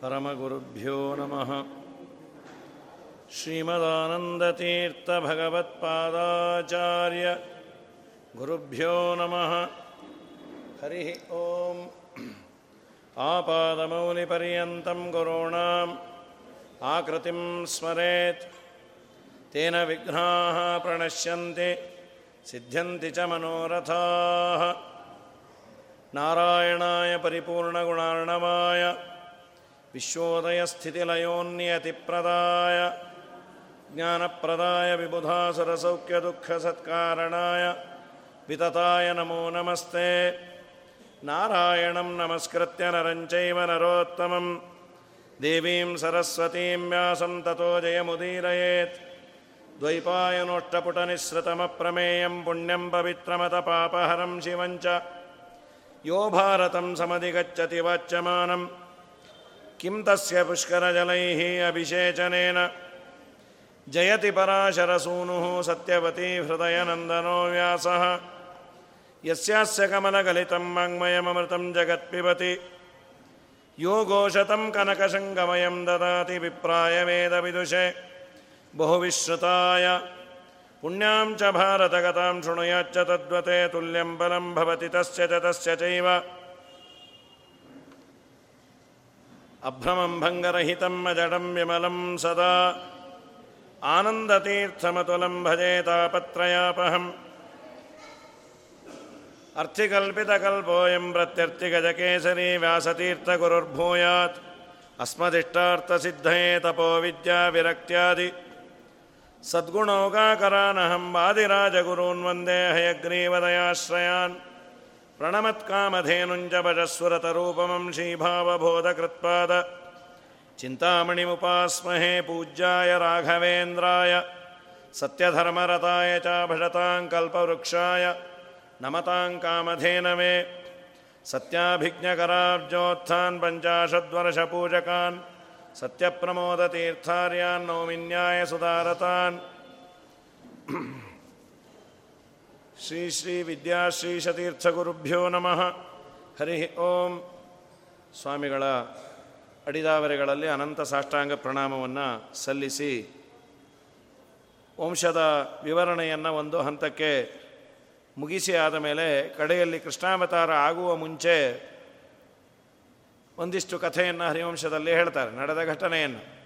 परमगुरुभ्यो नमः श्रीमदानन्दतीर्थभगवत्पादाचार्य गुरुभ्यो नमः हरिः ॐ आपादमौलिपर्यन्तं गुरूणाम् आकृतिं स्मरेत् तेन विघ्नाः प्रणश्यन्ति सिद्ध्यन्ति च मनोरथाः नारायणाय परिपूर्णगुणार्णवाय विश्वोदयस्थितिलयोन्नियतिप्रदाय ज्ञानप्रदाय विबुधासुरसौख्यदुःखसत्कारणाय वितताय नमो नमस्ते नारायणं नमस्कृत्य नरञ्चैव नरोत्तमं देवीं सरस्वतीं व्यासं ततो जयमुदीरयेत् द्वैपायनोष्टपुटनिःसृतमप्रमेयं पुण्यं पवित्रमतपापहरं शिवं च यो भारतं समधिगच्छति वाच्यमानं किं तस्य पुष्करजलैः अभिषेचनेन जयति पराशरसूनुः सत्यवती हृदयनन्दनो व्यासः यस्यास्य कमलगलितं वाङ्मयममृतं जगत्पिबति यो घोषतं कनकशङ्गमयं ददाति विप्राय वेदविदुषे बहुविश्रुताय पुण्यां च भारतगतां शृणुयाच्च तद्वते तुल्यं बलं भवति तस्य च तस्य चैव अभ्रमं भङ्गरहितं अजडं विमलं सदा आनन्दतीर्थमतुलं भजे तापत्रयापहम् अर्थिकल्पितकल्पोऽयं प्रत्यर्थिगजकेसरी व्यासतीर्थगुरुर्भूयात् अस्मदिष्टार्थसिद्धये तपोविद्याविरक्त्यादि सद्गुणौकाकरानहं वादिराजगुरून् वन्दे हयग्रीवदयाश्रयान् प्रणमत्कामधेनुञ्च भजस्वरतरूपमं श्रीभावबोधकृत्पाद। चिन्तामणिमुपास्महे पूज्याय राघवेन्द्राय, सत्यधर्मरताय च भजतां कल्पवृक्षाय, नमतां कामधेनवे सत्याभिज्ञकराब्जोत्थान् पञ्चाशद्वर्षपूजकान्, सत्यप्रमोदतीर्थार्यान् नौमिन्याय सुधारतान्। ಶ್ರೀ ಶ್ರೀ ವಿದ್ಯಾಶ್ರೀಶತೀರ್ಥಗುರುಭ್ಯೋ ನಮಃ. ಹರಿ ಓಂ. ಸ್ವಾಮಿಗಳ ಅಡಿದಾವರೆಗಳಲ್ಲಿ ಅನಂತ ಸಾಷ್ಟಾಂಗ ಪ್ರಣಾಮವನ್ನು ಸಲ್ಲಿಸಿ ವಂಶದ ವಿವರಣೆಯನ್ನು ಒಂದು ಹಂತಕ್ಕೆ ಮುಗಿಸಿ ಆದ ಮೇಲೆ ಕಡೆಯಲ್ಲಿ ಕೃಷ್ಣಾವತಾರ ಆಗುವ ಮುಂಚೆ ಒಂದಿಷ್ಟು ಕಥೆಯನ್ನು ಹರಿವಂಶದಲ್ಲಿ ಹೇಳ್ತಾರೆ, ನಡೆದ ಘಟನೆಯನ್ನು.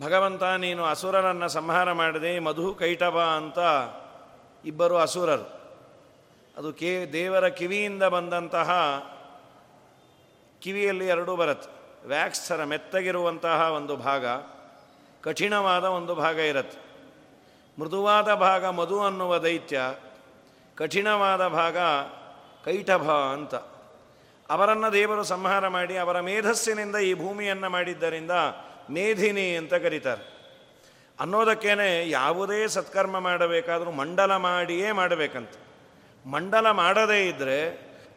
ಭಗವಂತ, ನೀನು ಅಸುರರನ್ನು ಸಂಹಾರ ಮಾಡಿದೆ, ಮಧು ಕೈಟಭ ಅಂತ ಇಬ್ಬರು ಅಸುರರು. ಅದು ಕೇ, ದೇವರ ಕಿವಿಯಿಂದ ಬಂದಂತಹ ಕಿವಿಯಲ್ಲಿ ಎರಡೂ ಬರತ್ತೆ. ವ್ಯಾಕ್ಸ್ ಥರ ಮೆತ್ತಗಿರುವಂತಹ ಒಂದು ಭಾಗ, ಕಠಿಣವಾದ ಒಂದು ಭಾಗ ಇರತ್ತೆ. ಮೃದುವಾದ ಭಾಗ ಮಧು ಅನ್ನುವ ದೈತ್ಯ, ಕಠಿಣವಾದ ಭಾಗ ಕೈಟಭ ಅಂತ. ಅವರನ್ನು ದೇವರು ಸಂಹಾರ ಮಾಡಿ ಅವರ ಮೇಧಸ್ಸಿನಿಂದ ಈ ಭೂಮಿಯನ್ನು ಮಾಡಿದ್ದರಿಂದ ಮೇಧಿನಿ ಅಂತ ಕರೀತಾರೆ. ಅನ್ನೋದಕ್ಕೇನೆ ಯಾವುದೇ ಸತ್ಕರ್ಮ ಮಾಡಬೇಕಾದರೂ ಮಂಡಲ ಮಾಡಿಯೇ ಮಾಡಬೇಕಂತ. ಮಂಡಲ ಮಾಡದೇ ಇದ್ದರೆ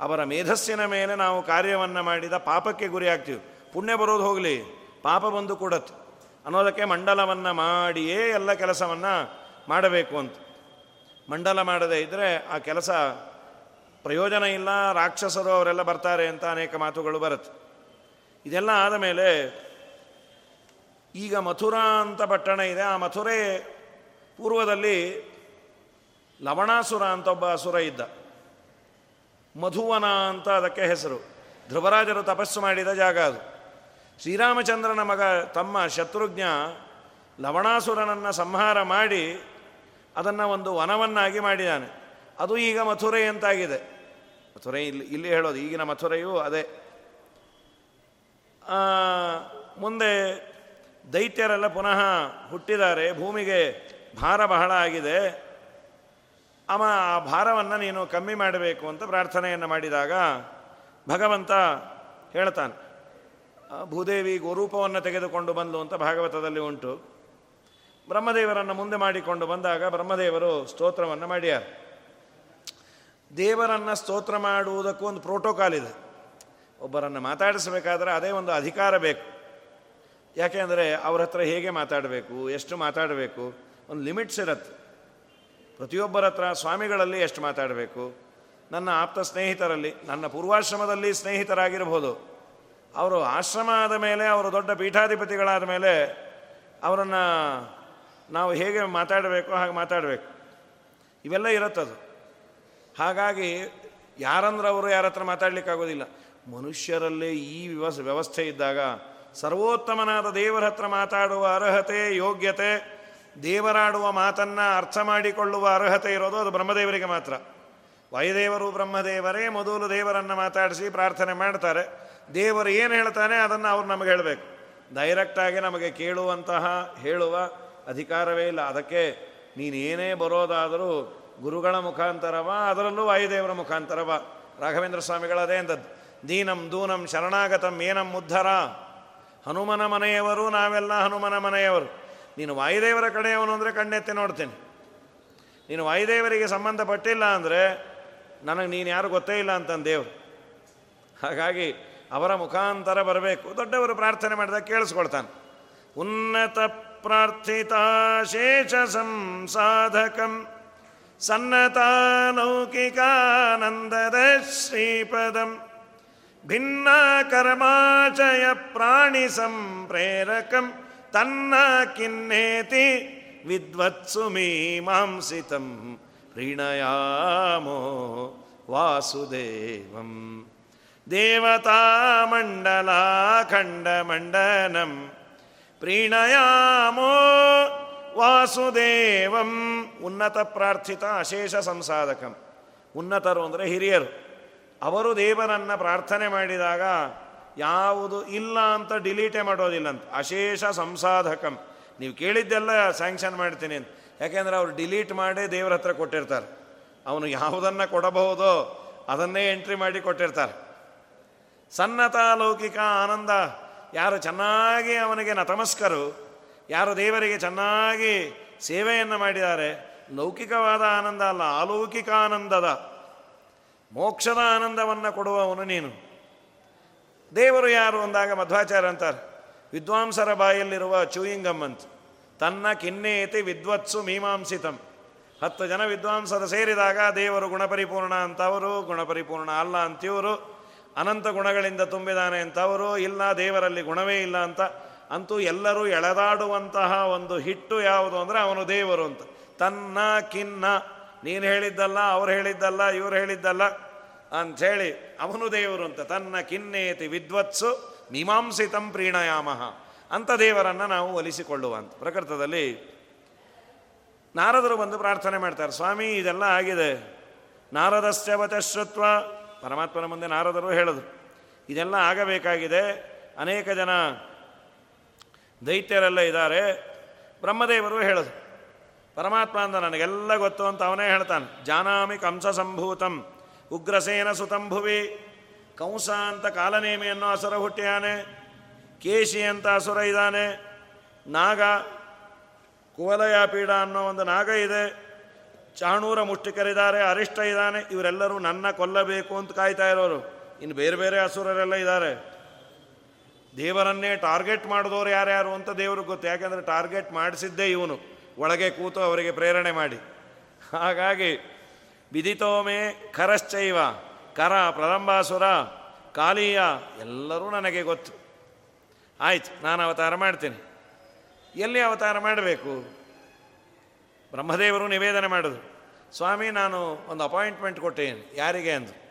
ಅವರ ಮೇಧಸ್ಸಿನ ಮೇಲೆ ನಾವು ಕಾರ್ಯವನ್ನು ಮಾಡಿದ ಪಾಪಕ್ಕೆ ಗುರಿ ಆಗ್ತೀವಿ. ಪುಣ್ಯ ಬರೋದು ಹೋಗಲಿ, ಪಾಪ ಬಂದು ಕೊಡತ್ತೆ. ಅನ್ನೋದಕ್ಕೆ ಮಂಡಲವನ್ನು ಮಾಡಿಯೇ ಎಲ್ಲ ಕೆಲಸವನ್ನು ಮಾಡಬೇಕು ಅಂತ. ಮಂಡಲ ಮಾಡದೇ ಇದ್ದರೆ ಆ ಕೆಲಸ ಪ್ರಯೋಜನ ಇಲ್ಲ, ರಾಕ್ಷಸರು ಅವರೆಲ್ಲ ಬರ್ತಾರೆ ಅಂತ ಅನೇಕ ಮಾತುಗಳು ಬರುತ್ತೆ. ಇದೆಲ್ಲ ಆದ ಮೇಲೆ ಈಗ ಮಥುರಾ ಅಂತ ಪಟ್ಟಣ ಇದೆ. ಆ ಮಥುರೆ ಪೂರ್ವದಲ್ಲಿ ಲವಣಾಸುರ ಅಂತ ಒಬ್ಬ ಅಸುರ ಇದ್ದ. ಮಧುವನ ಅಂತ ಅದಕ್ಕೆ ಹೆಸರು. ಧ್ರುವರಾಜರು ತಪಸ್ಸು ಮಾಡಿದ ಜಾಗ ಅದು. ಶ್ರೀರಾಮಚಂದ್ರನ ಮಗ, ತಮ್ಮ ಶತ್ರುಘ್ನ ಲವಣಾಸುರನನ್ನು ಸಂಹಾರ ಮಾಡಿ ಅದನ್ನು ಒಂದು ವನವನ್ನಾಗಿ ಮಾಡಿದ್ದಾನೆ ಅದು ಈಗ ಮಥುರೆ ಅಂತಾಗಿದೆ. ಮಥುರೆ ಇಲ್ಲಿ ಇಲ್ಲಿ ಹೇಳೋದು, ಈಗಿನ ಮಥುರೆಯು ಅದೇ. ಮುಂದೆ ದೈತ್ಯರೆಲ್ಲ ಪುನಃ ಹುಟ್ಟಿದ್ದಾರೆ, ಭೂಮಿಗೆ ಭಾರ ಬಹಳ ಆಗಿದೆ. ಅವ ಆ ಭಾರವನ್ನು ನೀನು ಕಮ್ಮಿ ಮಾಡಬೇಕು ಅಂತ ಪ್ರಾರ್ಥನೆಯನ್ನು ಮಾಡಿದಾಗ ಭಗವಂತ ಹೇಳ್ತಾನೆ ಭೂದೇವಿ ಗೋರೂಪವನ್ನು ತೆಗೆದುಕೊಂಡು ಬಂದು ಅಂತ ಭಾಗವತದಲ್ಲಿ ಉಂಟು. ಬ್ರಹ್ಮದೇವರನ್ನು ಮುಂದೆ ಮಾಡಿಕೊಂಡು ಬಂದಾಗ ಬ್ರಹ್ಮದೇವರು ಸ್ತೋತ್ರವನ್ನು ಮಾಡ್ಯಾರ. ದೇವರನ್ನು ಸ್ತೋತ್ರ ಮಾಡುವುದಕ್ಕೂ ಒಂದು ಪ್ರೋಟೋಕಾಲ್ ಇದೆ. ಒಬ್ಬರನ್ನು ಮಾತಾಡಿಸಬೇಕಾದ್ರೆ ಅದೇ ಒಂದು ಅಧಿಕಾರ ಬೇಕು. ಯಾಕೆಂದರೆ ಅವ್ರ ಹತ್ರ ಹೇಗೆ ಮಾತಾಡಬೇಕು, ಎಷ್ಟು ಮಾತಾಡಬೇಕು, ಒಂದು ಲಿಮಿಟ್ಸ್ ಇರತ್ತೆ. ಪ್ರತಿಯೊಬ್ಬರ ಹತ್ರ ಸ್ವಾಮಿಗಳಲ್ಲಿ ಎಷ್ಟು ಮಾತಾಡಬೇಕು, ನನ್ನ ಆಪ್ತ ಸ್ನೇಹಿತರಲ್ಲಿ, ನನ್ನ ಪೂರ್ವಾಶ್ರಮದಲ್ಲಿ ಸ್ನೇಹಿತರಾಗಿರ್ಬೋದು. ಅವರು ಆಶ್ರಮ ಆದ ಮೇಲೆ, ಅವರು ದೊಡ್ಡ ಪೀಠಾಧಿಪತಿಗಳಾದ ಮೇಲೆ, ಅವರನ್ನು ನಾವು ಹೇಗೆ ಮಾತಾಡಬೇಕು, ಹಾಗೆ ಮಾತಾಡಬೇಕು. ಇವೆಲ್ಲ ಇರುತ್ತದು ಹಾಗಾಗಿ ಯಾರಂದ್ರೆ ಅವರು ಯಾರ ಹತ್ರ ಮಾತಾಡಲಿಕ್ಕಾಗೋದಿಲ್ಲ. ಮನುಷ್ಯರಲ್ಲೇ ಈ ವ್ಯವಸ್ ವ್ಯವಸ್ಥೆ ಇದ್ದಾಗ ಸರ್ವೋತ್ತಮನಾದ ದೇವರ ಹತ್ರ ಮಾತಾಡುವ ಅರ್ಹತೆ, ಯೋಗ್ಯತೆ, ದೇವರಾಡುವ ಮಾತನ್ನು ಅರ್ಥ ಮಾಡಿಕೊಳ್ಳುವ ಅರ್ಹತೆ ಇರೋದು ಅದು ಬ್ರಹ್ಮದೇವರಿಗೆ ಮಾತ್ರ. ವಾಯುದೇವರು ಬ್ರಹ್ಮದೇವರೇ, ಮೊದಲು ದೇವರನ್ನು ಮಾತಾಡಿಸಿ ಪ್ರಾರ್ಥನೆ ಮಾಡ್ತಾರೆ. ದೇವರು ಏನು ಹೇಳ್ತಾನೆ ಅದನ್ನು ಅವ್ರು ನಮಗೆ ಹೇಳಬೇಕು. ಡೈರೆಕ್ಟಾಗಿ ನಮಗೆ ಕೇಳುವಂತಹ, ಹೇಳುವ ಅಧಿಕಾರವೇ ಇಲ್ಲ. ಅದಕ್ಕೆ ನೀನೇನೇ ಬರೋದಾದರೂ ಗುರುಗಳ ಮುಖಾಂತರವ, ಅದರಲ್ಲೂ ವಾಯುದೇವರ ಮುಖಾಂತರವ? ರಾಘವೇಂದ್ರ ಸ್ವಾಮಿಗಳದೇ ಅಂದದ್ದು. ದೀನಂ ದೂನಂ ಶರಣಾಗತಂ ಏನಂ ಉದ್ಧರ? ಹನುಮನ ಮನೆಯವರು, ನಾವೆಲ್ಲ ಹನುಮನ ಮನೆಯವರು. ನೀನು ವಾಯುದೇವರ ಕಡೆಯವನು ಅಂದರೆ ಕಣ್ಣೆತ್ತಿ ನೋಡ್ತೀನಿ. ನೀನು ವಾಯುದೇವರಿಗೆ ಸಂಬಂಧಪಟ್ಟಿಲ್ಲ ಅಂದರೆ ನನಗೆ ನೀನು ಯಾರು ಗೊತ್ತೇ ಇಲ್ಲ ಅಂತಂದು ದೇವರು. ಹಾಗಾಗಿ ಅವರ ಮುಖಾಂತರ ಬರಬೇಕು. ದೊಡ್ಡವರು ಪ್ರಾರ್ಥನೆ ಮಾಡಿದಾಗ ಕೇಳಿಸ್ಕೊಳ್ತಾನೆ. ಉನ್ನತ ಪ್ರಾರ್ಥಿತ ಶೇಷ ಸಂಸಾಧಕಂ. ಸನ್ನತಾನೌಕಿಕಾನಂದದ ಶ್ರೀಪದಂ. ಸಂಪ್ರೇರಕಂ ತನ್ನ ಕಿನ್ನೇತಿ ವಿದ್ವತ್ಸು ಮೀಮಾಂಸಿತಂ ಪ್ರೀಣಯಾಮೋ ವಾಸುದೇವಂ ದೇವತಾಮಂಡಲಾಖಂಡಮಂಡನಂ ಪ್ರೀಣಯಾಮೋ ವಾಸುದೇವಂ ಉನ್ನತ ಪ್ರಾರ್ಥಿತ ಅಶೇಷ ಸಂಸಾಧಕಂ ಉನ್ನತರು ಅಂದರೆ ಹಿರಿಯರು। ಅವರು ದೇವರನ್ನು ಪ್ರಾರ್ಥನೆ ಮಾಡಿದಾಗ ಯಾವುದು ಇಲ್ಲ ಅಂತ ಡಿಲೀಟೇ ಮಾಡೋದಿಲ್ಲ ಅಂತ ಅಶೇಷ ಸಂಸಾಧಕಂ. ನೀವು ಕೇಳಿದ್ದೆಲ್ಲ ಸ್ಯಾಂಕ್ಷನ್ ಮಾಡ್ತೀನಿ ಅಂತ. ಯಾಕೆಂದರೆ ಅವರು ಡಿಲೀಟ್ ಮಾಡೇ ದೇವರ ಹತ್ರ ಕೊಟ್ಟಿರ್ತಾರೆ. ಅವನು ಯಾವುದನ್ನು ಕೊಡಬಹುದೋ ಅದನ್ನೇ ಎಂಟ್ರಿ ಮಾಡಿ ಕೊಟ್ಟಿರ್ತಾರೆ. ಸನ್ನತ ಲೌಕಿಕ ಆನಂದ. ಯಾರು ಚೆನ್ನಾಗಿ ಅವನಿಗೆ ನತಮಸ್ಕರು ಯಾರು ದೇವರಿಗೆ ಚೆನ್ನಾಗಿ ಸೇವೆಯನ್ನು ಮಾಡಿದ್ದಾರೆ, ಲೌಕಿಕವಾದ ಆನಂದ ಅಲ್ಲ, ಅಲೌಕಿಕ ಆನಂದದ. ಮೋಕ್ಷದ ಆನಂದವನ್ನು ಕೊಡುವವನು ನೀನು. ದೇವರು ಯಾರು ಅಂದಾಗ ಮಧ್ವಾಚಾರ್ಯ ಅಂತಾರೆ, ವಿದ್ವಾಂಸರ ಬಾಯಲ್ಲಿರುವ ಚೂಯಿಂಗಮ್ ಅಂತ. ತನ್ನ ಕಿನ್ನೇತಿ ವಿದ್ವತ್ಸು ಮೀಮಾಂಸಿತಂ. ಹತ್ತು ಜನ ವಿದ್ವಾಂಸರು ಸೇರಿದಾಗ ದೇವರು ಗುಣಪರಿಪೂರ್ಣ ಅಂತವರು, ಗುಣಪರಿಪೂರ್ಣ ಅಲ್ಲ ಅಂತಿವರು. ಅನಂತ ಗುಣಗಳಿಂದ ತುಂಬಿದಾನೆ ಅಂತವರು, ಇಲ್ಲ ದೇವರಲ್ಲಿ ಗುಣವೇ ಇಲ್ಲ ಅಂತ. ಅಂತೂ ಎಲ್ಲರೂ ಎಳೆದಾಡುವಂತಹ ಒಂದು ಹಿಟ್ಟು ಯಾವುದು ಅಂದರೆ ಅವನು ದೇವರು ಅಂತ. ತನ್ನ, ಕಿನ್ನ ನೀನು ಹೇಳಿದ್ದಲ್ಲ, ಅವ್ರು ಹೇಳಿದ್ದಲ್ಲ, ಇವ್ರು ಹೇಳಿದ್ದಲ್ಲ ಅಂಥೇಳಿ ಅವನು ದೇವರು ಅಂತ ತನ್ನ ಕಿನ್ನೇತಿ ವಿದ್ವತ್ಸು ಮೀಮಾಂಸಿತಂ ಪ್ರೀಣಯಾಮಹ ಅಂತ ದೇವರನ್ನು ನಾವು ಒಲಿಸಿಕೊಳ್ಳುವ ಅಂತ. ಪ್ರಕೃತದಲ್ಲಿ ನಾರದರು ಬಂದು ಪ್ರಾರ್ಥನೆ ಮಾಡ್ತಾರೆ, ಸ್ವಾಮಿ, ಇದೆಲ್ಲ ಆಗಿದೆ. ನಾರದಶ್ಚವತ ಶ್ರುತ್ವ ಪರಮಾತ್ಮನ ಮುಂದೆ ನಾರದರು ಹೇಳಿದ್ರು ಇದೆಲ್ಲ ಆಗಬೇಕಾಗಿದೆ. ಅನೇಕ ಜನ ದೈತ್ಯರೆಲ್ಲ ಇದ್ದಾರೆ. ಬ್ರಹ್ಮದೇವರು ಹೇಳಿದ್ರು ಪರಮಾತ್ಮ ಅಂದ ನನಗೆಲ್ಲ ಗೊತ್ತು ಅಂತ ಅವನೇ ಹೇಳ್ತಾನೆ. ಜಾನಾಮಿ ಕಂಸ ಸಂಭೂತಂ, ಉಗ್ರಸೇನ ಸುತಂಭುವಿ ಕಂಸ ಅಂತ ಕಾಲನೇಮಿ ಅನ್ನೋ ಅಸುರ ಹುಟ್ಟಿಯಾನೆ, ಕೇಶಿ ಅಂತ ಅಸುರ ಇದ್ದಾನೆ, ನಾಗ, ಕುವಲಯ ಪೀಡ ಅನ್ನೋ ಒಂದು ನಾಗ ಇದೆ, ಚಾಣೂರ ಮುಷ್ಟಿಕರಿದ್ದಾರೆ, ಅರಿಷ್ಟ ಇದ್ದಾನೆ, ಇವರೆಲ್ಲರೂ ನನ್ನ ಕೊಲ್ಲಬೇಕು ಅಂತ ಕಾಯ್ತಾ ಇರೋರು. ಇನ್ನು ಬೇರೆ ಬೇರೆ ಅಸುರರೆಲ್ಲ ಇದ್ದಾರೆ. ದೇವರನ್ನೇ ಟಾರ್ಗೆಟ್ ಮಾಡಿದವರು ಯಾರ್ಯಾರು ಅಂತ ದೇವ್ರಿಗೆ ಗೊತ್ತು. ಯಾಕೆಂದರೆ ಟಾರ್ಗೆಟ್ ಮಾಡಿಸಿದ್ದೇ ಇವನು. ಒಳಗೆ ಕೂತು ಅವರಿಗೆ ಪ್ರೇರಣೆ ಮಾಡಿ. ಹಾಗಾಗಿ ವಿದಿತೋಮೆ ಖರಶ್ಚೈವ ಕರ ಪ್ರಲಂಬಾಸುರ, ಕಾಲೀಯ ಎಲ್ಲರೂ ನನಗೆ ಗೊತ್ತು. ಆಯ್ತು, ನಾನು ಅವತಾರ ಮಾಡ್ತೀನಿ. ಎಲ್ಲಿ ಅವತಾರ ಮಾಡಬೇಕು? ಬ್ರಹ್ಮದೇವರು ನಿವೇದನೆ ಮಾಡಿದ್ರು. ಸ್ವಾಮಿ, ನಾನು ಒಂದು ಅಪಾಯಿಂಟ್ಮೆಂಟ್ ಕೊಟ್ಟೇನೆ, ಯಾರಿಗೆ ಅಂದರು.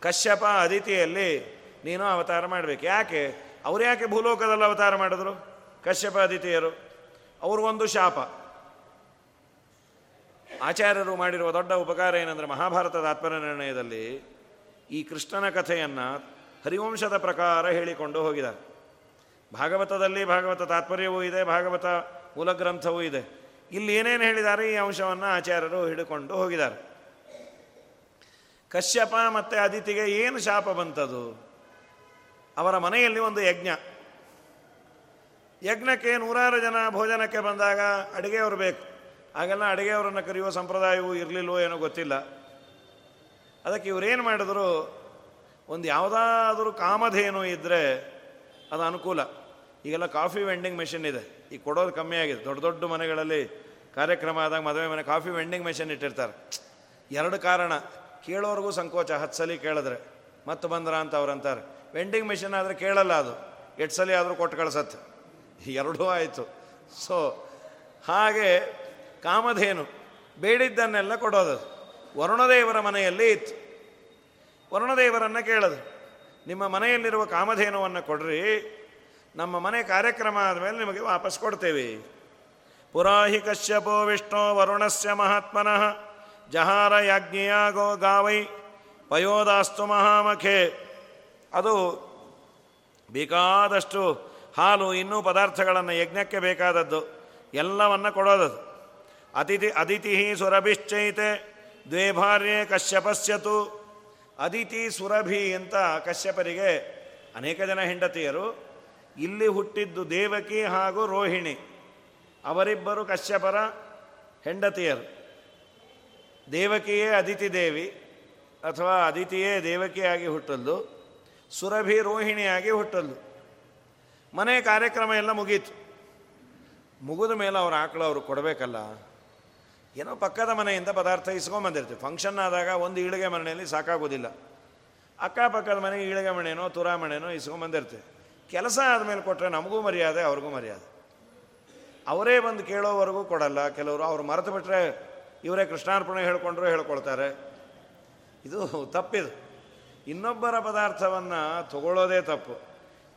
ಕಶ್ಯಪ ಅದಿತಿಯಲ್ಲಿ ನೀನು ಅವತಾರ ಮಾಡಬೇಕು. ಯಾಕೆ? ಅವ್ರು ಯಾಕೆ ಭೂಲೋಕದಲ್ಲಿ ಅವತಾರ ಮಾಡಿದ್ರು? ಕಶ್ಯಪ ಅದಿತಿಯರು. ಅವ್ರಿಗೊಂದು ಶಾಪ. ಆಚಾರ್ಯರು ಮಾಡಿರುವ ದೊಡ್ಡ ಉಪಕಾರ ಏನಂದರೆ ಮಹಾಭಾರತದ ಆತ್ಮನಿರ್ಣಯದಲ್ಲಿ ಈ ಕೃಷ್ಣನ ಕಥೆಯನ್ನು ಹರಿವಂಶದ ಪ್ರಕಾರ ಹೇಳಿಕೊಂಡು ಹೋಗಿದ್ದಾರೆ. ಭಾಗವತದಲ್ಲಿ ಭಾಗವತ ತಾತ್ಪರ್ಯವೂ ಇದೆ, ಭಾಗವತ ಮೂಲ ಗ್ರಂಥವೂ ಇದೆ. ಇಲ್ಲಿ ಏನೇನು ಹೇಳಿದ್ದಾರೆ ಈ ಅಂಶವನ್ನು ಆಚಾರ್ಯರು ಹಿಡಿಕೊಂಡು ಹೋಗಿದ್ದಾರೆ. ಕಶ್ಯಪ ಮತ್ತು ಅದಿತಿಗೆ ಏನು ಶಾಪ ಬಂತದು? ಅವರ ಮನೆಯಲ್ಲಿ ಒಂದು ಯಜ್ಞ. ಯಜ್ಞಕ್ಕೆ ನೂರಾರು ಜನ ಭೋಜನಕ್ಕೆ ಬಂದಾಗ ಅಡುಗೆಯವರು ಬೇಕು. ಆಗೆಲ್ಲ ಅಡುಗೆಯವರನ್ನು ಕರೆಯುವ ಸಂಪ್ರದಾಯವೂ ಇರಲಿಲ್ಲವೋ ಏನೋ ಗೊತ್ತಿಲ್ಲ. ಅದಕ್ಕೆ ಇವರೇನು ಮಾಡಿದ್ರು, ಒಂದು ಯಾವುದಾದ್ರೂ ಕಾಮಧೇನು ಇದ್ದರೆ ಅದು ಅನುಕೂಲ. ಈಗೆಲ್ಲ ಕಾಫಿ ವೆಂಡಿಂಗ್ ಮೆಷಿನ್ ಇದೆ. ಈಗ ಕೊಡೋದು ಕಮ್ಮಿ ಆಗಿದೆ. ದೊಡ್ಡ ದೊಡ್ಡ ಮನೆಗಳಲ್ಲಿ ಕಾರ್ಯಕ್ರಮ ಆದಾಗ ಮದುವೆ ಮನೆ ಕಾಫಿ ವೆಂಡಿಂಗ್ ಮೆಷಿನ್ ಇಟ್ಟಿರ್ತಾರೆ. ಎರಡು ಕಾರಣ. ಕೇಳೋರಿಗೂ ಸಂಕೋಚ. ಹತ್ತು ಸಲ ಕೇಳಿದ್ರೆ. ಮತ್ತೆ ಬಂದ್ರ ಅಂತ ಅವ್ರು ಅಂತಾರೆ. ವೆಂಡಿಂಗ್ ಮೆಷಿನ್ ಆದರೆ ಕೇಳಲ್ಲ ಅದು. ಎಷ್ಟು ಸಲ ಆದರೂ ಕೊಟ್ಟು ಕಳಿಸತ್ತೆ. ಎರಡೂ ಆಯಿತು. ಸೊ ಹಾಗೆ ಕಾಮಧೇನು. ಬೇಡಿದ್ದನ್ನೆಲ್ಲ ಕೊಡೋದು ವರುಣದೇವರ ಮನೆಯಲ್ಲಿ ಇತ್ತು. ವರುಣದೇವರನ್ನು ಕೇಳೋದು. ನಿಮ್ಮ ಮನೆಯಲ್ಲಿರುವ ಕಾಮಧೇನುವನ್ನು ಕೊಡ್ರಿ. ನಮ್ಮ ಮನೆ ಕಾರ್ಯಕ್ರಮ ಆದಮೇಲೆ ನಿಮಗೆ ವಾಪಸ್ ಕೊಡ್ತೇವೆ. ಪುರಾಹಿ ಕಶ್ಯಪೋ ವಿಷ್ಣು ವರುಣಸ್ಯ ಮಹಾತ್ಮನಃ. ಜಹಾರ ಗೋ ಗಾವೈ. ಪಯೋದಾಸ್ತು ಮಹಾಮಖೆ. ಅದು ಬೇಕಾದಷ್ಟು ಹಾಲು, ಇನ್ನೂ ಪದಾರ್ಥಗಳನ್ನು ಯಜ್ಞಕ್ಕೆ ಬೇಕಾದದ್ದು. ಎಲ್ಲವನ್ನು ಕೊಡೋದದು. ಅತಿಥಿ ಅದಿತಿ ಸುರಭಿಶ್ಚೈತೆ ದ್ವೇ ಭಾರ್ಯೆ ಕಶ್ಯಪಸ್ಯತು. ಅದಿತಿ ಸುರಭಿ ಅಂತ ಕಶ್ಯಪರಿಗೆ ಅನೇಕ ಜನ ಹೆಂಡತಿಯರು, ಇಲ್ಲಿ ಹುಟ್ಟಿದ್ದು ದೇವಕಿ ಹಾಗೂ ರೋಹಿಣಿ, ಅವರಿಬ್ಬರು ಕಶ್ಯಪರ ಹೆಂಡತಿಯರು. ದೇವಕಿಯೇ ಅದಿತಿ ದೇವಿ ಅಥವಾ ಅದಿತಿಯೇ ದೇವಕಿಯಾಗಿ ಹುಟ್ಟಲ್ಲು, ಸುರಭಿ ರೋಹಿಣಿಯಾಗಿ ಹುಟ್ಟಲ್ಲು. ಮನೆ ಕಾರ್ಯಕ್ರಮ ಎಲ್ಲ ಮುಗೀತು. ಮುಗಿದ ಮೇಲೆ ಅವ್ರ ಆಕಳು ಅವರು ಕೊಡಬೇಕಲ್ಲ? ಏನೋ ಪಕ್ಕದ ಮನೆಯಿಂದ ಪದಾರ್ಥ ಇಸ್ಕೊಂಬಂದಿರ್ತೀವಿ ಫಂಕ್ಷನ್ ಆದಾಗ ಒಂದು ಈಳಿಗೆ ಮನೆಯಲ್ಲಿ ಸಾಕಾಗೋದಿಲ್ಲ. ಅಕ್ಕಪಕ್ಕದ ಮನೆಗೆ ಈಳಿಗೆ ಮಣೆನೋ ತುರಾ ಮಣೆನೋ ಇಸ್ಕೊಂಬಂದಿರ್ತೀವಿ ಕೆಲಸ ಆದಮೇಲೆ ಕೊಟ್ಟರೆ ನಮಗೂ ಮರ್ಯಾದೆ, ಅವ್ರಿಗೂ ಮರ್ಯಾದೆ. ಅವರೇ ಬಂದು ಕೇಳೋವರೆಗೂ ಕೊಡಲ್ಲ. ಕೆಲವರು ಅವ್ರು ಮರೆತು ಬಿಟ್ಟರೆ ಇವರೇ ಕೃಷ್ಣಾರ್ಪಣೆ ಹೇಳ್ಕೊಂಡ್ರು ಹೇಳ್ಕೊಳ್ತಾರೆ. ಇದು ತಪ್ಪಿದು. ಇನ್ನೊಬ್ಬರ ಪದಾರ್ಥವನ್ನು ತಗೊಳ್ಳೋದೇ ತಪ್ಪು.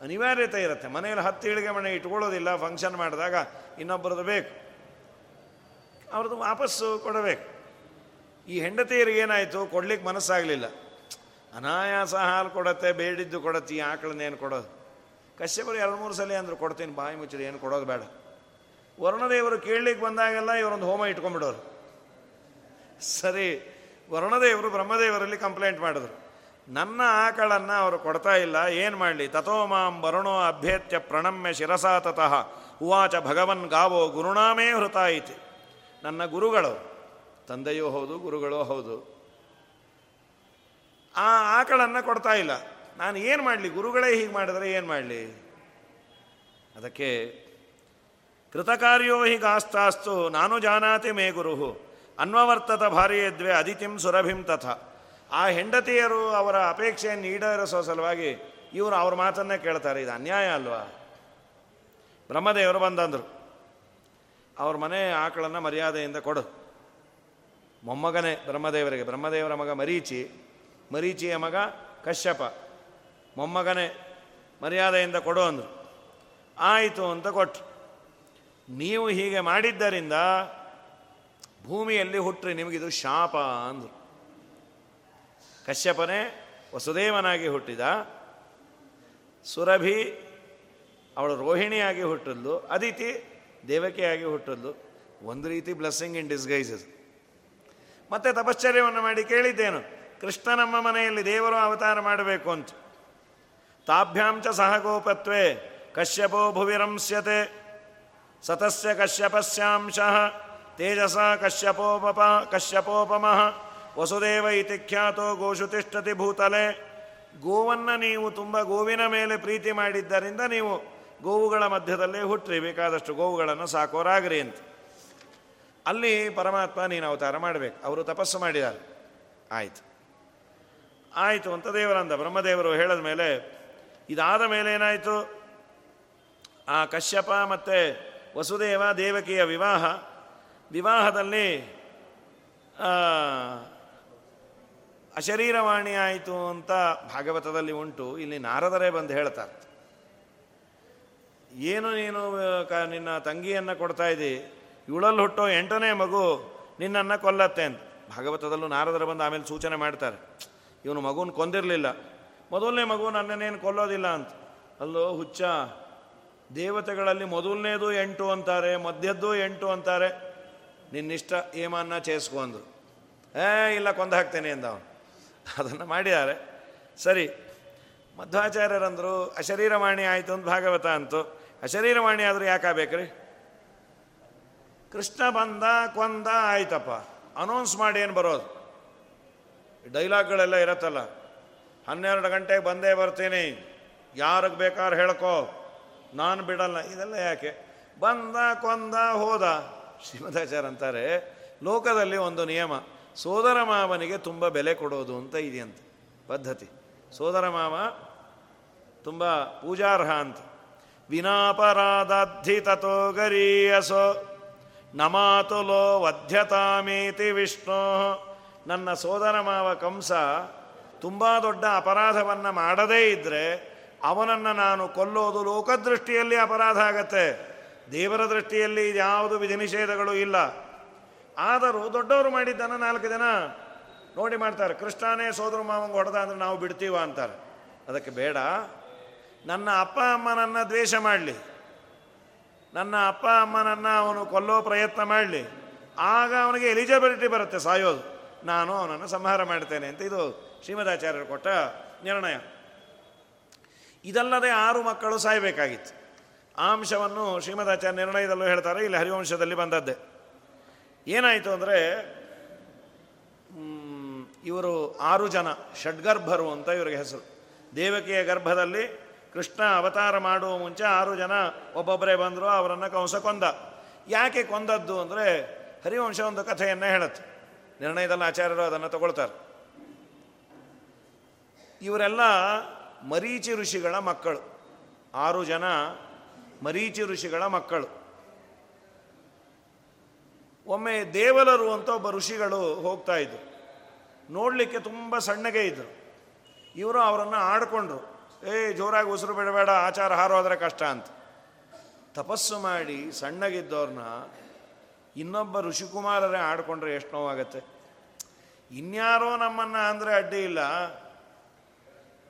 ಅನಿವಾರ್ಯತೆ ಇರುತ್ತೆ. ಮನೆಯಲ್ಲಿ ಹತ್ತು ಇಳಿಗೆ ಮನೆ ಇಟ್ಕೊಳ್ಳೋದಿಲ್ಲ ಫಂಕ್ಷನ್ ಮಾಡಿದಾಗ ಇನ್ನೊಬ್ಬರದ್ದು ಬೇಕು. ಅವ್ರದ್ದು ವಾಪಸ್ಸು ಕೊಡಬೇಕು. ಈ ಹೆಂಡತಿಯರಿಗೆ ಏನಾಯಿತು? ಕೊಡ್ಲಿಕ್ಕೆ ಮನಸ್ಸಾಗಲಿಲ್ಲ. ಅನಾಯಾಸ ಹಾಲು ಕೊಡತ್ತೆ, ಬೇಡಿದ್ದು ಕೊಡತ್ತೆ, ಈ ಆಕಳನ್ನೇನು ಕೊಡೋದು? ಕಶ್ಯಪರು ಎರಡು ಮೂರು ಸಲ ಅಂದರು, ಕೊಡ್ತೀನಿ ಬಾಯಿ ಮುಚ್ಚಿರಿ ಏನು ಕೊಡೋದು ಬೇಡ. ವರುಣದೇವರು ಕೇಳಲಿಕ್ಕೆ ಬಂದಾಗೆಲ್ಲ ಇವರೊಂದು ಹೋಮ ಇಟ್ಕೊಂಡ್ಬಿಡೋರು. ಸರಿ, ವರುಣದೇವರು ಬ್ರಹ್ಮದೇವರಲ್ಲಿ ಕಂಪ್ಲೇಂಟ್ ಮಾಡಿದ್ರು. ನನ್ನ ಆಕಳನ್ನು ಅವರು ಕೊಡ್ತಾ ಇಲ್ಲ, ಏನು ಮಾಡಲಿ? ತಥೋ ಮಾಂ ವರುಣೋ ಅಭ್ಯೇತ್ಯ ಪ್ರಣಮ್ಯ ಶಿರಸಾ ತತಃ. ಉವಾಚ ಭಗವನ್ ಗಾವೋ ಗುರುಣಾಮೇ ಹೃತಾಯಿತಿ. ನನ್ನ ಗುರುಗಳು. ತಂದೆಯೂ ಹೌದು, ಗುರುಗಳೂ ಹೌದು. ಆ ಆಕಳನ್ನು ಕೊಡ್ತಾ ಇಲ್ಲ. ನಾನು ಏನು ಮಾಡಲಿ? ಗುರುಗಳೇ ಹೀಗೆ ಮಾಡಿದರೆ ಏನು ಮಾಡಲಿ? ಅದಕ್ಕೆ ಕೃತಕಾರ್ಯೋ ಹೀಗಾಸ್ತಾಸ್ತು ನಾನು ಜಾನಾತಿ ಮೇ ಗುರುಹು. ಅನ್ವವರ್ತತ ಭಾರ್ಯದ್ವೆ ಅದಿತಿಂ ಸುರಭಿಂ ತಥ. ಆ ಹೆಂಡತಿಯರು ಅವರ ಅಪೇಕ್ಷೆಯನ್ನು ಈಡೇರಿಸೋ ಸಲುವಾಗಿ ಇವರು ಅವ್ರ ಮಾತನ್ನೇ ಕೇಳ್ತಾರೆ. ಇದು ಅನ್ಯಾಯ ಅಲ್ವಾ? ಬ್ರಹ್ಮದೇವರು ಬಂದಂದರು. ಅವ್ರ ಮನೆ ಆಕಳನ್ನು ಮರ್ಯಾದೆಯಿಂದ ಕೊಡು. ಮೊಮ್ಮಗನೇ ಬ್ರಹ್ಮದೇವರಿಗೆ, ಬ್ರಹ್ಮದೇವರ ಮಗ ಮರೀಚಿ, ಮರೀಚಿಯ ಮಗ ಕಶ್ಯಪ, ಮೊಮ್ಮಗನೇ ಮರ್ಯಾದೆಯಿಂದ ಕೊಡು ಅಂದರು. ಆಯಿತು ಅಂತ ಕೊಟ್ಟರು ನೀವು ಹೀಗೆ ಮಾಡಿದ್ದರಿಂದ ಭೂಮಿಯಲ್ಲಿ ಹುಟ್ಟ್ರಿ, ನಿಮಗಿದು ಶಾಪ ಅಂದರು. ಕಶ್ಯಪನೇ ವಸುದೇವನಾಗಿ ಹುಟ್ಟಿದ. ಸುರಭಿ ಅವಳು ರೋಹಿಣಿಯಾಗಿ ಹುಟ್ಟಿದ್ಲು. ಅದಿತಿ ದೇವಕಿಯಾಗಿ ಹುಟ್ಟದ್ದು ಒಂದು ರೀತಿ ಬ್ಲೆಸ್ಸಿಂಗ್ ಇನ್ ಡಿಸ್ಗೈಸಸ್ ಮತ್ತೆ ತಪಶ್ಚರ್ಯವನ್ನು ಮಾಡಿ ಕೇಳಿದ್ದೇನು ಕೃಷ್ಣ ನಮ್ಮ ಮನೆಯಲ್ಲಿ ದೇವರು ಅವತಾರ ಮಾಡಬೇಕು ಅಂತ. ತಾಭ್ಯಾಂಚ ಸಹಗೋಪತ್ವೇ, ಕಶ್ಯಪೋ ಭುವಿರಂಸ್ಯತೆ ಸತಸ್ಯ ಕಶ್ಯಪಸ್ಯಾಂಶ ತೇಜಸ ಕಶ್ಯಪೋಪಪ ಕಶ್ಯಪೋಪಮಃ ವಸುದೇವ ಇತಿ ಖ್ಯಾತೋ ಗೋಷು ತಿಷ್ಠತಿ ಭೂತಲೆ. ಗೋವನ್ನು ನೀವು ತುಂಬ ಗೋವಿನ ಮೇಲೆ ಪ್ರೀತಿ ಮಾಡಿದ್ದರಿಂದ ನೀವು ಗೋವುಗಳ ಮಧ್ಯದಲ್ಲೇ ಹುಟ್ಟ್ರಿ ಬೇಕಾದಷ್ಟು ಗೋವುಗಳನ್ನು ಸಾಕೋರಾಗ್ರಿ ಅಂತ. ಅಲ್ಲಿ ಪರಮಾತ್ಮ ನೀನು ಅವತಾರ ಮಾಡಬೇಕು. ಅವರು ತಪಸ್ಸು ಮಾಡಿದ್ದಾರೆ. ಆಯಿತು. ಆಯಿತು ಅಂತ ದೇವರಂದ ಬ್ರಹ್ಮದೇವರು ಹೇಳಿದ ಮೇಲೆ, ಇದಾದ ಮೇಲೆ ಏನಾಯಿತು? ಆ ಕಶ್ಯಪ ಮತ್ತು ವಸುದೇವ ದೇವಕಿಯ ವಿವಾಹ, ವಿವಾಹದಲ್ಲಿ ಅಶರೀರವಾಣಿ ಆಯಿತು ಅಂತ ಭಾಗವತದಲ್ಲಿ ಉಂಟು. ಇಲ್ಲಿ ನಾರದರೇ ಬಂದು ಹೇಳ್ತಾರೆ. ಏನು ನೀನು ಕ, ನಿನ್ನ ತಂಗಿಯನ್ನು ಕೊಡ್ತಾ ಇದ್ದಿ? ಇವಳಲ್ಲಿ ಹುಟ್ಟೋ ಎಂಟನೇ ಮಗು ನಿನ್ನನ್ನು ಕೊಲ್ಲತ್ತೆ ಅಂತ. ಭಾಗವತದಲ್ಲೂ ನಾರದರು ಬಂದು ಆಮೇಲೆ ಸೂಚನೆ ಮಾಡ್ತಾರೆ. ಇವನು ಮಗುನ ಕೊಂದಿರಲಿಲ್ಲ. ಮೊದಲನೇ ಮಗು ನನ್ನನ್ನೇನು ಕೊಲ್ಲೋದಿಲ್ಲ ಅಂತ. ಅಲ್ಲೋ, ಹುಚ್ಚ. ದೇವತೆಗಳಲ್ಲಿ ಮೊದಲನೇದು ಎಂಟು ಅಂತಾರೆ, ಮಧ್ಯದ್ದು ಎಂಟು ಅಂತಾರೆ. ನಿನ್ನಿಷ್ಟ ಏಮನ್ನ ಚೇಸ್ಕೊ ಅಂದರು. ಏ, ಇಲ್ಲ, ಕೊಂದು ಹಾಕ್ತೇನೆ ಅಂದ ಅವನು. ಅದನ್ನು ಮಾಡಿದ್ದಾರೆ. ಸರಿ, ಮಧ್ವಾಚಾರ್ಯರಂದರು ಅಶರೀರವಾಣಿ ಆಯಿತು ಅಂತ ಭಾಗವತ ಅಂತು. ಅಶರೀರವಾಣಿ ಆದರೂ ಯಾಕಾಗಬೇಕ್ರಿ ಕೃಷ್ಣ ಬಂದ, ಕೊಂದ, ಆಯ್ತಪ್ಪ. ಅನೌನ್ಸ್ ಮಾಡಿ ಏನು ಬರೋದು? ಡೈಲಾಗ್ಗಳೆಲ್ಲ ಇರತ್ತಲ್ಲ. ಹನ್ನೆರಡು ಗಂಟೆಗೆ ಬಂದೇ ಬರ್ತೀನಿ. ಯಾರಿಗೆ ಬೇಕಾದ್ರೆ ಹೇಳ್ಕೋ. ನಾನು ಬಿಡಲ್ಲ. ಇದೆಲ್ಲ ಯಾಕೆ? ಬಂದ, ಕೊಂದ, ಹೋದ. ಶ್ರೀಮದಾಚಾರ್ಯ ಅಂತಾರೆ, ಲೋಕದಲ್ಲಿ ಒಂದು ನಿಯಮ. ಸೋದರ ಮಾವನಿಗೆ ತುಂಬ ಬೆಲೆ ಕೊಡೋದು ಅಂತ ಇದೆಯಂತೆ. ಪದ್ಧತಿ. ಸೋದರ ಮಾವ ತುಂಬ ಪೂಜಾರ್ಹ ಅಂತ. ವಿನಾಪರಾಧಾಧಿ ತಥೋ ಗರೀಯಸೋ ನಮಾತುಲೋ ವಧ್ಯತಾಮೇತಿ ವಿಷ್ಣು. ನನ್ನ ಸೋದರ ಮಾವ ಕಂಸ ತುಂಬ ದೊಡ್ಡ ಅಪರಾಧವನ್ನು ಮಾಡದೇ ಇದ್ದರೆ ಅವನನ್ನು ನಾನು ಕೊಲ್ಲೋದು ಲೋಕದೃಷ್ಟಿಯಲ್ಲಿ ಅಪರಾಧ ಆಗತ್ತೆ. ದೇವರ ದೃಷ್ಟಿಯಲ್ಲಿ ಯಾವುದು ವಿಧಿ ನಿಷೇಧಗಳು ಇಲ್ಲ. ಆದರೂ ದೊಡ್ಡವರು ಮಾಡಿದ್ದನ್ನು ನಾಲ್ಕು ಜನ ನೋಡಿ ಮಾಡ್ತಾರೆ. ಕೃಷ್ಣನೇ ಸೋದರ ಮಾವಂಗೆ ಹೊಡೆದ ಅಂದರೆ ನಾವು ಬಿಡ್ತೀವ ಅಂತಾರೆ. ಅದಕ್ಕೆ ಬೇಡ. ನನ್ನ ಅಪ್ಪ ಅಮ್ಮನನ್ನು ದ್ವೇಷ ಮಾಡಲಿ. ನನ್ನ ಅಪ್ಪ ಅಮ್ಮನನ್ನು ಅವನು ಕೊಲ್ಲೋ ಪ್ರಯತ್ನ ಮಾಡಲಿ. ಆಗ ಅವನಿಗೆ ಎಲಿಜಿಬಿಲಿಟಿ ಬರುತ್ತೆ ಸಾಯೋದು. ನಾನು ಅವನನ್ನು ಸಂಹಾರ ಮಾಡ್ತೇನೆ ಅಂತ ಇದು ಶ್ರೀಮದಾಚಾರ್ಯರು ಕೊಟ್ಟ ನಿರ್ಣಯ. ಇದಲ್ಲದೆ ಆರು ಮಕ್ಕಳು ಸಾಯಬೇಕಾಗಿತ್ತು. ಅಂಶವನ್ನು ಶ್ರೀಮದಾಚಾರ್ಯ ನಿರ್ಣಯದಲ್ಲೂ ಹೇಳ್ತಾರೆ, ಇಲ್ಲಿ ಹರಿವಂಶದಲ್ಲಿ ಬಂದದ್ದೇ. ಏನಾಯಿತು ಅಂದರೆ ಇವರು ಆರು ಜನ, ಷಡ್ಗರ್ಭರು ಅಂತ ಇವರಿಗೆ ಹೆಸರು. ದೇವಕಿಯ ಗರ್ಭದಲ್ಲಿ ಕೃಷ್ಣ ಅವತಾರ ಮಾಡುವ ಮುಂಚೆ ಆರು ಜನ ಒಬ್ಬೊಬ್ಬರೇ ಬಂದರು, ಅವರನ್ನು ಕಂಸ ಕೊಂದ. ಯಾಕೆ ಕೊಂದದ್ದು ಅಂದರೆ ಹರಿವಂಶ ಒಂದು ಕಥೆಯನ್ನು ಹೇಳುತ್ತೆ. ನಿರ್ಣಯದಲ್ಲಿ ಆಚಾರ್ಯರು ಅದನ್ನು ತಗೊಳ್ತಾರೆ. ಇವರೆಲ್ಲ ಮರೀಚಿ ಋಷಿಗಳ ಮಕ್ಕಳು. ಆರು ಜನ ಮರೀಚಿ ಋಷಿಗಳ ಮಕ್ಕಳು. ಒಮ್ಮೆ ದೇವಲರು ಅಂತ ಒಬ್ಬ ಋಷಿಗಳು ಹೋಗ್ತಾ ಇದ್ರು. ನೋಡಲಿಕ್ಕೆ ತುಂಬ ಸಣ್ಣಗೆ ಇದ್ದರು ಇವರು ಅವರನ್ನು ಆಡ್ಕೊಂಡ್ರು. ಏ, ಜೋರಾಗಿ ಉಸಿರು ಬಿಡಬೇಡ, ಆಚಾರ ಹಾರೋದ್ರೆ ಕಷ್ಟ ಅಂತ. ತಪಸ್ಸು ಮಾಡಿ ಸಣ್ಣಗಿದ್ದವ್ರನ್ನ ಇನ್ನೊಬ್ಬ ಋಷಿಕುಮಾರರೇ ಆಡಿಕೊಂಡ್ರೆ ಎಷ್ಟು ನೋವಾಗತ್ತೆ. ಇನ್ಯಾರೋ ನಮ್ಮನ್ನು ಅಂದರೆ ಅಡ್ಡಿ ಇಲ್ಲ.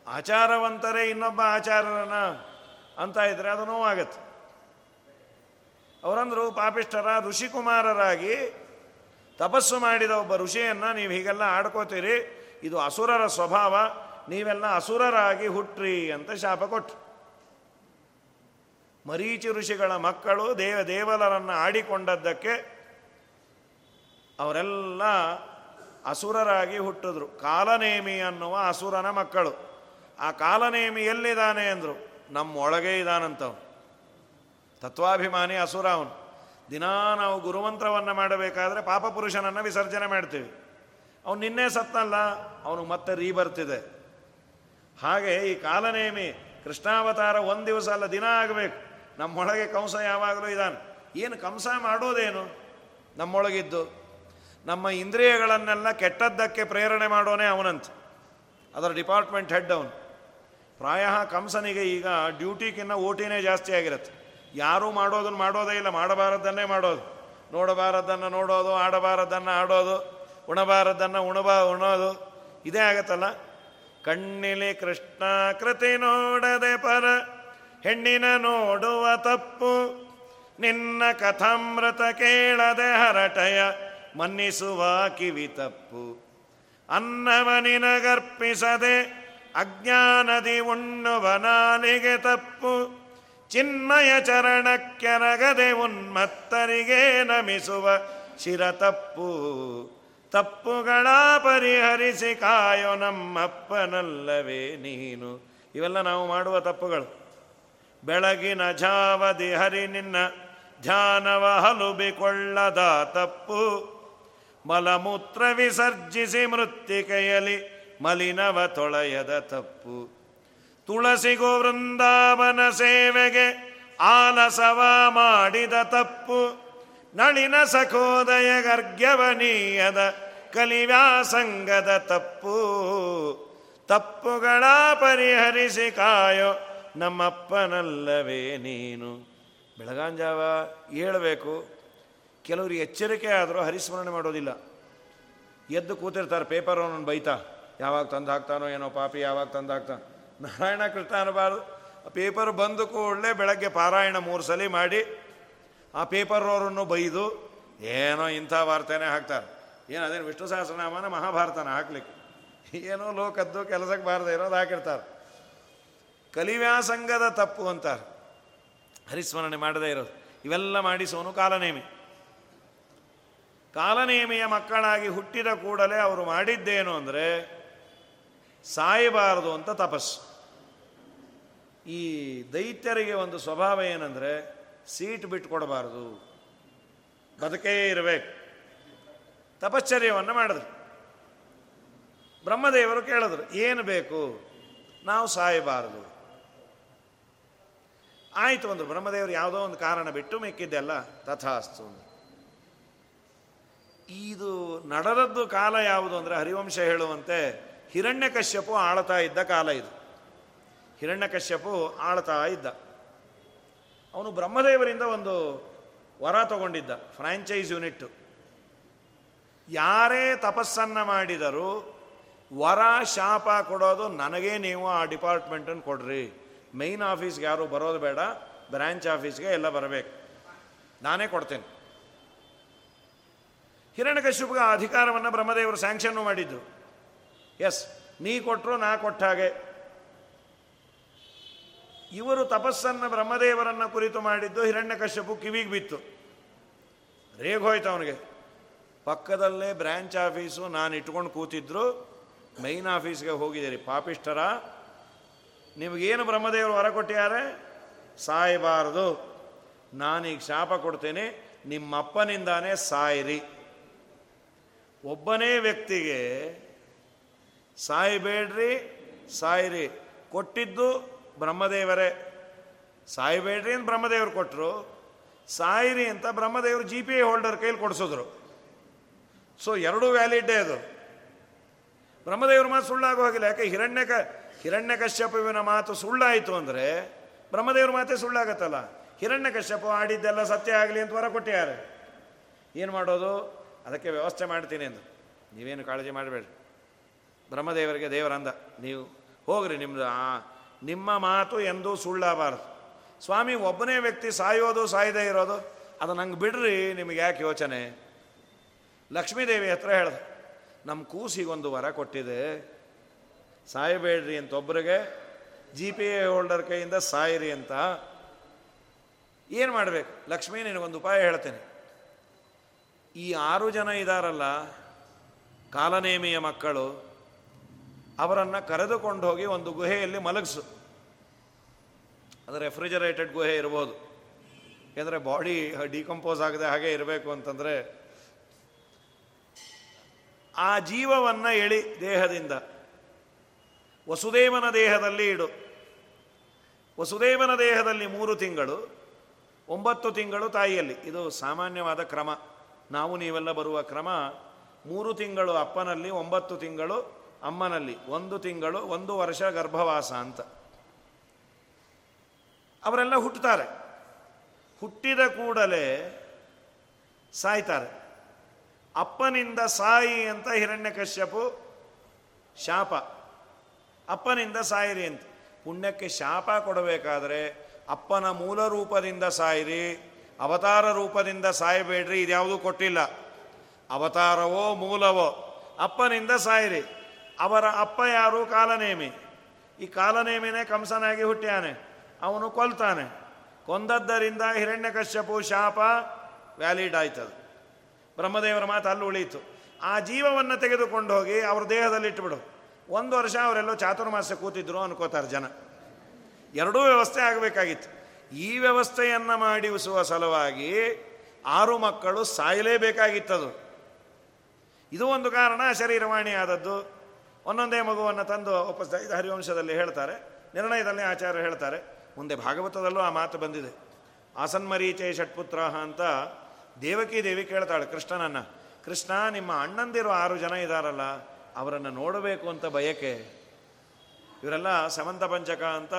ಆಚಾರವಂತರೇ ಇನ್ನೊಬ್ಬ ಆಚಾರರನ್ನ ಅಂತ ಇದ್ರೆ ಅದು ನೋವಾಗತ್ತೆ. ಅವರಂದರು ಪಾಪಿಷ್ಠರ, ಋಷಿಕುಮಾರರಾಗಿ ತಪಸ್ಸು ಮಾಡಿದ ಒಬ್ಬ ಋಷಿಯನ್ನು ನೀವು ಹೀಗೆಲ್ಲ ಆಡ್ಕೋತೀರಿ. ಇದು ಅಸುರರ ಸ್ವಭಾವ. ನೀವೆಲ್ಲ ಅಸುರರಾಗಿ ಹುಟ್ಟ್ರಿ ಅಂತ ಶಾಪ ಕೊಟ್ರು. ಮರೀಚಿ ಋಷಿಗಳ ಮಕ್ಕಳು ದೇವ ದೇವಲರನ್ನು ಆಡಿಕೊಂಡದ್ದಕ್ಕೆ ಅವರೆಲ್ಲ ಅಸುರರಾಗಿ ಹುಟ್ಟಿದ್ರು. ಕಾಲನೇಮಿ ಅನ್ನುವ ಅಸುರನ ಮಕ್ಕಳು. ಆ ಕಾಲನೇಮಿ ಎಲ್ಲಿದ್ದಾನೆ ಅಂದರು? ನಮ್ಮೊಳಗೆ ಇದ್ದಾನಂತವನು ತತ್ವಾಭಿಮಾನಿ ಅಸುರ ಅವನು. ದಿನಾ ನಾವು ಗುರುಮಂತ್ರವನ್ನು ಮಾಡಬೇಕಾದ್ರೆ ಪಾಪ ಪುರುಷನನ್ನು ವಿಸರ್ಜನೆ ಮಾಡ್ತೀವಿ. ಅವನು ನಿನ್ನೆ ಸತ್ತಲ್ಲ ಅವನು ಮತ್ತೆ ರೀ ಬರ್ತಿದೆ. ಹಾಗೆ ಈ ಕಾಲನೇಮಿ ಕೃಷ್ಣಾವತಾರ ಒಂದು ದಿವಸ ಅಲ್ಲ, ದಿನ ಆಗಬೇಕು. ನಮ್ಮೊಳಗೆ ಕಂಸ ಯಾವಾಗಲೂ ಇದ್ದಾನೆ ಏನು ಕಂಸ ಮಾಡೋದೇನು? ನಮ್ಮೊಳಗಿದ್ದು. ನಮ್ಮ ಇಂದ್ರಿಯಗಳನ್ನೆಲ್ಲ ಕೆಟ್ಟದ್ದಕ್ಕೆ ಪ್ರೇರಣೆ ಮಾಡೋನೇ ಅವನಂತ. ಅದರ ಡಿಪಾರ್ಟ್ಮೆಂಟ್ ಹೆಡ್ ಅವನು. ಪ್ರಾಯ ಕಂಸನಿಗೆ ಈಗ ಡ್ಯೂಟಿಗಿನ್ನ ಓಟಿನೇ ಜಾಸ್ತಿ ಆಗಿರುತ್ತೆ. ಯಾರೂ ಮಾಡೋದನ್ನು ಮಾಡೋದೇ ಇಲ್ಲ, ಮಾಡಬಾರದ್ದನ್ನೇ ಮಾಡೋದು. ನೋಡಬಾರದ್ದನ್ನು ನೋಡೋದು, ಆಡಬಾರದ್ದನ್ನು ಆಡೋದು, ಉಣಬಾರದ್ದನ್ನು ಉಣಬಾ, ಉಣೋದು. ಇದೇ ಆಗತ್ತಲ್ಲ? ಕಣ್ಣಿಲಿ ಕೃಷ್ಣ ಕೃತಿ ನೋಡದೆ ಪರ, ಹೆಣ್ಣಿನ ನೋಡುವ ತಪ್ಪು. ನಿನ್ನ ಕಥಾಮೃತ ಕೇಳದೆ ಹರಟಯ ಮನ್ನಿಸುವ ಕಿವಿ ತಪ್ಪು. ಅನ್ನವನಿನಗರ್ಪಿಸದೆ ಅಜ್ಞಾನದಿ ಉಣ್ಣುವ ನಾಲಿಗೆ ತಪ್ಪು. ಚಿನ್ಮಯ ಚರಣಕ್ಕೆರಗದೆ ಉನ್ಮತ್ತರಿಗೆ ನಮಿಸುವ ಶಿರ ತಪ್ಪು. ತಪ್ಪುಗಳ ಪರಿಹರಿಸಿ ಕಾಯೋ ನಮ್ಮಪ್ಪನಲ್ಲವೇ ನೀನು. ಇವೆಲ್ಲ ನಾವು ಮಾಡುವ ತಪ್ಪುಗಳು. ಬೆಳಗಿನ ಜಾವದಿ ಹರಿ ನಿನ್ನ ಧ್ಯಾನವ ಹಲುಬಿಕೊಳ್ಳದ ತಪ್ಪು. ಮಲಮೂತ್ರ ವಿಸರ್ಜಿಸಿ ಮೃತ್ತಿಕೆಯಲಿ ಮಲಿನವ ತೊಳೆಯದ ತಪ್ಪು. ತುಳಸಿಗೋ ವೃಂದಾವನ ಸೇವೆಗೆ ಆಲಸವ ಮಾಡಿದ ತಪ್ಪು. ನಳಿನ ಸಖೋದಯ ಗರ್ಗ್ಯವನೀಯದ ಕಲಿವ್ಯಾಸಂಗದ ತಪ್ಪು. ತಪ್ಪುಗಳ ಪರಿಹರಿಸಿ ಕಾಯೋ ನಮ್ಮಪ್ಪನಲ್ಲವೇ ನೀನು. ಬೆಳಗಾಂಜಾವ ಹೇಳಬೇಕು, ಕೆಲವರು ಎಚ್ಚರಿಕೆ ಆದರೂ ಹರಿಸ್ಮರಣೆ ಮಾಡೋದಿಲ್ಲ. ಎದ್ದು ಕೂತಿರ್ತಾರೆ, ಪೇಪರ್ ಅವನನ್ನು ಬೈತಾ, ಯಾವಾಗ ತಂದು ಹಾಕ್ತಾನೋ ಏನೋ ಪಾಪಿ, ಯಾವಾಗ ತಂದು ಹಾಕ್ತಾನ. ನಾರಾಯಣ ಕೃಷ್ಣ ಅನ್ನಬಾರ್ದು ಪೇಪರ್ ಬಂದು ಕೂಡಲೇ ಬೆಳಗ್ಗೆ ಪಾರಾಯಣ ಮೂರು ಸಲ ಮಾಡಿ ಆ ಪೇಪರ್ನವರನ್ನು ಬೈದು ಏನೋ ಇಂಥ ವಾರ್ತೆನೇ ಹಾಕ್ತಾರೆ. ಏನು ಅದೇನು ವಿಷ್ಣು ಸಹಸ್ರನಾಮನ ಮಹಾಭಾರತನ ಹಾಕ್ಲಿಕ್ಕೆ? ಏನೋ ಲೋಕದ್ದು ಕೆಲಸಕ್ಕೆ ಬಾರದೆ ಇರೋದು ಹಾಕಿರ್ತಾರೆ. ಕಲಿವ್ಯಾಸಂಗದ ತಪ್ಪು ಅಂತಾರೆ. ಹರಿಸ್ಮರಣೆ ಮಾಡದೇ ಇರೋದು. ಇವೆಲ್ಲ ಮಾಡಿಸೋನು ಕಾಲನೇಮಿ. ಕಾಲನೇಮಿಯ ಮಕ್ಕಳಾಗಿ ಹುಟ್ಟಿದ ಕೂಡಲೇ ಅವರು ಮಾಡಿದ್ದೇನು ಅಂದರೆ ಸಾಯಬಾರದು ಅಂತ ತಪಸ್ಸು. ಈ ದೈತ್ಯರಿಗೆ ಒಂದು ಸ್ವಭಾವ ಏನಂದರೆ ಸೀಟ್ ಬಿಟ್ಕೊಡಬಾರದು. ಬದುಕೇ ಇರಬೇಕು. ತಪಶ್ಚರ್ಯವನ್ನು ಮಾಡಿದ್ರು. ಬ್ರಹ್ಮದೇವರು ಕೇಳಿದ್ರು, ಏನು ಬೇಕು? ನಾವು ಸಾಯಬಾರದು. ಆಯಿತು ಒಂದು, ಬ್ರಹ್ಮದೇವರು ಯಾವುದೋ ಒಂದು ಕಾರಣ ಬಿಟ್ಟು ಮಿಕ್ಕಿದ್ದೆಲ್ಲ ತಥಾಸ್ತು ಇದು ನಡೆದದ್ದು ಕಾಲ ಯಾವುದು ಅಂದರೆ ಹರಿವಂಶ ಹೇಳುವಂತೆ ಹಿರಣ್ಯಕಶ್ಯಪು ಆಳ್ತಾ ಇದ್ದ ಕಾಲ ಇದು. ಹಿರಣ್ಯಕಶ್ಯಪು ಆಳ್ತಾ ಇದ್ದ. ಅವನು ಬ್ರಹ್ಮದೇವರಿಂದ ಒಂದು ವರ ತಗೊಂಡಿದ್ದ ಫ್ರಾಂಚೈಸ್ ಯೂನಿಟ್ ಯಾರೇ ತಪಸ್ಸನ್ನು ಮಾಡಿದರೂ ವರ ಶಾಪ ಕೊಡೋದು ನನಗೇ ನೀವು ಆ ಡಿಪಾರ್ಟ್ಮೆಂಟನ್ನು ಕೊಡ್ರಿ. ಮೈನ್ ಆಫೀಸ್ಗೆ ಯಾರು ಬರೋದು ಬೇಡ ಬ್ರ್ಯಾಂಚ್ ಆಫೀಸ್ಗೆ ಎಲ್ಲ ಬರಬೇಕು. ನಾನೇ ಕೊಡ್ತೇನೆ. ಹಿರಣ್ಯಕಶ್ಯಪಿಗೆ ಆ ಅಧಿಕಾರವನ್ನು ಬ್ರಹ್ಮದೇವರು ಸ್ಯಾಂಕ್ಷನ್ನು ಮಾಡಿದ್ದು ಎಸ್ ನೀ ಕೊಟ್ಟರು ನಾ ಕೊಟ್ಟ ಹಾಗೆ. ಇವರು ತಪಸ್ಸನ್ನು ಬ್ರಹ್ಮದೇವರನ್ನು ಕುರಿತು ಮಾಡಿದ್ದು ಹಿರಣ್ಯಕಶ್ಯಪು ಕಿವಿಗೆ ಬಿತ್ತು. ರೇಗೋಯ್ತು ಅವನಿಗೆ. ಪಕ್ಕದಲ್ಲೇ ಬ್ರ್ಯಾಂಚ್ ಆಫೀಸು, ನಾನು ಇಟ್ಕೊಂಡು ಕೂತಿದ್ರು. ಮೈನ್ ಆಫೀಸ್ಗೆ ಹೋಗಿದ್ದೀರಿ. ಪಾಪಿಷ್ಟರ ನಿಮಗೇನು ಬ್ರಹ್ಮದೇವರು ಹೊರ ಕೊಟ್ಟಿದ್ದಾರೆ? ಸಾಯಬಾರದು. ನಾನೀಗ ಶಾಪ ಕೊಡ್ತೇನೆ. ನಿಮ್ಮಪ್ಪನಿಂದಾನೇ ಸಾಯಿರಿ. ಒಬ್ಬನೇ ವ್ಯಕ್ತಿಗೆ ಸಾಯಬೇಡ್ರಿ, ಸಾಯಿರಿ. ಕೊಟ್ಟಿದ್ದು ಬ್ರಹ್ಮದೇವರೇ, ಸಾಯಬೇಡ್ರಿ ಅಂತ ಬ್ರಹ್ಮದೇವರು ಕೊಟ್ಟರು ಸಾಯಿರಿ ಅಂತ ಬ್ರಹ್ಮದೇವರು ಜಿ ಪಿ ಐ ಹೋಲ್ಡರ್ ಕೈಲಿ ಕೊಡಿಸಿದ್ರು. ಸೊ ಎರಡೂ ವ್ಯಾಲಿಡ್ಡೇ ಅದು. ಬ್ರಹ್ಮದೇವ್ರ ಮಾತು ಸುಳ್ಳಾಗೋ ಹೋಗಿಲ್ಲ. ಯಾಕೆ? ಹಿರಣ್ಯಕ, ಹಿರಣ್ಯಕಶ್ಯಪುವಿನ ಮಾತು ಸುಳ್ಳಾಯಿತು ಅಂದರೆ ಬ್ರಹ್ಮದೇವ್ರ ಮಾತೇ ಸುಳ್ಳಾಗತ್ತಲ್ಲ. ಹಿರಣ್ಯಕಶ್ಯಪ ಆಡಿದ್ದೆಲ್ಲ ಸತ್ಯ ಆಗಲಿ ಅಂತ ವರ ಕೊಟ್ಟಿದ್ದಾರೆ. ಏನು ಮಾಡೋದು? ಅದಕ್ಕೆ ವ್ಯವಸ್ಥೆ ಮಾಡ್ತೀನಿ ಅಂದರು. ನೀವೇನು ಕಾಳಜಿ ಮಾಡಬೇಡ್ರಿ. ಬ್ರಹ್ಮದೇವರಿಗೆ ದೇವರಂದ. ನೀವು ಹೋಗ್ರಿ ನಿಮ್ಮದು ಆ ನಿಮ್ಮ ಮಾತು ಎಂದೂ ಸುಳ್ಳಾಗಬಾರ್ದು. ಸ್ವಾಮಿ, ಒಬ್ಬನೇ ವ್ಯಕ್ತಿ ಸಾಯೋದು, ಸಾಯದೇ ಇರೋದು, ಅದು ನಂಗೆ ಬಿಡ್ರಿ, ನಿಮಗೆ ಯಾಕೆ ಯೋಚನೆ? ಲಕ್ಷ್ಮೀದೇವಿ ಹತ್ರ ಹೇಳ್ದೆ ನಮ್ಮ ಕೂಸಿಗೊಂದು ವರ ಕೊಟ್ಟಿದೆ. ಸಾಯಬೇಡ್ರಿ ಅಂತ ಒಬ್ಬರಿಗೆ ಜಿ ಪಿ ಎ ಹೋಲ್ಡರ್ ಕೈಯಿಂದ ಸಾಯಿರಿ ಅಂತ. ಏನು ಮಾಡಬೇಕು? ಲಕ್ಷ್ಮೀ, ನಿನಗೊಂದು ಉಪಾಯ ಹೇಳ್ತೇನೆ. ಈ ಆರು ಜನ ಇದ್ದಾರಲ್ಲ ಕಾಲನೇಮಿಯ ಮಕ್ಕಳು ಅವರನ್ನು ಕರೆದುಕೊಂಡು ಹೋಗಿ ಒಂದು ಗುಹೆಯಲ್ಲಿ ಮಲಗಿಸು. ಅದು ರೆಫ್ರಿಜರೇಟೆಡ್ ಗುಹೆ ಇರ್ಬೋದು. ಯಾಕೆಂದರೆ ಬಾಡಿ ಡಿಕಂಪೋಸ್ ಆಗದೆ ಹಾಗೆ ಇರಬೇಕು ಅಂತಂದರೆ ಆ ಜೀವವನ್ನು ಎಳಿ ದೇಹದಿಂದ. ವಸುದೇವನ ದೇಹದಲ್ಲಿ ಇಡು. ವಸುದೇವನ ದೇಹದಲ್ಲಿ ಮೂರು ತಿಂಗಳು, ಒಂಬತ್ತು ತಿಂಗಳು ತಾಯಿಯಲ್ಲಿ. ಇದು ಸಾಮಾನ್ಯವಾದ ಕ್ರಮ. ನಾವು ನೀವೆಲ್ಲ ಬರುವ ಕ್ರಮ, ಮೂರು ತಿಂಗಳು ಅಪ್ಪನಲ್ಲಿ, ಒಂಬತ್ತು ತಿಂಗಳು ಅಮ್ಮನಲ್ಲಿ ಒಂದು ತಿಂಗಳು, ಒಂದು ವರ್ಷ ಗರ್ಭವಾಸ ಅಂತ. ಅವರೆಲ್ಲ ಹುಟ್ಟುತ್ತಾರೆ. ಹುಟ್ಟಿದ ಕೂಡಲೇ ಸಾಯ್ತಾರೆ. ಅಪ್ಪನಿಂದ ಸಾಯಿ ಅಂತ ಹಿರಣ್ಯಕಶ್ಯಪು ಶಾಪ. ಅಪ್ಪನಿಂದ ಸಾಯಿರಿ ಅಂತ. ಪುಣ್ಯಕ್ಕೆ ಶಾಪ ಕೊಡಬೇಕಾದ್ರೆ ಅಪ್ಪನ ಮೂಲ ರೂಪದಿಂದ ಸಾಯಿರಿ, ಅವತಾರ ರೂಪದಿಂದ ಸಾಯಬೇಡ್ರಿ, ಇದ್ಯಾವುದೂ ಕೊಟ್ಟಿಲ್ಲ. ಅವತಾರವೋ, ಮೂಲವೋ ಅಪ್ಪನಿಂದ ಸಾಯಿರಿ. ಅವರ ಅಪ್ಪ ಯಾರು ಕಾಲನೇಮಿ? ಈ ಕಾಲನೇಮಿನೇ ಕಂಸನಾಗಿ ಹುಟ್ಟ್ಯಾನೆ. ಅವನು ಕೊಲ್ತಾನೆ. ಕೊಂದದ್ದರಿಂದ ಹಿರಣ್ಯಕಶ್ಯಪು ಶಾಪ ವ್ಯಾಲಿಡ್ ಆಯ್ತದು. ಬ್ರಹ್ಮದೇವರ ಮಾತು ಅಲ್ಲಿ ಉಳಿಯಿತು. ಆ ಜೀವವನ್ನು ತೆಗೆದುಕೊಂಡು ಹೋಗಿ ಅವ್ರ ದೇಹದಲ್ಲಿ ಇಟ್ಬಿಡು ಒಂದು ವರ್ಷ ಅವರೆಲ್ಲೋ ಚಾತುರ್ಮಾಸ ಕೂತಿದ್ರು ಅನ್ಕೋತಾರೆ ಜನ. ಎರಡೂ ವ್ಯವಸ್ಥೆ ಆಗಬೇಕಾಗಿತ್ತು. ಈ ವ್ಯವಸ್ಥೆಯನ್ನು ಮಾಡಿಸುವ ಸಲುವಾಗಿ ಆರು ಮಕ್ಕಳು ಸಾಯಲೇಬೇಕಾಗಿತ್ತದು. ಇದು ಒಂದು ಕಾರಣ ಶರೀರವಾಣಿ ಆದದ್ದು ಒಂದೊಂದೇ ಮಗುವನ್ನು ತಂದು ವಾಪಸ್ ಹರಿವಂಶದಲ್ಲಿ ಹೇಳ್ತಾರೆ. ನಿರ್ಣಯದಲ್ಲಿ ಆಚಾರ್ಯ ಹೇಳ್ತಾರೆ, ಮುಂದೆ ಭಾಗವತದಲ್ಲೂ ಆ ಮಾತು ಬಂದಿದೆ. ಆಸನ್ಮರೀಚೆ ಷಟ್ಪುತ್ರ ಅಂತ ದೇವಕಿ ದೇವಿ ಕೇಳ್ತಾಳೆ, ಕೃಷ್ಣನನ್ನು, ಕೃಷ್ಣ, ನಿಮ್ಮ ಅಣ್ಣಂದಿರು ಆರು ಜನ ಇದ್ದಾರಲ್ಲ ಅವರನ್ನು ನೋಡಬೇಕು ಅಂತ ಬಯಕೆ. ಇವರೆಲ್ಲ ಸಮಂತ ಪಂಚಕ ಅಂತ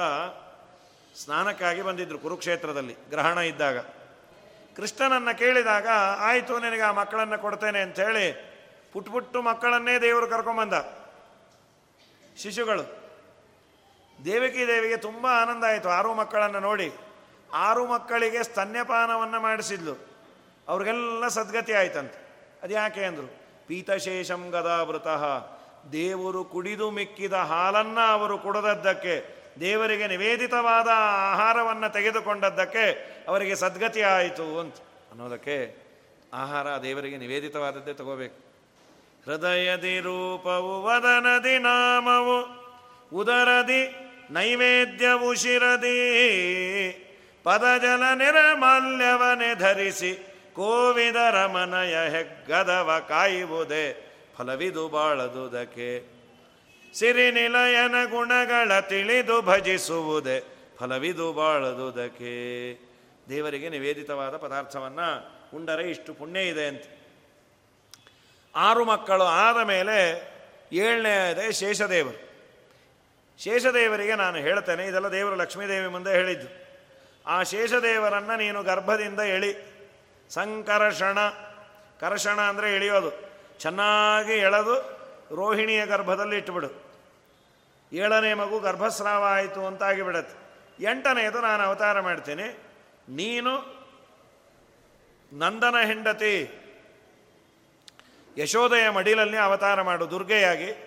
ಸ್ನಾನಕ್ಕಾಗಿ ಬಂದಿದ್ದರು ಕುರುಕ್ಷೇತ್ರದಲ್ಲಿ, ಗ್ರಹಣ ಇದ್ದಾಗ. ಕೃಷ್ಣನನ್ನು ಕೇಳಿದಾಗ, ಆಯಿತು, ನಿನಗೆ ಆ ಮಕ್ಕಳನ್ನು ಕೊಡ್ತೇನೆ ಅಂಥೇಳಿ ಪುಟ್ ಪುಟ್ಟು ಮಕ್ಕಳನ್ನೇ ದೇವರು ಕರ್ಕೊಂಬಂದ. ಶಿಶುಗಳು. ದೇವಕಿ ದೇವಿಗೆ ತುಂಬ ಆನಂದ ಆಯಿತು. ಆರು ಮಕ್ಕಳನ್ನು ನೋಡಿ. ಆರು ಮಕ್ಕಳಿಗೆ ಸ್ತನ್ಯಪಾನವನ್ನು ಮಾಡಿಸಿದ್ಲು. ಅವ್ರಿಗೆಲ್ಲ ಸದ್ಗತಿ ಆಯ್ತಂತೆ. ಅದು ಯಾಕೆ ಅಂದರು? ಪೀತಶೇಷಂ ಗದಾವೃತಃ. ದೇವರು ಕುಡಿದು ಮಿಕ್ಕಿದ ಹಾಲನ್ನು ಅವರು ಕುಡದದ್ದಕ್ಕೆ, ದೇವರಿಗೆ ನಿವೇದಿತವಾದ ಆಹಾರವನ್ನು ತೆಗೆದುಕೊಂಡದ್ದಕ್ಕೆ ಅವರಿಗೆ ಸದ್ಗತಿ ಆಯಿತು ಅಂತ. ಅನ್ನೋದಕ್ಕೆ ಆಹಾರ ದೇವರಿಗೆ ನಿವೇದಿತವಾದದ್ದೇ ತಗೋಬೇಕು. ಹೃದಯದಿ ರೂಪವು ವದನದಿ ನಾಮವು. ಉದರದಿ ನೈವೇದ್ಯವು ಶಿರದಿ. ಪದಜಲ ನಿರ್ಮಾಲ್ಯವನೆ ಧರಿಸಿ ಕೋವಿದ ರಮನಯ ಹೆಗ್ಗದವ ಕಾಯುವುದೇ ಫಲವಿದು ಬಾಳದುದಕ್ಕೆ. ಸಿರಿನಿಲಯನ ಗುಣಗಳ ತಿಳಿದು ಭಜಿಸುವುದೇ ಫಲವಿದು ಬಾಳದುದಕ್ಕೆ. ದೇವರಿಗೆ ನಿವೇದಿತವಾದ ಪದಾರ್ಥವನ್ನು ಉಂಡರೆ ಇಷ್ಟು ಪುಣ್ಯ ಇದೆ ಅಂತ. ಆರು ಮಕ್ಕಳು ಆದ ಮೇಲೆ ಏಳನೇ ಶೇಷದೇವರು. ಶೇಷದೇವರಿಗೆ ನಾನು ಹೇಳ್ತೇನೆ, ಇದೆಲ್ಲ ದೇವರು ಲಕ್ಷ್ಮೀದೇವಿ ಮುಂದೆ ಹೇಳಿದ್ದು. ಆ ಶೇಷದೇವರನ್ನು ನೀನು ಗರ್ಭದಿಂದ ಎಳಿ. ಸಂಕರ್ಷಣ, ಕರ್ಷಣ ಅಂದರೆ ಎಳೆಯೋದು. ಚೆನ್ನಾಗಿ ಎಳೆದು ರೋಹಿಣಿಯ ಗರ್ಭದಲ್ಲಿ ಇಟ್ಟುಬಿಡು ಏಳನೇ ಮಗು ಗರ್ಭಸ್ರಾವ ಆಯಿತು ಅಂತಾಗಿ ಬಿಡತ್ತೆ ಎಂಟನೆಯದು ನಾನು ಅವತಾರ ಮಾಡ್ತೀನಿ. ನೀನು ನಂದನ ಹೆಂಡತಿ. ಯಶೋದಯ ಮಡಿಲಲ್ಲಿ ಅವತಾರ ಮಾಡು, ದುರ್ಗೆಯಾಗಿ.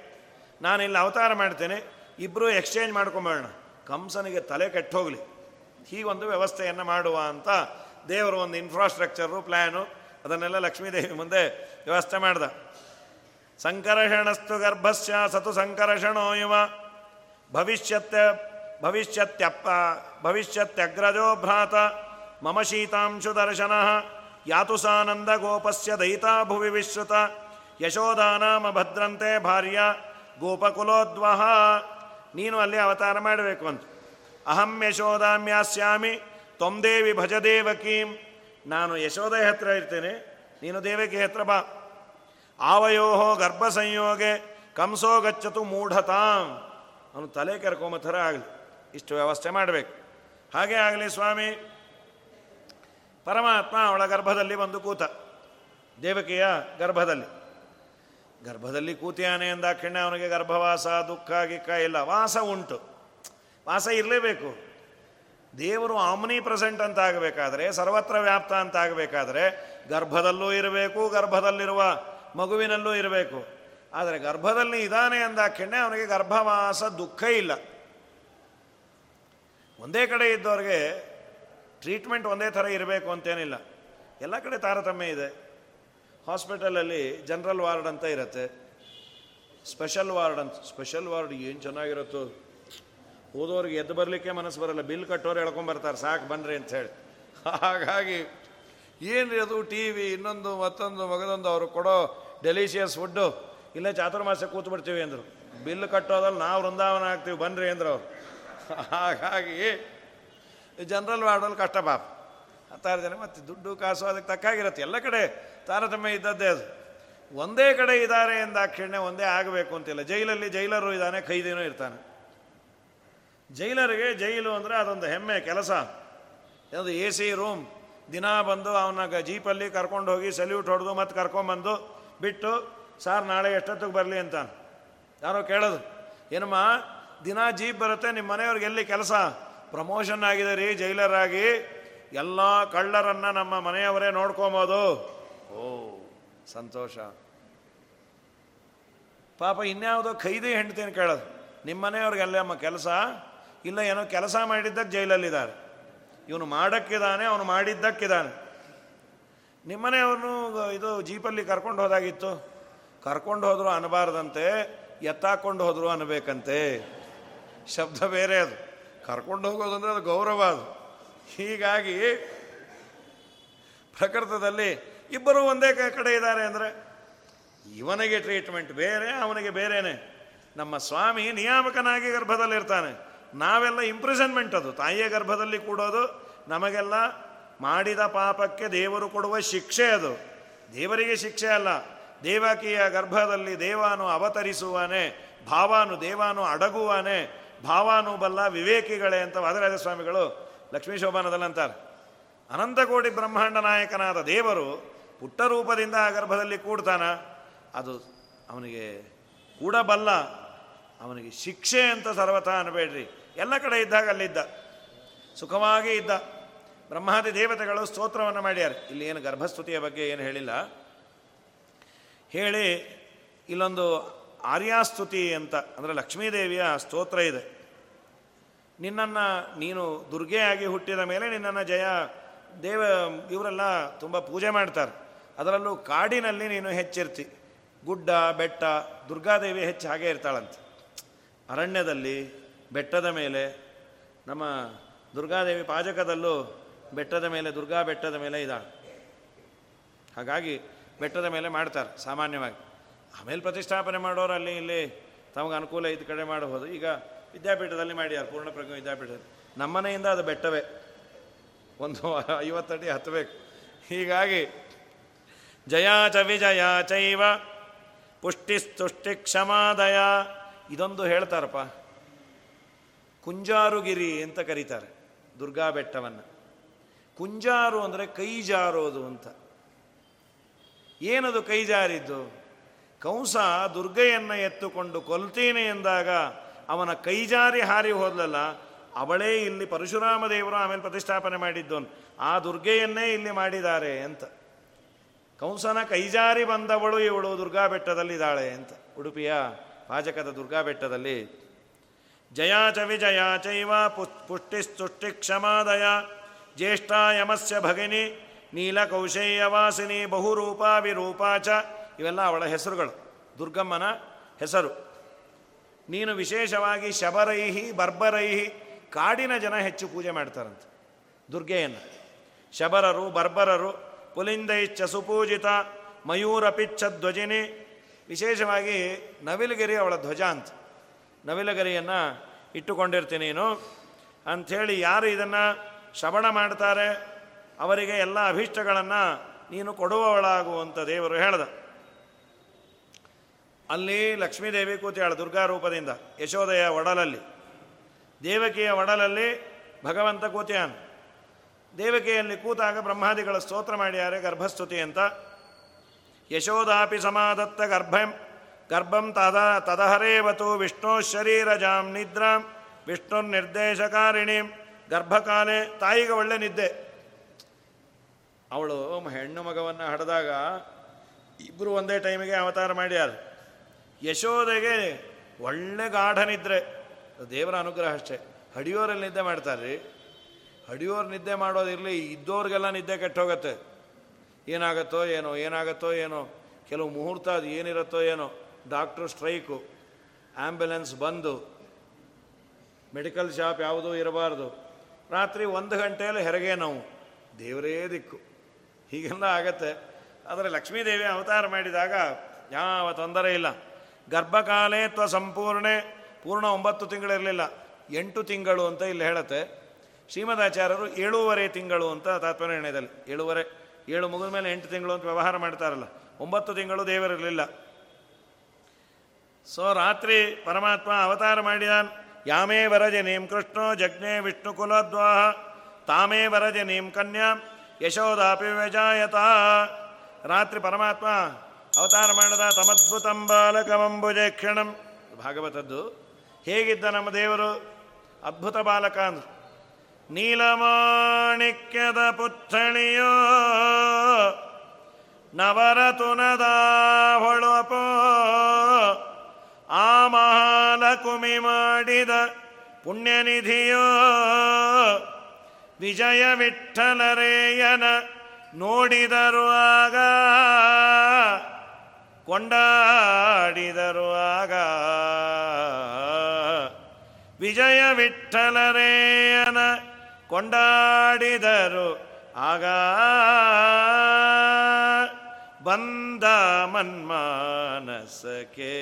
ನಾನಿಲ್ಲಿ ಅವತಾರ ಮಾಡ್ತೇನೆ. ಇಬ್ಬರು ಎಕ್ಸ್ಚೇಂಜ್ ಮಾಡ್ಕೊಂಬೋಣ ಕಂಸನಿಗೆ ತಲೆ ಕೆಟ್ಟೋಗ್ಲಿ. ಹೀಗೊಂದು ವ್ಯವಸ್ಥೆಯನ್ನು ಮಾಡುವ ಅಂತ ದೇವರು ಒಂದು ಇನ್ಫ್ರಾಸ್ಟ್ರಕ್ಚರು ಪ್ಲ್ಯಾನು ಅದನ್ನೆಲ್ಲ ಲಕ್ಷ್ಮೀದೇವಿ ಮುಂದೆ ವ್ಯವಸ್ಥೆ ಮಾಡ್ದ. ಸಂಕರ್ಷಣಸ್ತು ಗರ್ಭಸ್ಯ ಸತು ಸಂಕರ್ಷಣೋ ಇವ ಭವಿಷ್ಯತ್ಯ, ಭವಿಷ್ಯತ್ಯಪ್ಪ, ಭವಿಷ್ಯತ್ಯಗ್ರಜೋ ಭ್ರಾತ. ಮಮ ಶೀತಾಂಶು ದರ್ಶನ. ಯಾತುಸಾನಂದ ಗೋಪಸ್ಯ ದಯಿತಾ ಭುವಿ ವಿಶ್ರುತ. ಯಶೋಧಾನಾಮ ಭದ್ರಂತೆ ಭಾರ್ಯ ಗೋಪಕುಲೋದ್ವಹ. ನೀನು ಅಲ್ಲಿ ಅವತಾರ ಮಾಡಬೇಕು ಅಂತ. ಅಹಂ ಯಶೋಧಾಮ್ಯಾಸ್ಯಾಮಿ ತೊಂದೇವಿ ಭಜ ದೇವಕೀಂ. ನಾನು ಯಶೋಧ ಹತ್ರ ಇರ್ತೇನೆ, ನೀನು ದೇವಕಿ ಹತ್ರ ಬಾ. ಆವಯೋ ಗರ್ಭ ಸಂಯೋಗೆ ಕಂಸೋ ಗಚ್ಚತು ಮೂಢತಾಂ. ಅವನು ತಲೆ ಕೆರ್ಕೊಂಬ ಥರ ಆಗಲಿ. ಇಷ್ಟು ವ್ಯವಸ್ಥೆ ಮಾಡಬೇಕು. ಹಾಗೆ ಆಗಲಿ ಸ್ವಾಮಿ. ಪರಮಾತ್ಮ ಅವಳ ಗರ್ಭದಲ್ಲಿ ಬಂದು ಕೂತ. ದೇವಕಿಯ ಗರ್ಭದಲ್ಲಿ. ಗರ್ಭದಲ್ಲಿ ಕೂತಿಯಾನೆ ಅಂದಾಕ್ಷಣ್ಯ ಅವನಿಗೆ ಗರ್ಭವಾಸ, ದುಃಖ, ಗಿಕ್ಕ ಇಲ್ಲ. ವಾಸ ಉಂಟು. ವಾಸ ಇರಲೇಬೇಕು. ದೇವರು ಆಮ್ನಿ ಪ್ರೆಸೆಂಟ್ ಅಂತ ಆಗಬೇಕಾದ್ರೆ, ಸರ್ವತ್ರ ವ್ಯಾಪ್ತ ಅಂತ ಆಗಬೇಕಾದ್ರೆ, ಗರ್ಭದಲ್ಲೂ ಇರಬೇಕು, ಗರ್ಭದಲ್ಲಿರುವ ಮಗುವಿನಲ್ಲೂ ಇರಬೇಕು. ಆದರೆ ಗರ್ಭದಲ್ಲಿ ಇದ್ದಾನೆ ಅಂದಾಕ್ಷಣ್ಯ ಅವನಿಗೆ ಗರ್ಭವಾಸ, ದುಃಖ ಇಲ್ಲ. ಒಂದೇ ಕಡೆ ಇದ್ದವ್ರಿಗೆ ಟ್ರೀಟ್ಮೆಂಟ್ ಒಂದೇ ಥರ ಇರಬೇಕು ಅಂತೇನಿಲ್ಲ. ಎಲ್ಲ ಕಡೆ ತಾರತಮ್ಯ ಇದೆ. ಹಾಸ್ಪಿಟಲಲ್ಲಿ ಜನರಲ್ ವಾರ್ಡ್ ಅಂತ ಇರುತ್ತೆ. ಸ್ಪೆಷಲ್ ವಾರ್ಡ್ ಅಂತ ಸ್ಪೆಷಲ್ ವಾರ್ಡ್ ಏನು ಚೆನ್ನಾಗಿರುತ್ತೋ. ಓದೋರಿಗೆ ಎದ್ದು ಬರಲಿಕ್ಕೆ ಮನಸ್ಸು ಬರಲ್ಲ. ಬಿಲ್ ಕಟ್ಟೋರು ಎಳ್ಕೊಂಬರ್ತಾರೆ ಸಾಕು ಬನ್ನಿರಿ ಅಂತ ಹೇಳಿ. ಹಾಗಾಗಿ ಏನ್ರಿ ಅದು? ಟಿ ವಿ ಇನ್ನೊಂದು, ಮತ್ತೊಂದು, ಮಗದೊಂದು ಅವರು ಕೊಡೋ ಡೆಲಿಷಿಯಸ್ ಫುಡ್ಡು ಇಲ್ಲೇ ಚಾತುರ್ಮಾಸ ಕೂತು ಬಿಡ್ತೀವಿ ಅಂದರು. ಬಿಲ್ ಕಟ್ಟೋದಲ್ಲಿ ನಾವು ವೃಂದಾವನ ಆಗ್ತೀವಿ. ಬನ್ನಿರಿ ಅಂದ್ರು ಹಾಗಾಗಿ ಜನರಲ್ ವಾರ್ಡಲ್ಲಿ ಕಷ್ಟ ಪಾಪ. ಹತ್ತಾರು ಜನ ಮತ್ತೆ ದುಡ್ಡು ಕಾಸು ಅದಕ್ಕೆ ತಕ್ಕಾಗಿರುತ್ತೆ ಎಲ್ಲ ಕಡೆ ತಾರತಮ್ಯ ಇದ್ದದ್ದೇ ಅದು. ಒಂದೇ ಕಡೆ ಇದ್ದಾರೆ ಎಂದಾಕ್ಷಣ್ಯ ಒಂದೇ ಆಗಬೇಕು ಅಂತಿಲ್ಲ. ಜೈಲಲ್ಲಿ ಜೈಲರು ಇದ್ದಾನೆ, ಖೈದಿನೂ ಇರ್ತಾನೆ. ಜೈಲರಿಗೆ ಜೈಲು ಅಂದರೆ ಅದೊಂದು ಹೆಮ್ಮೆ, ಕೆಲಸ. ಅದು ಎ ಸಿ ರೂಮ್, ದಿನ ಬಂದು ಅವನ ಜೀಪಲ್ಲಿ ಕರ್ಕೊಂಡು ಹೋಗಿ ಸಲ್ಯೂಟ್ ಹೊಡೆದು ಮತ್ತು ಕರ್ಕೊಂಬಂದು ಬಿಟ್ಟು, ಸಾರ್ ನಾಳೆ ಎಷ್ಟೊತ್ತಿಗೆ ಬರಲಿ ಅಂತ. ಯಾರೋ ಕೇಳೋದು. ಏನಮ್ಮ, ದಿನ ಜೀಪ್ ಬರುತ್ತೆ ನಿಮ್ಮ ಮನೆಯವ್ರಿಗೆ ಎಲ್ಲಿ ಕೆಲಸ? ಪ್ರಮೋಷನ್ ಆಗಿದೆ ರೀ, ಜೈಲರಾಗಿ. ಎಲ್ಲ ಕಳ್ಳರನ್ನು ನಮ್ಮ ಮನೆಯವರೇ ನೋಡ್ಕೊಬೋದು. ಓ, ಸಂತೋಷ. ಪಾಪ ಇನ್ಯಾವುದೋ ಖೈದಿ ಹೆಂಡ್ತೀನಿ ಕೇಳೋದು. ನಿಮ್ಮ ಮನೆಯವ್ರಿಗೆಲ್ಲ ಅಮ್ಮ ಕೆಲಸ? ಇಲ್ಲ ಏನೋ ಕೆಲಸ ಮಾಡಿದ್ದಕ್ಕೆ ಜೈಲಲ್ಲಿದ್ದಾರೆ. ಇವನು ಮಾಡೋಕ್ಕಿದ್ದಾನೆ, ಅವನು ಮಾಡಿದ್ದಕ್ಕಿದ್ದಾನೆ. ನಿಮ್ಮನೆಯವ್ರನ್ನು ಇದು ಜೀಪಲ್ಲಿ ಕರ್ಕೊಂಡು ಹೋದಾಗಿತ್ತು. ಕರ್ಕೊಂಡು ಹೋದ್ರು ಅನ್ನಬಾರ್ದಂತೆ ಎತ್ತಾಕೊಂಡು ಹೋದ್ರು ಅನ್ನಬೇಕಂತೆ ಶಬ್ದ ಬೇರೆ ಅದು. ಕರ್ಕೊಂಡು ಹೋಗೋದಂದ್ರೆ ಅದು ಗೌರವ ಅದು. ಹೀಗಾಗಿ ಪ್ರಕೃತದಲ್ಲಿ ಇಬ್ಬರು ಒಂದೇ ಕಡೆ ಇದ್ದಾರೆ ಅಂದರೆ ಇವನಿಗೆ ಟ್ರೀಟ್ಮೆಂಟ್ ಬೇರೆ, ಅವನಿಗೆ ಬೇರೆಯೇ ನಮ್ಮ ಸ್ವಾಮಿ ನಿಯಾಮಕನಾಗಿ ಗರ್ಭದಲ್ಲಿರ್ತಾನೆ. ನಾವೆಲ್ಲ ಇಂಪ್ರಿಸನ್ಮೆಂಟ್ ಅದು. ತಾಯಿಯ ಗರ್ಭದಲ್ಲಿ ಕೂಡೋದು ನಮಗೆಲ್ಲ ಮಾಡಿದ ಪಾಪಕ್ಕೆ ದೇವರು ಕೊಡುವ ಶಿಕ್ಷೆ ಅದು. ದೇವರಿಗೆ ಶಿಕ್ಷೆ ಅಲ್ಲ. ದೇವಕಿಯ ಗರ್ಭದಲ್ಲಿ ದೇವಾನು ಅವತರಿಸುವಾನೆ, ಭಾವಾನು ದೇವಾನು ಅಡಗುವಾನೆ ಭಾವಾನು ಬಲ್ಲ ವಿವೇಕಿಗಳೇ ಅಂತ ವಾದರಾಜ ಸ್ವಾಮಿಗಳು ಲಕ್ಷ್ಮೀ ಶೋಭಾನದಲ್ಲಿ ಅಂತಾರೆ ಅನಂತಕೋಟಿ ಬ್ರಹ್ಮಾಂಡ ನಾಯಕನಾದ ದೇವರು ಪುಟ್ಟ ರೂಪದಿಂದ ಆ ಗರ್ಭದಲ್ಲಿ ಕೂಡ್ತಾನ. ಅದು ಅವನಿಗೆ ಕೂಡಬಲ್ಲ, ಅವನಿಗೆ ಶಿಕ್ಷೆ ಅಂತ ಸರ್ವಥ ಅನ್ಬೇಡ್ರಿ. ಎಲ್ಲ ಕಡೆ ಇದ್ದಾಗ ಅಲ್ಲಿದ್ದ. ಸುಖವಾಗಿ ಇದ್ದ. ಬ್ರಹ್ಮಾದಿ ದೇವತೆಗಳು ಸ್ತೋತ್ರವನ್ನು ಮಾಡ್ಯಾರ. ಇಲ್ಲಿ ಏನು ಗರ್ಭಸ್ತುತಿಯ ಬಗ್ಗೆ ಏನು ಹೇಳಿಲ್ಲ. ಹೇಳಿ ಇಲ್ಲೊಂದು ಆರ್ಯಾಸ್ತುತಿ ಅಂತ, ಅಂದರೆ ಲಕ್ಷ್ಮೀದೇವಿಯ ಸ್ತೋತ್ರ ಇದೆ. ನಿನ್ನನ್ನು ನೀನು ದುರ್ಗೆಯಾಗಿ ಹುಟ್ಟಿದ ಮೇಲೆ ನಿನ್ನನ್ನು ಜಯ ದೇವ, ಇವರೆಲ್ಲ ತುಂಬ ಪೂಜೆ ಮಾಡ್ತಾರೆ. ಅದರಲ್ಲೂ ಕಾಡಿನಲ್ಲಿ ನೀನು ಹೆಚ್ಚಿರ್ತಿ. ಗುಡ್ಡ, ಬೆಟ್ಟ, ದುರ್ಗಾದೇವಿ ಹೆಚ್ಚು ಹಾಗೆ ಇರ್ತಾಳಂತೆ. ಅರಣ್ಯದಲ್ಲಿ, ಬೆಟ್ಟದ ಮೇಲೆ, ನಮ್ಮ ದುರ್ಗಾದೇವಿ ಪಾಜಕದಲ್ಲೂ ಬೆಟ್ಟದ ಮೇಲೆ, ದುರ್ಗಾ ಬೆಟ್ಟದ ಮೇಲೆ ಇದ್ದಾಳೆ. ಹಾಗಾಗಿ ಬೆಟ್ಟದ ಮೇಲೆ ಮಾಡ್ತಾರೆ, ಸಾಮಾನ್ಯವಾಗಿ. ಆಮೇಲೆ ಪ್ರತಿಷ್ಠಾಪನೆ ಮಾಡೋರು ಅಲ್ಲಿ ಇಲ್ಲಿ ತಮಗೆ ಅನುಕೂಲ ಇದ್ದ ಕಡೆ ಮಾಡಬಹುದು ಈಗ ವಿದ್ಯಾಪೀಠದಲ್ಲಿ ಮಾಡ್ಯಾರ ಪೂರ್ಣ ಪ್ರಜ್ಞೆ ವಿದ್ಯಾಪೀಠದಲ್ಲಿ. ನಮ್ಮನೆಯಿಂದ ಅದು ಬೆಟ್ಟವೇ. ಒಂದು ಐವತ್ತಡಿ ಹತ್ತಬೇಕು. ಹೀಗಾಗಿ ಜಯಾ ಚ ವಿಜಯ ಚೈವ ಪುಷ್ಟಿ ತುಷ್ಟಿ ಕ್ಷಮಾದಯ. ಇದೊಂದು ಹೇಳ್ತಾರಪ್ಪ. ಕುಂಜಾರುಗಿರಿ ಅಂತ ಕರೀತಾರೆ ದುರ್ಗಾ ಬೆಟ್ಟವನ್ನು. ಕುಂಜಾರು ಅಂದರೆ ಕೈ ಜಾರೋದು ಅಂತ. ಏನದು ಕೈ ಜಾರಿದ್ದು? ಕಂಸ ದುರ್ಗೆಯನ್ನು ಎತ್ತುಕೊಂಡು ಕೊಲ್ತೀನಿ ಎಂದಾಗ ಅವನ ಕೈಜಾರಿ ಹಾರಿ ಹೋದಲಲ್ಲ, ಅವಳೇ ಇಲ್ಲಿ ಪರಶುರಾಮ ದೇವರು ಆಮೇಲೆ ಪ್ರತಿಷ್ಠಾಪನೆ ಮಾಡಿದ್ದೋನು. ಆ ದುರ್ಗೆಯನ್ನೇ ಇಲ್ಲಿ ಮಾಡಿದ್ದಾರೆ ಅಂತ. ಕಂಸನ ಕೈಜಾರಿ ಬಂದವಳು ಇವಳು ದುರ್ಗಾ ಬೆಟ್ಟದಲ್ಲಿದ್ದಾಳೆ ಅಂತ. ಉಡುಪಿಯ ಪಾಜಕದ ದುರ್ಗಾ ಬೆಟ್ಟದಲ್ಲಿ. ಜಯಾ ಚ ವಿಜಯ ಚೈವ ಪುಷ್ಟಿಸ್ತುಷ್ಟಿ ಕ್ಷಮಾದಯ ಜ್ಯೇಷ್ಠ ಯಮಸ್ಯ ಭಗಿನಿ ನೀಲಕೌಶೇಯವಾಸಿನಿ ಬಹುರೂಪ ವಿರೂಪ ಇವೆಲ್ಲ ಅವಳ ಹೆಸರುಗಳು. ದುರ್ಗಮ್ಮನ ಹೆಸರು. ನೀನು ವಿಶೇಷವಾಗಿ ಶಬರೈಹಿ, ಬರ್ಬರೈಹಿ, ಕಾಡಿನ ಜನ ಹೆಚ್ಚು ಪೂಜೆ ಮಾಡ್ತಾರಂತೆ. ದುರ್ಗೆಯನ್ನು. ಶಬರರು, ಬರ್ಬರರು ಪುಲಿಂದೈಶ್ಚ ಸುಪೂಜಿತ, ಮಯೂರಪಿಚ್ಛ ಧ್ವಜಿನಿ, ವಿಶೇಷವಾಗಿ ನವಿಲಗಿರಿ ಅವಳ ಧ್ವಜ ಅಂತ. ನವಿಲಗಿರಿಯನ್ನು ಇಟ್ಟುಕೊಂಡಿರ್ತೀನಿ ನೀನು. ಅಂಥೇಳಿ ಯಾರು ಇದನ್ನು ಶ್ರವಣ ಮಾಡ್ತಾರೆ, ಅವರಿಗೆ ಎಲ್ಲ ಅಭೀಷ್ಟಗಳನ್ನು ನೀನು ಕೊಡುವವಳಾಗುವಂಥ ದೇವರು ಹೇಳ್ದ. ಅಲ್ಲಿ ಲಕ್ಷ್ಮೀದೇವಿ ಕೂತಿಯಾಳು ದುರ್ಗಾ ರೂಪದಿಂದ ಯಶೋದಯ ಒಡಲಲ್ಲಿ. ದೇವಕಿಯ ಒಡಲಲ್ಲಿ ಭಗವಂತ ಕೂತಿಯಾನು ದೇವಕಿಯಲ್ಲಿ ಕೂತಾಗ ಬ್ರಹ್ಮಾದಿಗಳ ಸ್ತೋತ್ರ ಮಾಡ್ಯಾರೆ ಗರ್ಭಸ್ತುತಿ ಅಂತ. ಯಶೋದಾಪಿ ಸಮಾಧತ್ತ ಗರ್ಭಂ ಗರ್ಭಂ ತದ, ತದಹರೇವತು ವಿಷ್ಣು ಶರೀರಜಾಂ ನಿದ್ರಾಂ, ವಿಷ್ಣು ನಿರ್ದೇಶಕಾರಿಣಿ. ಗರ್ಭಕಾಲೆ ತಾಯಿಗೆ ಒಳ್ಳೆ ನಿದ್ದೆ. ಅವಳು ಹೆಣ್ಣು ಮಗವನ್ನು ಹಡೆದಾಗ ಇಬ್ಬರು ಒಂದೇ ಟೈಮಿಗೆ ಅವತಾರ ಮಾಡ್ಯಾರ ಯಶೋದೆಗೆ ಒಳ್ಳೆ ಗಾಢನಿದ್ರೆ ದೇವರ ಅನುಗ್ರಹ ಅಷ್ಟೇ. ಹಡಿಯೋರಲ್ಲಿ ನಿದ್ದೆ ಮಾಡ್ತಾರೆ ರೀ ಹಡಿಯೋರು ನಿದ್ದೆ ಮಾಡೋದಿರಲಿ ಇದ್ದೋರಿಗೆಲ್ಲ ನಿದ್ದೆ ಕೆಟ್ಟೋಗತ್ತೆ. ಏನಾಗತ್ತೋ ಏನೋ ಏನಾಗತ್ತೋ ಏನೋ, ಕೆಲವು ಮುಹೂರ್ತ ಅದು ಏನಿರುತ್ತೋ ಏನೋ, ಡಾಕ್ಟ್ರು ಸ್ಟ್ರೈಕು ಆ್ಯಂಬುಲೆನ್ಸ್ ಬಂದು, ಮೆಡಿಕಲ್ ಶಾಪ್ ಯಾವುದೂ ಇರಬಾರ್ದು. ರಾತ್ರಿ ಒಂದು ಗಂಟೆಯಲ್ಲಿ ಹೆರಿಗೆ ನಾವು, ದೇವರೇ ದಿಕ್ಕು. ಹೀಗೆಲ್ಲ ಆಗತ್ತೆ. ಆದರೆ ಲಕ್ಷ್ಮೀದೇವಿ ಅವತಾರ ಮಾಡಿದಾಗ ಯಾವ ತೊಂದರೆ ಇಲ್ಲ. ಗರ್ಭಕಾಲೇ ತ್ವ ಸಂಪೂರ್ಣೆ, ಪೂರ್ಣ ಒಂಬತ್ತು ತಿಂಗಳಿರಲಿಲ್ಲ ಎಂಟು ತಿಂಗಳು ಅಂತ ಇಲ್ಲಿ ಹೇಳುತ್ತೆ. ಶ್ರೀಮದಾಚಾರ್ಯರು ಏಳೂವರೆ ತಿಂಗಳು ಅಂತ ತಾತ್ಪರ್ಯದಲ್ಲಿ ಏಳುವರೆ, ಏಳು ಮುಗಿದ ಮೇಲೆ ಎಂಟು ತಿಂಗಳು ಅಂತ ವ್ಯವಹಾರ ಮಾಡ್ತಾರಲ್ಲ. ಒಂಬತ್ತು ತಿಂಗಳು ದೇವರಿರಲಿಲ್ಲ ಸೊ ರಾತ್ರಿ ಪರಮಾತ್ಮ ಅವತಾರ ಮಾಡಿದಾನ್. ಯಾಮೇ ವರಜೆ ನೀಂ ಕೃಷ್ಣೋ, ಜಜ್ಞೆ ವಿಷ್ಣು ಕುಲದ್ವಾಹ. ತಾಮೇ ವರಜೆ ನೀಂ ಕನ್ಯಾ, ಯಶೋದಾಪಿ ವ್ಯಜಾಯತ. ರಾತ್ರಿ ಪರಮಾತ್ಮ ಅವತಾರ ಮಾಡದ ತಮದ್ಭುತಂ ಬಾಲಕಮಂಬುಜೆ ಕ್ಷಣಂ ಭಾಗವತದ್ದು. ಹೇಗಿದ್ದ ನಮ್ಮ ದೇವರು? ಅದ್ಭುತ ಬಾಲಕ ಅಂದ್ರು. ನೀಲಮಾಣಿಕ್ಯದ ಪುತ್ಥಳಿಯೋ, ನವರತುನದ ಹೊಳಪೋ, ಆ ಮಹಾಲಕುಮಿ ಮಾಡಿದ ಪುಣ್ಯನಿಧಿಯೋ, ವಿಜಯ ವಿಠಲರೇಯನ ನೋಡಿದರು ಆಗ. ಕೊಂಡಾಡಿದರು ಆಗ. ವಿಜಯ ವಿಠಲರೇಯನ ಕೊಂಡಾಡಿದರು ಆಗ. ಬಂದ ಮನ್ಮಾನಸಕೆ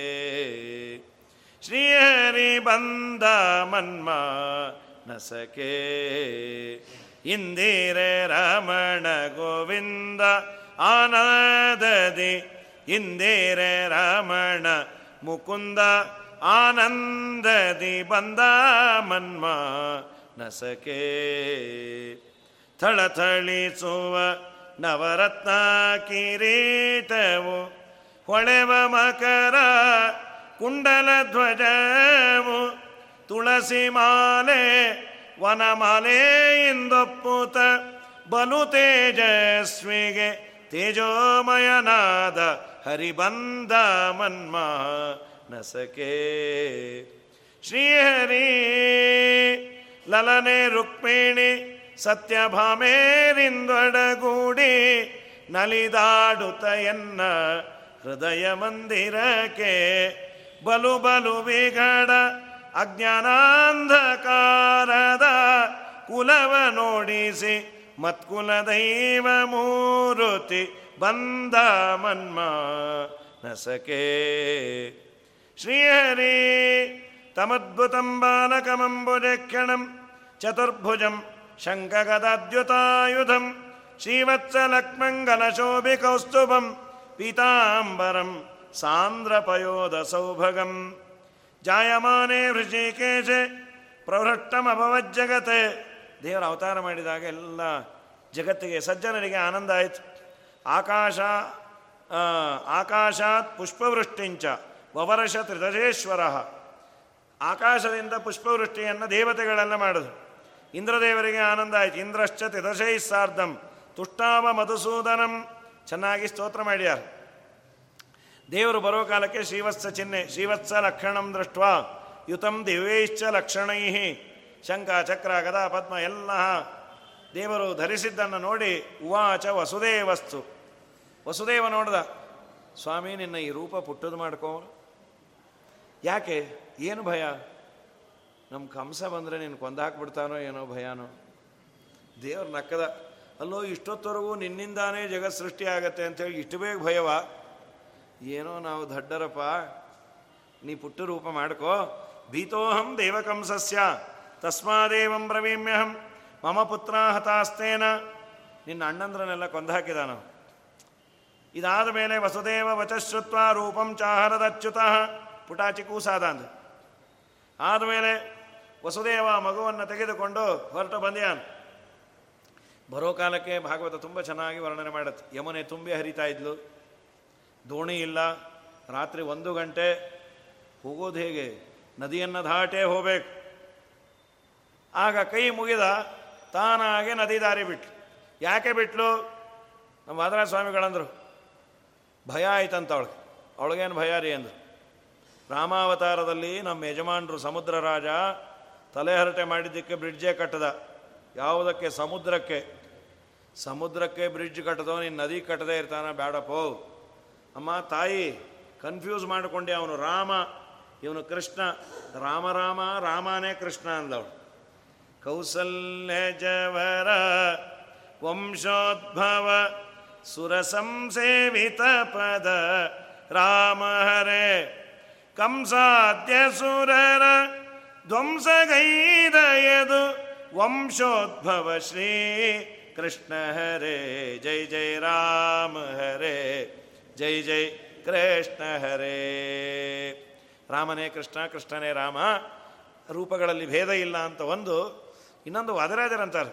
ಶ್ರೀಹರಿ ಬಂದ ಮನ್ಮಾನಸಕೆ ಇಂದಿರೆ ರಮಣ ಗೋವಿಂದ ಆನದದಿ ಇಂದಿರೆ ರಮಣ ಮುಕುಂದ ಆನಂದದಿ ಬಂದ ಮನ್ಮ ನಸಕೆ. ಥಳಥಳಿಸುವ ನವರತ್ನ ಕಿರೀಟವು ಹೊಳೆವ ಮಕರ ಕುಂಡಲ ಧ್ವಜವು ತುಳಸಿ ಮಾಲೆ ವನಮಾಲೆ ಇಂದೊಪ್ಪುತ ಬಲು ತೇಜಸ್ವಿಗೆ ತೇಜೋಮಯನಾದ ಹರಿಬಂದ ಮನ್ಮ ನಸಕೆ ಶ್ರೀಹರಿ ಲಲನೆ ರುಕ್ಮಿಣಿ ಸತ್ಯಭಾಮೇರಿಂದೊಡಗೂಡಿ ನಲಿದಾಡುತ ಎನ್ನ ಹೃದಯ ಮಂದಿರಕ್ಕೆ. ಬಲು ಬಲು ವಿಗಡ ಅಜ್ಞಾನಾಂಧಕಾರದ ಕುಲವ ನೋಡಿಸಿ मत्कुलदैव मूरुति बन्ध मन्मा न स के श्रीहरी तमुद्भुतम् बाणकमम्बुजेक्षणम् चतुर्भुजं शङ्खगदद्युतायुधम् श्रीवत्सलक्मं गणशोभि कौस्तुभं पीताम्बरम् सान्द्रपयोदसौभगम् जायमाने वृषि केशे प्रहृष्टमभवज्जगते ದೇವರ ಅವತಾರ ಮಾಡಿದಾಗ ಎಲ್ಲ ಜಗತ್ತಿಗೆ ಸಜ್ಜನರಿಗೆ ಆನಂದ ಆಯಿತು. ಆಕಾಶ ಆಕಾಶಾತ್ ಪುಷ್ಪವೃಷ್ಟಿಂಚ ವವರಶ ತ್ರಿದಶೇಶ್ವರ. ಆಕಾಶದಿಂದ ಪುಷ್ಪವೃಷ್ಟಿಯನ್ನು ದೇವತೆಗಳೆಲ್ಲ ಮಾಡಿದ್ರು ಇಂದ್ರದೇವರಿಗೆ ಆನಂದ ಆಯಿತು. ಇಂದ್ರಶ್ಚ ತ್ರಿದಶೈ ಸಾರ್ಧಂ ತುಷ್ಟಾವ ಮಧುಸೂದನಂ. ಚೆನ್ನಾಗಿ ಸ್ತೋತ್ರ ಮಾಡ್ಯಾರ. ದೇವರು ಬರೋ ಕಾಲಕ್ಕೆ ಶ್ರೀವತ್ಸ ಚಿಹ್ನೆ, ಶ್ರೀವತ್ಸ ಲಕ್ಷಣಂ ದೃಷ್ಟ ಯುತಂ ದಿವ್ಯೈಶ್ಚ ಲಕ್ಷಣೈ ಶಂಕ ಚಕ್ರ, ಗದಾ, ಪದ್ಮ ಎಲ್ಲ ದೇವರು ಧರಿಸಿದ್ದನ್ನು ನೋಡಿ ಉವಾಚ ವಸುದೇವಸ್ತು. ವಸುದೇವ ನೋಡ್ದ, ಸ್ವಾಮಿ ನಿನ್ನ ಈ ರೂಪ ಪುಟ್ಟದು ಮಾಡ್ಕೋ ಯಾಕೆ? ಏನು ಭಯ? ನಮ್ಮ ಕಂಸ ಬಂದರೆ ನೀನು ಕೊಂದಾಕ್ಬಿಡ್ತಾನೋ ಏನೋ ಭಯನೋ? ದೇವ್ರ ನಕ್ಕದ, ಅಲ್ಲೋ ಇಷ್ಟೊತ್ತವರೆಗೂ ನಿನ್ನಿಂದಾನೇ ಜಗತ್ ಸೃಷ್ಟಿ ಆಗತ್ತೆ ಅಂತೇಳಿ ಇಷ್ಟು ಬೇಗ ಭಯವ? ಏನೋ ನಾವು ದಡ್ಡರಪ್ಪ, ನೀ ಪುಟ್ಟ ರೂಪ ಮಾಡ್ಕೋ. ಭೀತೋಹಂ ದೇವಕಂಸಸ್ಯ. ತಸ್ಮಾದೇವಂ ಬ್ರವೀಮ್ಯಹಂ, ಮಮ ಪುತ್ರ ಹತಾಸ್ತೇನ ನಿನ್ನ ಅಣ್ಣಂದ್ರನ್ನೆಲ್ಲ ಕೊಂದಾಕಿದಾನು ಇದಾದ ಮೇಲೆ ವಸುದೇವ ವಚಶ್ರುತ್ವ ರೂಪಂ ಚಾಹರದಚ್ಯುತ ಪುಟಾಚಿ ಕೂಸಾದ ಅಂದ ಆದಮೇಲೆ ವಸುದೇವ ಮಗುವನ್ನು ತೆಗೆದುಕೊಂಡು ಹೊರಟು ಬಂದ್ಯಾನ್. ಬರೋ ಕಾಲಕ್ಕೆ ಭಾಗವತ ತುಂಬ ಚೆನ್ನಾಗಿ ವರ್ಣನೆ ಮಾಡುತ್ತೆ. ಯಮುನೆ ತುಂಬಿ ಹರಿತಾ ಇದ್ಲು. ದೋಣಿ ಇಲ್ಲ. ರಾತ್ರಿ ಒಂದು ಗಂಟೆ ಹೋಗೋದು ಹೇಗೆ? ನದಿಯನ್ನು ದಾಟೇ ಹೋಗ್ಬೇಕು. ಆಗ ಕೈ ಮುಗಿದ ತಾನಾಗೆ ನದಿ ದಾರಿ ಬಿಟ್ಲು. ಯಾಕೆ ಬಿಟ್ಲು? ನಮ್ಮ ಮಾದರಾಜ ಸ್ವಾಮಿಗಳಂದರು ಭಯ ಆಯ್ತಂತ ಅವಳಿಗೆ. ಅವಳಿಗೇನು ಭಯ ರೀ ಅಂದರು. ರಾಮಾವತಾರದಲ್ಲಿ ನಮ್ಮ ಯಜಮಾನರು ಸಮುದ್ರ ರಾಜ ತಲೆಹರಟೆ ಮಾಡಿದ್ದಕ್ಕೆ ಬ್ರಿಡ್ಜೇ ಕಟ್ಟದ. ಯಾವುದಕ್ಕೆ? ಸಮುದ್ರಕ್ಕೆ. ಸಮುದ್ರಕ್ಕೆ ಬ್ರಿಡ್ಜ್ ಕಟ್ಟದೋ, ನೀನು ನದಿ ಕಟ್ಟದೇ ಇರ್ತಾನ ಬೇಡಪ್ಪೋ ಅಮ್ಮ, ತಾಯಿ ಕನ್ಫ್ಯೂಸ್ ಮಾಡಿಕೊಂಡೆ ಅವನು. ರಾಮ, ಇವನು ಕೃಷ್ಣ. ರಾಮ ರಾಮ, ರಾಮನೇ ಕೃಷ್ಣ ಅಂದವಳು. ಕೌಸಲ್ಯ ಜವರ ವಂಶೋದ್ಭವ ಸುರಸಂಸೇವಿತ ಪದ ರಾಮ ಹರೇ. ಕಂಸಾದ್ಯ ಸುರರ ಧ್ವಂಸಗೈದಯದು ವಂಶೋದ್ಭವ ಶ್ರೀ ಕೃಷ್ಣ ಹರೇ. ಜೈ ಜೈ ರಾಮ ಹರೆ. ಜೈ ಜೈ ಕೃಷ್ಣ ಹರೇ. ರಾಮನೇ ಕೃಷ್ಣ, ಕೃಷ್ಣನೇ ರಾಮ. ರೂಪಗಳಲ್ಲಿ ಭೇದ ಇಲ್ಲ ಅಂತ ಒಂದು ಇನ್ನೊಂದು ವಾದರಾಜರಂತಾರೆ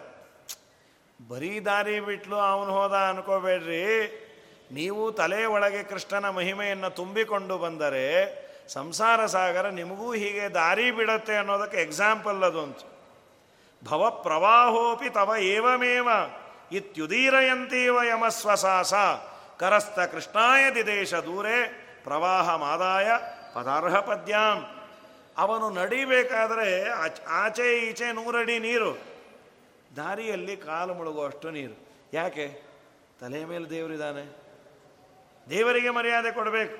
ಬರೀ ದಾರಿ ಬಿಟ್ಲು ಅವನು ಹೋದ ಅನ್ಕೋಬೇಡ್ರಿ. ನೀವು ತಲೆ ಒಳಗೆ ಕೃಷ್ಣನ ಮಹಿಮೆಯನ್ನು ತುಂಬಿಕೊಂಡು ಬಂದರೆ ಸಂಸಾರ ಸಾಗರ ನಿಮಗೂ ಹೀಗೆ ದಾರಿ ಬಿಡತ್ತೆ ಅನ್ನೋದಕ್ಕೆ ಎಕ್ಸಾಂಪಲ್ ಅದು ಅಂತ. ಭವ ಪ್ರವಾಹೋಪಿ ತವ ಏವಮೇವ, ಇತ್ಯುದೀರಯಂತೀವ ಯಮಸ್ವಸಾಸ ಕರಸ್ಥ ಕೃಷ್ಣಾಯ ದಿದೇಶ ದೂರೇ, ಪ್ರವಾಹ ಮಾದಾಯ ಪದಾರ್ಹ ಪದ್ಯಾಂ. ಅವನು ನಡಿಬೇಕಾದರೆ ಆಚೆ ಈಚೆ ನೂರಡಿ ನೀರು. ದಾರಿಯಲ್ಲಿ ಕಾಲು ಮುಳುಗುವಷ್ಟು ನೀರು. ಯಾಕೆ? ತಲೆ ಮೇಲೆ ದೇವರಿದ್ದಾನೆ ದೇವರಿಗೆ ಮರ್ಯಾದೆ ಕೊಡಬೇಕು.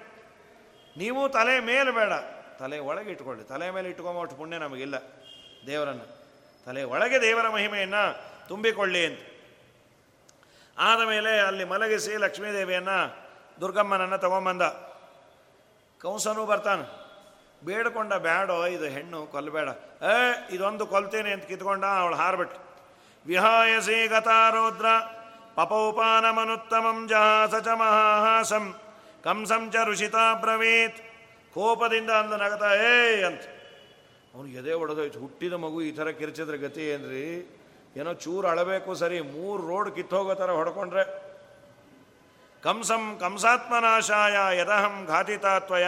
ನೀವು ತಲೆ ಮೇಲೆ ಬೇಡ. ತಲೆ ಒಳಗೆ ಇಟ್ಕೊಳ್ಳಿ. ತಲೆ ಮೇಲೆ ಇಟ್ಕೊಂಬಷ್ಟು ಪುಣ್ಯ ನಮಗಿಲ್ಲ. ದೇವರನ್ನು. ತಲೆ ಒಳಗೆ ದೇವರ ಮಹಿಮೆಯನ್ನು ತುಂಬಿಕೊಳ್ಳಿ ಅಂತ. ಆದ ಮೇಲೆ ಅಲ್ಲಿ ಮಲಗಿಸಿ ಲಕ್ಷ್ಮೀದೇವಿಯನ್ನು ದುರ್ಗಮ್ಮನನ್ನು ತಗೊಂಬಂದ. ಕಂಸನೂ ಬರ್ತಾನೆ. ಬೇಡ್ಕೊಂಡ ಬ್ಯಾಡೋ, ಇದು ಹೆಣ್ಣು ಕೊಲ್ಲಬೇಡ ಏ, ಇದೊಂದು ಕೊಲ್ತೇನೆ ಅಂತ ಕಿತ್ಕೊಂಡ ಅವಳು ಹಾರ್ಬಿಟ್ಟು ವಿಹಾಯಸಿ ಗತಾರೋದ್ರ ಪಪೌಪಾನಮನುತ್ತಮಂ ಜಹಾಸ ಚ ಮಹಾಹಾಸಂ ಕಂಸಂ ಚ ಋಷಿತಾ ಬ್ರವೀತ್. ಕೋಪದಿಂದ ಅಂದ ನಗತ ಏ ಅಂತ. ಅವನು ಎದೆ ಒಡೆದೋಯ್ತು. ಹುಟ್ಟಿದ ಮಗು ಈ ಥರ ಕಿರ್ಚಿದ್ರೆ ಗತಿ ಏನ್ರಿ? ಏನೋ ಚೂರು ಅಳಬೇಕು ಸರಿ, ಮೂರು ರೋಡ್ ಕಿತ್ತೋಗೋ ಥರ ಹೊಡ್ಕೊಂಡ್ರೆ. ಕಂಸಂ ಕಂಸಾತ್ಮನಾಶಾಯ ಯದಹಂ ಘಾತಿತಾತ್ವಯ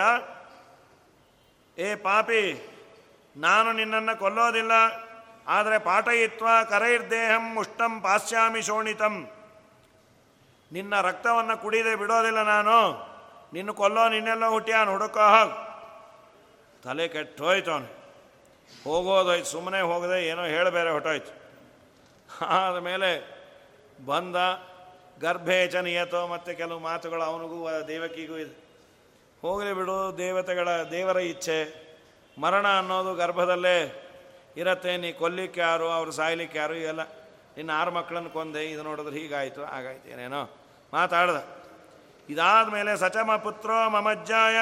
ಏ ಪಾಪಿ, ನಾನು ನಿನ್ನನ್ನು ಕೊಲ್ಲೋದಿಲ್ಲ, ಆದರೆ ಪಾಠಯಿತ್ವ ಕರೈರ್ದೇಹಂ ಮುಷ್ಟಂ ಪಾಶ್ಯಾಮಿ ಶೋಣಿತಂ. ನಿನ್ನ ರಕ್ತವನ್ನು ಕುಡಿದೆ ಬಿಡೋದಿಲ್ಲ ನಾನು, ನಿನ್ನ ಕೊಲ್ಲೋ ನಿನ್ನೆಲ್ಲ ಹುಟ್ಟಿಯಾನು ಹುಡುಕೋ ಹಾಕ್ ತಲೆ ಕೆಟ್ಟು ಹೋಗೋದೋಯ್ತು, ಸುಮ್ಮನೆ ಹೋಗದೆ ಏನೋ ಹೇಳಬೇರೆ ಹೊಟ್ಟೋಯ್ತು. ಆದಮೇಲೆ ಬಂದ ಗರ್ಭೇಚನಿಯತೋ ಮತ್ತು ಕೆಲವು ಮಾತುಗಳು ಅವನಿಗೂ, ದೇವಕಿಗೂ ಇದೆ. ಹೋಗಲಿ ಬಿಡು, ದೇವತೆಗಳ, ದೇವರ ಇಚ್ಛೆ. ಮರಣ ಅನ್ನೋದು ಗರ್ಭದಲ್ಲೇ ಇರತ್ತೆ, ನೀ ಕೊಲ್ಲಿಕ್ಕೆ ಯಾರು, ಅವರು ಸಾಯ್ಲಿಕ್ಕೆ ಯಾರು, ಇವೆಲ್ಲ. ನಿನ್ನ ಆರು ಮಕ್ಕಳನ್ನು ಕೊಂದೆ, ಇದು ನೋಡಿದ್ರೆ ಹೀಗಾಯಿತು, ಹಾಗಾಯ್ತು, ಏನೇನೋ. ಮಾತಾಡ್ದ. ಇದಾದ ಮೇಲೆ ಸಚಮ ಪುತ್ರೋ ಮಮಜ್ಜಾಯ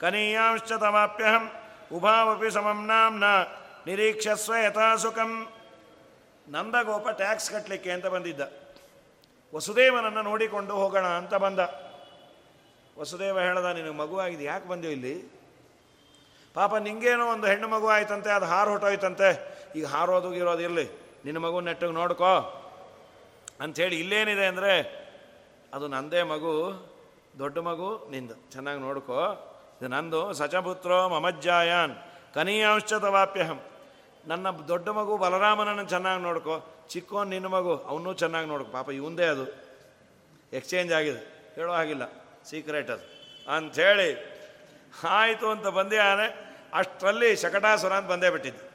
ಕನೀಯಾಂಶ್ಚ ತಮಾಪ್ಯಹಂ, ಉಭಾವಪಿ ಸಮಂ ನ ನಿರೀಕ್ಷಸ್ವ ಯಥಾಸುಖಂ. ನಂದಗೋಪ ಟ್ಯಾಕ್ಸ್ ಕಟ್ಟಲಿಕ್ಕೆ ಅಂತ ಬಂದಿದ್ದ. ವಸುದೇವನನ್ನು ನೋಡಿಕೊಂಡು ಹೋಗೋಣ ಅಂತ ಬಂದ. ವಸುದೇವ ಹೇಳ್ದ, ನಿನಗೆ ಮಗುವಾಗಿದೆ ಯಾಕೆ ಬಂದೆ ಇಲ್ಲಿ? ಪಾಪ, ನಿಂಗೇನೋ ಒಂದು ಹೆಣ್ಣು ಮಗು ಆಯ್ತಂತೆ, ಅದು ಹಾರು ಹೊಟ್ಟೋಯ್ತಂತೆ. ಈಗ ಹಾರೋದು ಇರೋದು ಇರಲಿ, ನಿನ್ನ ಮಗು ನೆಟ್ಟಿಗೆ ನೋಡ್ಕೋ. ಅಂಥೇಳಿ ಇಲ್ಲೇನಿದೆ ಅಂದರೆ, ಅದು ನಂದೇ ಮಗು, ದೊಡ್ಡ ಮಗು, ನಿಂದು ಚೆನ್ನಾಗಿ ನೋಡ್ಕೋ. ಇದು ನಂದು, ಸಚಪುತ್ರೋ ಮಮಜ್ಜಾಯಾನ್ ಕನೀಯಾಂಶತವಾಪ್ಯಹಂ ನನ್ನ ದೊಡ್ಡ ಮಗು ಬಲರಾಮನನ್ನು ಚೆನ್ನಾಗಿ ನೋಡ್ಕೋ. ಚಿಕ್ಕೋನ್ ನಿನ್ನ ಮಗು ಅವನು ಚೆನ್ನಾಗಿ ನೋಡ್ಕೊ. ಪಾಪ, ಇವಂದೇ ಅದು. ಎಕ್ಸ್ಚೇಂಜ್ ಆಗಿದೆ. ಹೇಳೋ ಹಾಗಿಲ್ಲ. ಸೀಕ್ರೆಟ್ ಅದು. ಅಂಥೇಳಿ, ಆಯಿತು ಅಂತ ಬಂದೇ ಆದರೆ ಅಷ್ಟರಲ್ಲಿ ಶಕಟಾಸುರ ಅಂತ ಬಂದೇ ಬಿಟ್ಟಿದ್ದು.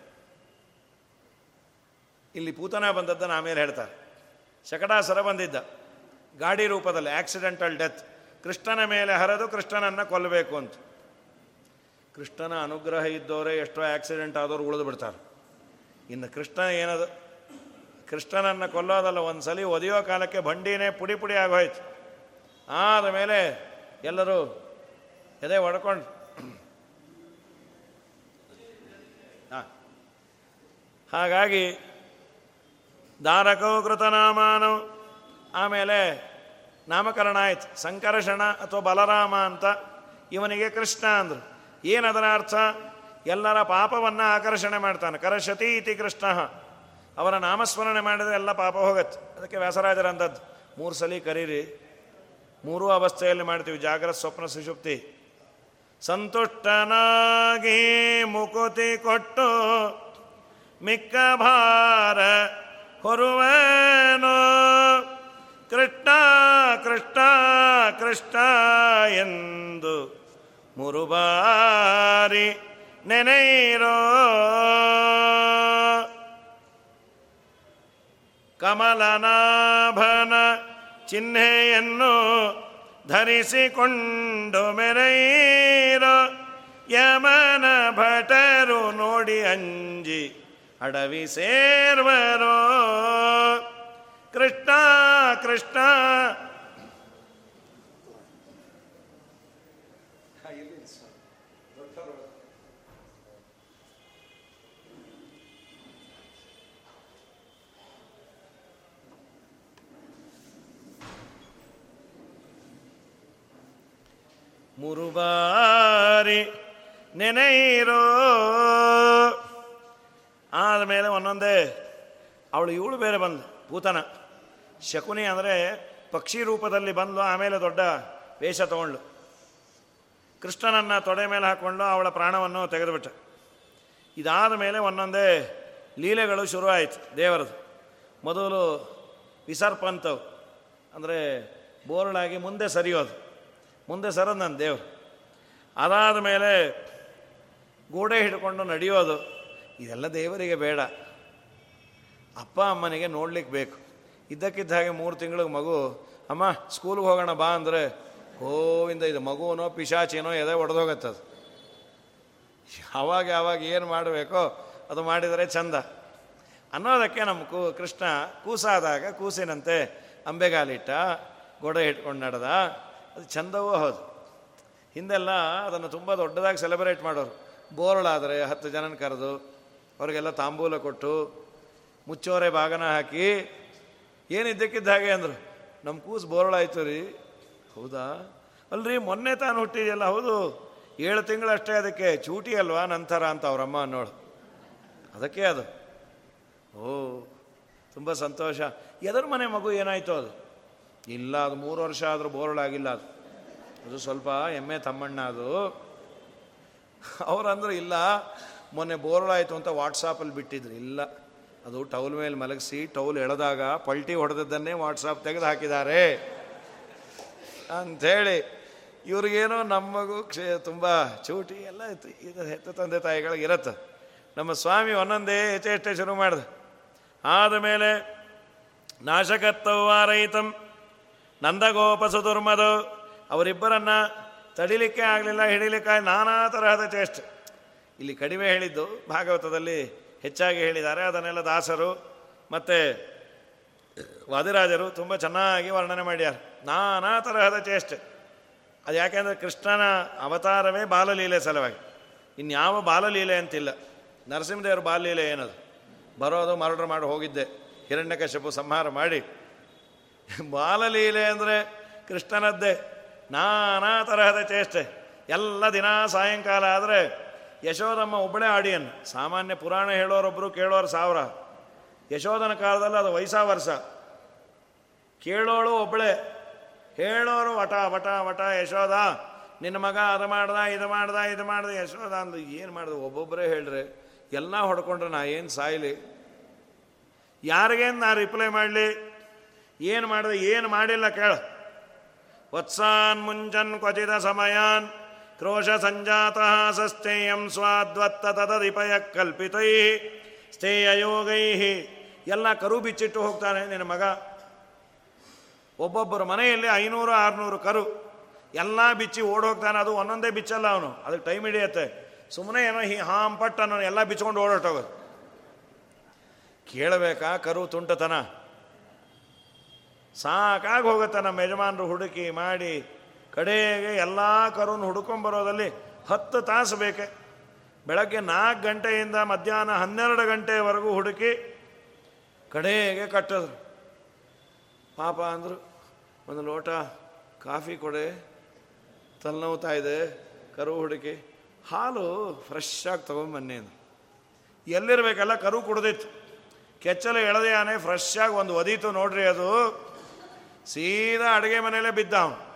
ಇಲ್ಲಿ ಪೂತನ ಬಂದದ್ದನ್ನು ಆಮೇಲೆ ಹೇಳ್ತಾರೆ. ಶಕಟಾಸುರ ಬಂದಿದ್ದ. ಗಾಡಿ ರೂಪದಲ್ಲಿ ಆಕ್ಸಿಡೆಂಟಲ್ ಡೆತ್ ಕೃಷ್ಣನ ಮೇಲೆ ಹರಿದು ಕೃಷ್ಣನನ್ನು ಕೊಲ್ಲಬೇಕು ಅಂತ. ಕೃಷ್ಣನ ಅನುಗ್ರಹ ಇದ್ದವರೇ ಎಷ್ಟೋ ಆಕ್ಸಿಡೆಂಟ್ ಆದವರು ಉಳಿದು ಬಿಡ್ತಾರೆ. ಇನ್ನು ಕೃಷ್ಣ ಏನದು? ಕೃಷ್ಣನನ್ನು ಕೊಲ್ಲೋದಲ್ಲ ಒಂದು ಸಲ ಒದೆಯೋ ಕಾಲಕ್ಕೆ ಬಂಡಿನೇ ಪುಡಿ ಪುಡಿ ಆಗೋಯ್ತು. ಆದ ಮೇಲೆ ಎಲ್ಲರೂ ಎದೆ ಹೊಡ್ಕೊಂಡು ಹಾಗಾಗಿ ದಾರಕೋ ಕೃತನಾಮಾನು. ಆಮೇಲೆ ನಾಮಕರಣ ಆಯ್ತು. ಸಂಕರ್ಷಣ ಅಥವಾ ಬಲರಾಮ ಅಂತ ಇವನಿಗೆ ಕೃಷ್ಣ ಅಂದರು. ಏನದರ ಅರ್ಥ? ಎಲ್ಲರ ಪಾಪವನ್ನು ಆಕರ್ಷಣೆ ಮಾಡ್ತಾನೆ. ಕರಶತಿ ಇತಿ ಕೃಷ್ಣ. ಅವರ ನಾಮಸ್ಮರಣೆ ಮಾಡಿದರೆ ಎಲ್ಲ ಪಾಪ ಹೋಗತ್ತೆ. ಅದಕ್ಕೆ ವ್ಯಾಸರಾಜರ ಅಂಥದ್ದು ಮೂರು ಸಲ ಕರೀರಿ. ಮೂರೂ ಅವಸ್ಥೆಯಲ್ಲಿ ಮಾಡ್ತೀವಿ. ಜಾಗ್ರತ ಸ್ವಪ್ನ ಸುಷುಪ್ತಿ. ಸಂತುಷ್ಟನಾಗಿ ಮುಕುತಿ ಕೊಟ್ಟು ಮಿಕ್ಕ ಭಾರ ಹೊರುವನೋ. ಕೃಷ್ಣ ಕೃಷ್ಣ ಕೃಷ್ಣ ಎಂದು ಮುರುಬಾರಿ ನೆನೆಯಿರೋ. ಕಮಲನಾಭನ ಚಿಹ್ನೆಯನ್ನು ಧರಿಸಿಕೊಂಡು ಮೆರೆಯಿರೋ. ಯಮನ ಭಟರು ನೋಡಿ ಅಂಜಿ ಅಡವಿ ಸೇರ್ವರೋ. ಕೃಷ್ಣ ಕೃಷ್ಣ ಮೂರು ಬಾರಿ ನೆನೆಯಿರೋ. ಆದಮೇಲೆ ಒಂದೊಂದೇ, ಅವಳು ಇವಳು ಬೇರೆ ಬಂದು, ಭೂತನ. ಶಕುನಿ ಅಂದರೆ ಪಕ್ಷಿ ರೂಪದಲ್ಲಿ ಬಂದು ಆಮೇಲೆ ದೊಡ್ಡ ವೇಷ ತಗೊಂಡ್ಳು. ಕೃಷ್ಣನನ್ನು ತೊಡೆ ಮೇಲೆ ಹಾಕ್ಕೊಂಡು ಅವಳ ಪ್ರಾಣವನ್ನು ತೆಗೆದುಬಿಟ್ಟ. ಇದಾದ ಮೇಲೆ ಒಂದೊಂದೇ ಲೀಲೆಗಳು ಶುರುವಾಯಿತು ದೇವರದು. ಮೊದಲು ವಿಸರ್ಪಂತವು ಅಂದರೆ ಬೋರ್ಡಾಗಿ ಮುಂದೆ ಸರಿಯೋದು. ಮುಂದೆ ಸರ ನನ್ನ ದೇವರು. ಅದಾದ ಮೇಲೆ ಗೋಡೆ ಹಿಡ್ಕೊಂಡು ನಡೆಯೋದು. ಇದೆಲ್ಲ ದೇವರಿಗೆ ಬೇಡ. ಅಪ್ಪ ಅಮ್ಮನಿಗೆ ನೋಡ್ಲಿಕ್ಕೆ ಬೇಕು. ಇದ್ದಕ್ಕಿದ್ದ ಹಾಗೆ ಮೂರು ತಿಂಗಳಿಗೆ ಮಗು, ಅಮ್ಮ, ಸ್ಕೂಲ್ಗೆ ಹೋಗೋಣ ಬಾ ಅಂದರೆ, ಗೋವಿಂದ, ಇದು ಮಗುವನೋ, ಪಿಶಾಚಿನೋ ಎದೆ ಒಡೆದೋಗತ್ತದು. ಅವಾಗ ಯಾವಾಗ ಏನು ಮಾಡಬೇಕೋ ಅದು ಮಾಡಿದರೆ ಚಂದ. ಅನ್ನೋದಕ್ಕೆ ನಮ್ಮ ಕೂ, ಕೃಷ್ಣ ಕೂಸಾದಾಗ ಕೂಸಿನಂತೆ ಅಂಬೆಗಾಲಿಟ್ಟ, ಗೋಡೆ ಇಟ್ಕೊಂಡು ನಡೆದ. ಅದು ಚಂದವೂ ಹೌದು. ಹಿಂದೆಲ್ಲ ಅದನ್ನು ತುಂಬ ದೊಡ್ಡದಾಗಿ ಸೆಲೆಬ್ರೇಟ್ ಮಾಡೋರು. ಬೋರ್ಳಾದರೆ ಹತ್ತು ಜನನ ಕರೆದು ಅವರಿಗೆಲ್ಲ ತಾಂಬೂಲ ಕೊಟ್ಟು ಮುಚ್ಚೋರೆ ಬಾಗನ ಹಾಕಿ ಏನಿದ್ದಕ್ಕಿದ್ದ ಹಾಗೆ ಅಂದರು. ನಮ್ಮ ಕೂಸು ಬೋರಳಾಯ್ತು ರೀ. ಹೌದಾ? ಅಲ್ರಿ, ಮೊನ್ನೆ ತಾನು ಹುಟ್ಟಿದೆಯಲ್ಲ, ಹೌದು. ಏಳು ತಿಂಗಳಷ್ಟೇ ಅದಕ್ಕೆ. ಚೂಟಿ ಅಲ್ವಾ ನಂತರ ಅಂತ ಅವರಮ್ಮ ಅನ್ನೋಳು. ಅದಕ್ಕೆ ಅದು. ಓ, ತುಂಬ ಸಂತೋಷ. ಎದರ ಮನೆ ಮಗು ಏನಾಯಿತು ಅದು? ಇಲ್ಲ, ಅದು ಮೂರು ವರ್ಷ ಆದರೂ ಬೋರಳಾಗಿಲ್ಲ ಅದು. ಅದು ಸ್ವಲ್ಪ ಎಮ್ಮೆ ತಮ್ಮಣ್ಣ ಅದು. ಅವರಂದ್ರೆ ಇಲ್ಲ, ಮೊನ್ನೆ ಬೋರ್ಳಾಯಿತು ಅಂತ ವಾಟ್ಸಾಪಲ್ಲಿ ಬಿಟ್ಟಿದ್ರು. ಇಲ್ಲ, ಅದು ಟೌಲ್ ಮೇಲೆ ಮಲಗಿಸಿ ಟೌಲ್ ಎಳೆದಾಗ ಪಲ್ಟಿ ಹೊಡೆದದ್ದನ್ನೇ ವಾಟ್ಸಾಪ್ ತೆಗೆದು ಹಾಕಿದ್ದಾರೆ ಅಂಥೇಳಿ, ಇವ್ರಿಗೇನೋ ನಮಗೂ ಕ್ಷೇ, ತುಂಬ ಚೂಟಿ ಎಲ್ಲ ಇದು ಹೆತ್ತ ತಂದೆ ತಾಯಿಗಳಿಗೆ ಇರತ್ತೆ. ನಮ್ಮ ಸ್ವಾಮಿ ಒಂದೊಂದೇ ಯಥೇಷ್ಟೇ ಶುರು ಮಾಡಿದೆ. ಆದಮೇಲೆ ಮೇಲೆ ನಂದಗೋಪಸು ದುರ್ಮದು ಅವರಿಬ್ಬರನ್ನ ತಡಿಲಿಕ್ಕೆ ಆಗಲಿಲ್ಲ, ಹಿಡಿಲಿಕ್ಕೆ ನಾನಾ ತರಹದ ಚೇಷ್ಟೆ. ಇಲ್ಲಿ ಕಡಿಮೆ ಹೇಳಿದ್ದು ಭಾಗವತದಲ್ಲಿ ಹೆಚ್ಚಾಗಿ ಹೇಳಿದ್ದಾರೆ. ಅದನ್ನೆಲ್ಲ ದಾಸರು ಮತ್ತು ವಾದಿರಾಜರು ತುಂಬ ಚೆನ್ನಾಗಿ ವರ್ಣನೆ ಮಾಡ್ಯಾರ. ನಾನಾ ತರಹದ ಚೇಷ್ಟೆ. ಅದು ಯಾಕೆಂದರೆ ಕೃಷ್ಣನ ಅವತಾರವೇ ಬಾಲಲೀಲೆ ಸಲುವಾಗಿ. ಇನ್ಯಾವ ಬಾಲಲೀಲೆ ಅಂತಿಲ್ಲ. ನರಸಿಂಹದೇವರು ಬಾಲಲೀಲೆ ಏನದು? ಬರೋದು ಮರ್ಡರ್ ಮಾಡಿ ಹೋಗಿದ್ದೆ. ಹಿರಣ್ಯಕಶಪು ಸಂಹಾರ ಮಾಡಿ. ಬಾಲಲೀಲೆ ಅಂದರೆ ಕೃಷ್ಣನದ್ದೇ. ನಾನಾ ತರಹದ ಚೇಷ್ಟೆ. ಎಲ್ಲ ದಿನ ಸಾಯಂಕಾಲ ಆದರೆ ಯಶೋದಮ್ಮ ಒಬ್ಬಳೇ ಆಡಿಯನ್. ಸಾಮಾನ್ಯ ಪುರಾಣ ಹೇಳೋರೊಬ್ಬರು ಕೇಳೋರು ಸಾವಿರ. ಯಶೋಧನ ಕಾಲದಲ್ಲಿ ಅದು ವಯಸ್ಸಾ ವರ್ಷ ಕೇಳೋಳು ಒಬ್ಬಳೆ ಹೇಳೋರು ವಟ ವಟ ವಟ ಯಶೋಧ ನಿನ್ನ ಮಗ ಅದು ಮಾಡ್ದ, ಇದು ಮಾಡ್ದ ಇದು ಮಾಡ್ದ ಯಶೋಧ ಅಂದು ಏನು ಮಾಡ್ದೆ? ಒಬ್ಬೊಬ್ಬರೇ ಹೇಳ್ರಿ. ಎಲ್ಲ ಹೊಡ್ಕೊಂಡ್ರೆ ನಾ ಏನು ಸಾಯ್ಲಿ? ಯಾರಿಗೇನು ನಾ ರಿಪ್ಲೈ ಮಾಡಲಿ? ಏನು ಮಾಡಿದೆ, ಏನು ಮಾಡಿಲ್ಲ ಕೇಳು. ವತ್ಸಾನ್ ಮುಂಜನ್ ಕ್ವಚಿತ ಸಮಯಾನ್ ಕ್ರೋಶ ಸಂಜಾತ ಸಸ್ತೇಯಂ ಸ್ವಾದ್ವತ್ತ ತದದಿಪಯ ಕಲ್ಪಿತೈ. ಸ್ಥೇಯ ಯೋಗೈ. ಎಲ್ಲ ಕರು ಬಿಚ್ಚಿಟ್ಟು ಹೋಗ್ತಾನೆ ನಿನ್ನ ಮಗ. ಒಬ್ಬೊಬ್ಬರ ಮನೆಯಲ್ಲಿ ಐನೂರು, ಆರುನೂರು ಕರು. ಎಲ್ಲ ಬಿಚ್ಚಿ ಓಡೋಗ್ತಾನೆ. ಅದು ಒಂದೊಂದೇ ಬಿಚ್ಚಲ್ಲ ಅವನು. ಅದಕ್ಕೆ ಟೈಮ್ ಹಿಡಿಯತ್ತೆ. ಸುಮ್ಮನೆ ಏನೋ ಹಿ ಹಾಂ ಪಟ್ ಅನ್ನೋ ಎಲ್ಲ ಬಿಚ್ಕೊಂಡು ಓಡೋಟೋಗೋದು ಕೇಳಬೇಕಾ ಕರು ತುಂಟತನ? ಸಾಕಾಗಿ ಹೋಗುತ್ತೆ ನಮ್ಮ ಯಜಮಾನರು ಹುಡುಕಿ ಮಾಡಿ ಕಡೆಗೆ ಎಲ್ಲ ಕರುನ ಹುಡ್ಕೊಂಬರೋದಲ್ಲಿ ಹತ್ತು ತಾಸು ಬೇಕೆ. ಬೆಳಗ್ಗೆ ನಾಲ್ಕು ಗಂಟೆಯಿಂದ ಮಧ್ಯಾಹ್ನ ಹನ್ನೆರಡು ಗಂಟೆವರೆಗೂ ಹುಡುಕಿ ಕಡೆಗೆ ಕಟ್ಟಿದ್ರು ಪಾಪ ಅಂದರು, ಒಂದು ಲೋಟ ಕಾಫಿ ಕೊಡೆ ತಲೆನೋವ್ತಾ ಇದೆ ಕರು ಹುಡುಕಿ, ಹಾಲು ಫ್ರೆಶ್ ಆಗಿ ತೊಗೊಂಬನ್ನಿ ಎಲ್ಲಿರಬೇಕಲ್ಲ, ಕರು ಕುಡ್ದಿತ್ತು. ಕೆಚ್ಚಲು ಎಳದೆಯಾನೆ ಫ್ರೆಶ್ ಆಗಿ ಒಂದು ಒದೀತು ನೋಡ್ರಿ ಅದು. ಸೀದಾ ಅಡುಗೆ ಮನೆಯಲ್ಲೇ ಬಿದ್ದ ಅವನು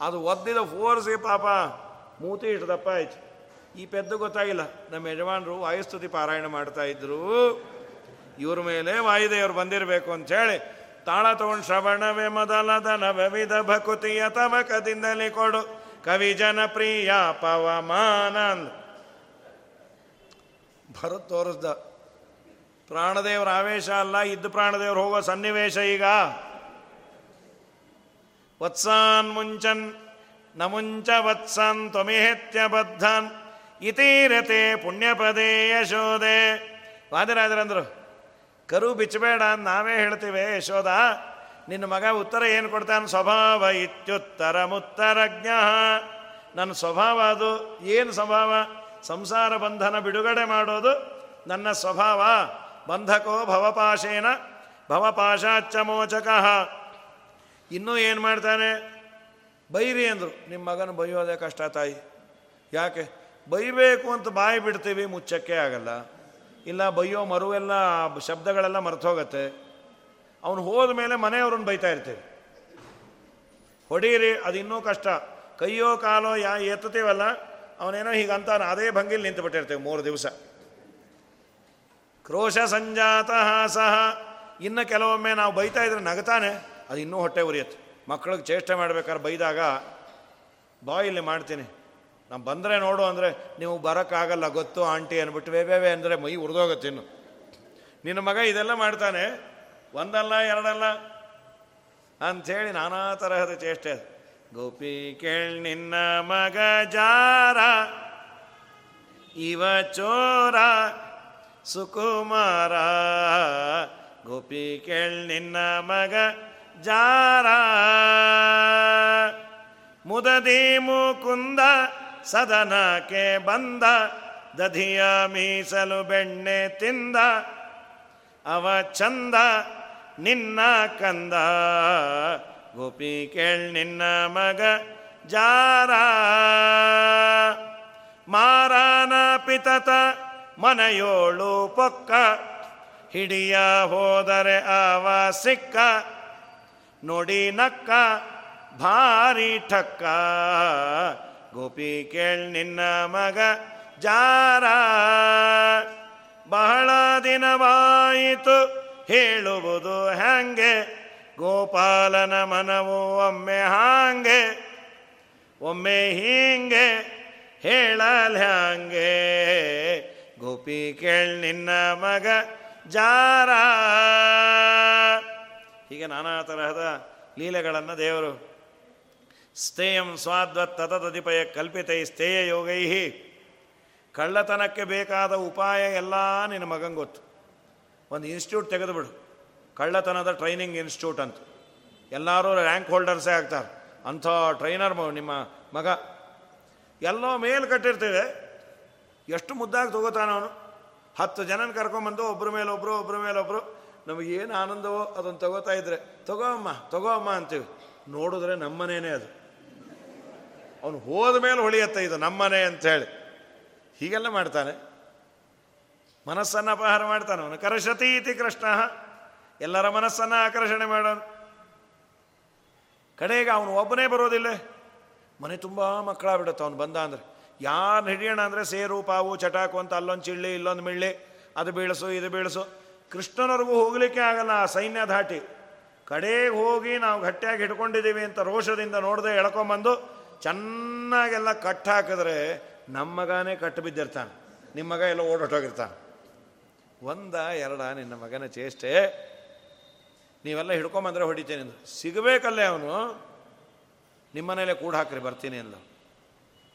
ಅದು ಒದ್ದಿದ ಫೋರ್ಸಿ ಪಾಪ ಮೂತಿ ಇಟ್ಟದಪ್ಪ ಆಯ್ತು. ಈ ಪೆದ್ದು ಗೊತ್ತಾಗಿಲ್ಲ. ನಮ್ಮ ಯಜಮಾನರು ವಾಯುಸ್ತುತಿ ಪಾರಾಯಣ ಮಾಡ್ತಾ ಇದ್ರು. ಇವ್ರ ಮೇಲೆ ವಾಯುದೇವರು ಬಂದಿರಬೇಕು ಹೇಳಿ ತಾಳ ತಗೊಂಡು ಶ್ರವಣವೇ ಮೊದಲದ ವಿಧ ಭಕುತಿಯ ತವಕದಿಂದಲೇ ಕೊಡು. ಕವಿ ಜನಪ್ರಿಯ ಪವಮಾನ ಭರತ್ ತೋರಿಸ್ದ. ಪ್ರಾಣದೇವರ ಆವೇಶ ಅಲ್ಲ, ಇದ್ದ ಪ್ರಾಣದೇವರು ಹೋಗೋ ಸನ್ನಿವೇಶ ಈಗ. ವತ್ಸಾನ್ ಮುಂಚನ್ನ ಮುಂಚ ವತ್ಸನ್ ತ್ವಮಿಹೆತ್ಯ ಬದ್ಧನ್ ಇತೀರತೆ ಪುಣ್ಯಪದೇ ಯಶೋದೆ ವಾದಿರಾಜರಂದರು ಕರು ಬಿಚ್ಚಬೇಡ ನಾವೇ ಹೇಳ್ತೀವಿ ಯಶೋದ ನಿನ್ನ ಮಗ ಉತ್ತರ ಏನು ಕೊಡ್ತಾನೆ? ಸ್ವಭಾವ ಇತ್ಯುತ್ತರ ಮುತ್ತರಜ್ಞ. ನನ್ನ ಸ್ವಭಾವ ಅದು. ಏನು ಸ್ವಭಾವ? ಸಂಸಾರ ಬಂಧನ ಬಿಡುಗಡೆ ಮಾಡೋದು ನನ್ನ ಸ್ವಭಾವ. ಬಂಧಕೋ ಭವಪಾಶೇನ ಭವಪಾಶಾಚ್ಚ ಮೋಚಕ ಇನ್ನೂ ಏನು ಮಾಡ್ತಾನೆ? ಬೈರಿ ಅಂದರು. ನಿಮ್ಮ ಮಗನ ಬೈಯೋದೇ ಕಷ್ಟ ತಾಯಿ. ಯಾಕೆ? ಬೈಬೇಕು ಅಂತ ಬಾಯಿ ಬಿಡ್ತೀವಿ, ಮುಚ್ಚಕ್ಕೆ ಆಗಲ್ಲ. ಇಲ್ಲ, ಬೈಯೋ ಮರುವೆಲ್ಲ ಶಬ್ದಗಳೆಲ್ಲ ಮರ್ತೋಗತ್ತೆ. ಅವನು ಹೋದ ಮೇಲೆ ಮನೆಯವ್ರನ್ನ ಬೈತಾ ಇರ್ತೀವಿ. ಹೊಡೀರಿ, ಅದು ಇನ್ನೂ ಕಷ್ಟ. ಕೈಯೋ, ಕಾಲೋ, ಯಾ, ಎತ್ತುತ್ತೀವಲ್ಲ, ಅವನೇನೋ ಹೀಗೆ ಅಂತಾನೆ ಅದೇ ಭಂಗಿಲಿ ನಿಂತು ಬಿಟ್ಟಿರ್ತೇವೆ ಮೂರು ದಿವಸ. ಕ್ರೋಶ ಸಂಜಾತ ಸಹ. ಇನ್ನು ಕೆಲವೊಮ್ಮೆ ನಾವು ಬೈತಾ ಇದ್ರೆ ನಗತಾನೆ. ಅದು ಇನ್ನೂ ಹೊಟ್ಟೆ ಉರಿಯತ್ತೆ. ಮಕ್ಕಳಿಗೆ ಚೇಷ್ಟೆ ಮಾಡ್ಬೇಕಾದ್ರೆ ಬೈದಾಗ ಬಾಯಿಲ್ಲಿ ಮಾಡ್ತೀನಿ. ನಾನು ಬಂದರೆ ನೋಡು ಅಂದರೆ ನೀವು ಬರೋಕ್ಕಾಗಲ್ಲ, ಗೊತ್ತು ಆಂಟಿ ಅಂದ್ಬಿಟ್ಟು ವೇ ಅಂದರೆ ಮೈ ಉರಿದೋಗುತ್ತೆ ಇನ್ನು. ನಿನ್ನ ಮಗ ಇದೆಲ್ಲ ಮಾಡ್ತಾನೆ, ಒಂದಲ್ಲ, ಎರಡಲ್ಲ ಅಂಥೇಳಿ ನಾನಾ ತರಹದ ಚೇಷ್ಟೆ ಗೋಪಿ ಕೇಳ್ ನಿನ್ನ ಮಗ ಜಾರ, ಇವ ಚೋರ, ಸುಕುಮಾರ. ಗೋಪಿ ಕೇಳ್ ನಿನ್ನ ಮಗ ಜಾರ. ಮುದದಿ ಮುಕುಂದ ಸದನಕ್ಕೆ ಬಂದ, ದಧಿಯ ಮೀಸಲು ಬೆಣ್ಣೆ ತಿಂದ. ಅವ ಚಂದ, ನಿನ್ನ ಕಂದ. ಗೋಪಿ ಕೇಳ್ ನಿನ್ನ ಮಗ ಜಾರ. ಮಾರಾನ ಪಿತತ ಮನೆಯೋಳು ಪೊಕ್ಕ, ಹಿಡಿಯ ಹೋದರೆ ಅವ ಸಿಕ್ಕ. ನೋಡಿ ನಕ್ಕ, ಭಾರಿ ಠಕ್ಕ. ಗೋಪಿ ಕೇಳ್ ನಿನ್ನ ಮಗ ಜಾರ. ಬಹಳ ದಿನವಾಯಿತು, ಹೇಳುವುದು ಹ್ಯಾಂಗೆ? ಗೋಪಾಲನ ಮನವು ಒಮ್ಮೆ ಹಾಂಗೆ? ಒಮ್ಮೆ ಹೀಂಗೆ? ಹೇಳಲ್ ಹ್ಯಾಂಗೆ? ಗೋಪಿ ಕೇಳ್ ನಿನ್ನ ಮಗ ಜಾರ. ಹೀಗೆ ನಾನಾ ತರಹದ ಲೀಲೆಗಳನ್ನು ದೇವರು ಸ್ಥೇಯಂ ಸ್ವಾದ್ವತ್ ತತದಿಪಯ ಕಲ್ಪಿತೈ ಸ್ಥೇಯ ಯೋಗೈಹಿ ಕಳ್ಳತನಕ್ಕೆ ಬೇಕಾದ ಉಪಾಯ ಎಲ್ಲ ನಿನ್ನ ಮಗಂಗೆ ಗೊತ್ತು. ಒಂದು ಇನ್ಸ್ಟಿಟ್ಯೂಟ್ ತೆಗೆದುಬಿಡು. ಕಳ್ಳತನದ ಟ್ರೈನಿಂಗ್ ಇನ್ಸ್ಟಿಟ್ಯೂಟ್ ಅಂತ. ಎಲ್ಲರೂ ರ್ಯಾಂಕ್ ಹೋಲ್ಡರ್ಸೇ ಆಗ್ತಾರೆ. ಅಂಥ ಟ್ರೈನರ್ ನಿಮ್ಮ ಮಗ. ಎಲ್ಲೋ ಮೇಲ್ ಕಟ್ಟಿರ್ತೇವೆ ಎಷ್ಟು ಮುದ್ದಾಗಿ ತಗೋತಾನ ಅವನು. ಹತ್ತು ಜನನ ಕರ್ಕೊಂಬಂದು ಒಬ್ಬರ ಮೇಲೆ ಒಬ್ಬರು ಒಬ್ಬರ ಮೇಲೆ ಏನು ಆನಂದವೋ ಅದನ್ನು ತಗೋತಾ ಇದ್ರೆ, ತಗೋ ಅಮ್ಮ ತಗೋ ಅಮ್ಮ ಅಂತೀವಿ. ನೋಡಿದ್ರೆ ನಮ್ಮನೇನೆ ಅದು. ಅವನು ಹೋದ ಮೇಲೆ ಹೊಳಿಯತ್ತೆ ಇದು, ನಮ್ಮನೆ ಹೇಳಿ ಹೀಗೆಲ್ಲ ಮಾಡ್ತಾನೆ. ಮನಸ್ಸನ್ನು ಅಪಹಾರ ಮಾಡ್ತಾನೆ ಅವನು. ಕರಶತಿ ಇತಿ ಕೃಷ್ಣ. ಎಲ್ಲರ ಮನಸ್ಸನ್ನು ಆಕರ್ಷಣೆ ಮಾಡೋನು. ಕಡೆಗೆ ಅವನು ಒಬ್ಬನೇ ಬರೋದಿಲ್ಲ. ಮನೆ ತುಂಬ ಮಕ್ಕಳಾಗ್ಬಿಡುತ್ತೆ ಅವನು ಬಂದ ಅಂದರೆ. ಯಾರು ಹಿಡಿಯೋಣ ಅಂದರೆ ಸೇರು, ಪಾವು, ಚಟಾಕು ಅಂತ ಅಲ್ಲೊಂದು ಚಿಳ್ಳಿ, ಇಲ್ಲೊಂದು ಮಿಳ್ಳಿ. ಅದು ಬೀಳಿಸು, ಇದು ಬೀಳಿಸು. ಕೃಷ್ಣನವ್ರಿಗೂ ಹೋಗಲಿಕ್ಕೆ ಆಗಲ್ಲ, ಆ ಸೈನ್ಯ ದಾಟಿ ಕಡೆಗೆ ಹೋಗಿ ನಾವು ಗಟ್ಟಿಯಾಗಿ ಹಿಡ್ಕೊಂಡಿದ್ದೀವಿ ಅಂತ ರೋಷದಿಂದ ನೋಡದೆ ಎಳ್ಕೊಂಬಂದು ಚೆನ್ನಾಗೆಲ್ಲ ಕಟ್ ಹಾಕಿದ್ರೆ ನಮ್ಮ ಮಗನೇ ಕಟ್ಟು ಬಿದ್ದಿರ್ತಾನೆ. ನಿಮ್ಮ ಮಗ ಎಲ್ಲ ಓಡೋಟೋಗಿರ್ತಾನೆ ಒಂದ, ಎರಡ, ನಿನ್ನ ಮಗನ ಚೇಷ್ಟೆ. ನೀವೆಲ್ಲ ಹಿಡ್ಕೊಂಬಂದ್ರೆ ಹೊಡಿತೇನೆ ಸಿಗಬೇಕಲ್ಲೇ ಅವನು. ನಿಮ್ಮನೇಲೆ ಕೂಡ ಹಾಕ್ರಿ, ಬರ್ತೀನಿ ಅಂದ.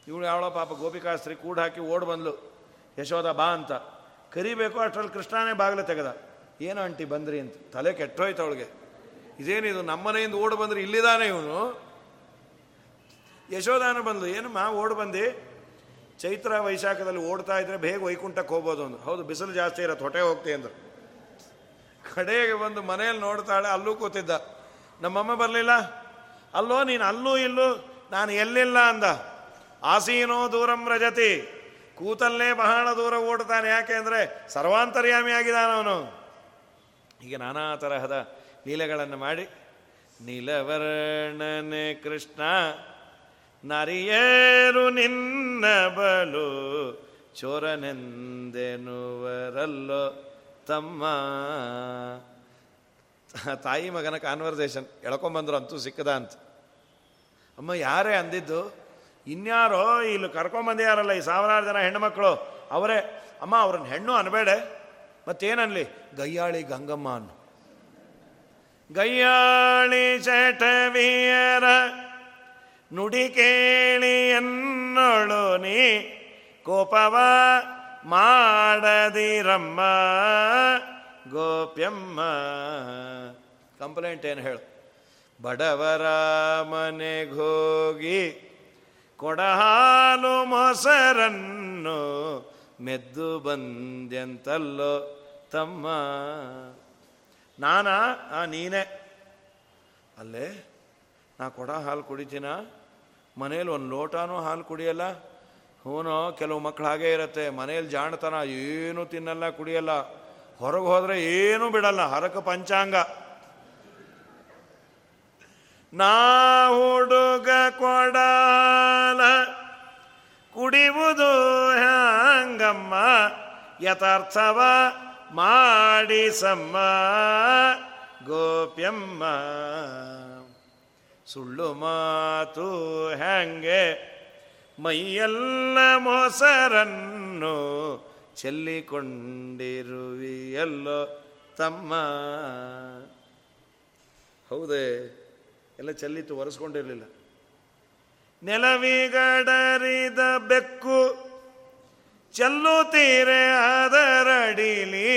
ಇವಳು ಯಾವಳೋ ಪಾಪ ಗೋಪಿಕಾಸ್ತ್ರಿ ಕೂಡ ಹಾಕಿ ಓಡ್ ಬಂದ್ಲು. ಯಶೋಧ ಬಾ ಅಂತ. ಕರಿಬೇಕು ಅಷ್ಟರಲ್ಲಿ ಕೃಷ್ಣನೇ ಬಾಗಿಲು ತೆಗೆದ. ಏನು ಅಂಟಿ ಬಂದ್ರಿ ಅಂತ. ತಲೆ ಕೆಟ್ಟೋಯ್ತು ಅವಳಿಗೆ. ಇದೇನಿದು ನಮ್ಮನೆಯಿಂದ ಓಡು ಬಂದ್ರೆ ಇಲ್ಲಿದಾನೆ ಇವನು? ಯಶೋಧಾನ ಬಂದು ಏನು ಮಾ ಓಡ್ ಬಂದು? ಚೈತ್ರ ವೈಶಾಖದಲ್ಲಿ ಓಡ್ತಾ ಇದ್ರೆ ಬೇಗ ವೈಕುಂಠಕ್ಕೆ ಹೋಗ್ಬೋದು ಅಂದ್ರು. ಹೌದು, ಬಿಸಿಲು ಜಾಸ್ತಿ ಇರತ್ತೆ, ಹೊಟ್ಟೆ ಹೋಗ್ತಿ ಅಂದ್ರು. ಕಡೆಗೆ ಬಂದು ಮನೆಯಲ್ಲಿ ನೋಡ್ತಾಳೆ, ಅಲ್ಲೂ ಕೂತಿದ್ದ. ನಮ್ಮಮ್ಮ ಬರಲಿಲ್ಲ? ಅಲ್ಲೋ, ನೀನು ಅಲ್ಲೂ ಇಲ್ಲೂ, ನಾನು ಎಲ್ಲಿಲ್ಲ ಅಂದ. ಆಸೀನೋ ದೂರಂ ರಜತಿ. ಕೂತಲ್ಲೇ ಬಹಳ ದೂರ ಓಡ್ತಾನೆ. ಯಾಕೆ ಅಂದರೆ ಸರ್ವಾಂತರ್ಯಾಮಿ ಆಗಿದ್ದಾನ ಅವನು. ಹೀಗೆ ನಾನಾ ತರಹದ ಲೀಲೆಗಳನ್ನು ಮಾಡಿ, ನೀಲವರ್ಣನೆ ಕೃಷ್ಣ, ನರಿಯೇರು ನಿನ್ನ ಬಲು, ಚೋರನೆಂದೆನುವರಲ್ಲೋ ತಮ್ಮ. ತಾಯಿ ಮಗನ ಕಾನ್ವರ್ಸೇಷನ್ ಎಳ್ಕೊಂಬಂದ್ರು ಅಂತೂ ಸಿಕ್ಕದ ಅಂತ. ಅಮ್ಮ, ಯಾರೇ ಅಂದಿದ್ದು ಇನ್ಯಾರೋ ಇಲ್ಲಿ ಕರ್ಕೊಂಬಂದ್ಯಾರಲ್ಲ ಈ ಸಾವಿರಾರು ಜನ ಹೆಣ್ಣುಮಕ್ಕಳು ಅವರೇ, ಅಮ್ಮ, ಅವ್ರನ್ನ ಹೆಣ್ಣು ಅನ್ಬೇಡ. ಮತ್ತೇನನ್ಲಿ? ಗಯ್ಯಾಳಿ ಗಂಗಮ್ಮ ಅನ್ನು. ಗಯ್ಯಾಳಿ ಚಟವಿಯರ ನುಡಿ ಕೇಳಿ ಎನ್ನೋಳು ನೀ ಕೋಪವ ಮಾಡದಿರಮ್ಮ ಗೋಪ್ಯಮ್ಮ. ಕಂಪ್ಲೇಂಟ್ ಏನು ಹೇಳು? ಬಡವರ ಮನೆಗೋಗಿ ಕೊಡಹಾಲು ಮೊಸರನ್ನು ಮೆದ್ದು ಬಂದ್ಯಂತಲ್ಲೋ ತಮ್ಮ. ನಾನಾ, ಆ ನೀನೇ. ಅಲ್ಲೇ, ನಾ ಕೊಡ ಹಾಲು ಕುಡಿತೀನ? ಮನೇಲಿ ಒಂದು ಲೋಟನೂ ಹಾಲು ಕುಡಿಯಲ್ಲ? ಹೂನೋ, ಕೆಲವು ಮಕ್ಕಳು ಹಾಗೇ ಇರುತ್ತೆ. ಮನೇಲಿ ಜಾಣತನ, ಏನೂ ತಿನ್ನಲ್ಲ, ಕುಡಿಯಲ್ಲ. ಹೊರಗೆ ಹೋದರೆ ಏನೂ ಬಿಡಲ್ಲ, ಹರಕ ಪಂಚಾಂಗ. ನಾ ಹುಡುಗ ಕೊಡಲ, ಕುಡಿಯುವುದು ಹ್ಯಾಂಗಮ್ಮ? ಯಥಾರ್ಥವ ಮಾಡಿಸಮ್ಮ, ಗೋಪ್ಯಮ್ಮ. ಸುಳ್ಳು ಮಾತು ಹ್ಯಾಂಗೆ? ಮೈಯೆಲ್ಲ ಮೊಸರನ್ನು ಚೆಲ್ಲಿಕೊಂಡಿರುವಿಯಲ್ಲೋ ತಮ್ಮ? ಹೌದೇ? ಎಲ್ಲ ಚೆಲ್ಲಿತ್ತು, ಒರೆಸ್ಕೊಂಡಿರಲಿಲ್ಲ. ನೆಲವಿಗಡರಿದ ಬೆಕ್ಕು ಚೆಲ್ಲುತ್ತೀರೆ ಅದರಡಿಲಿ,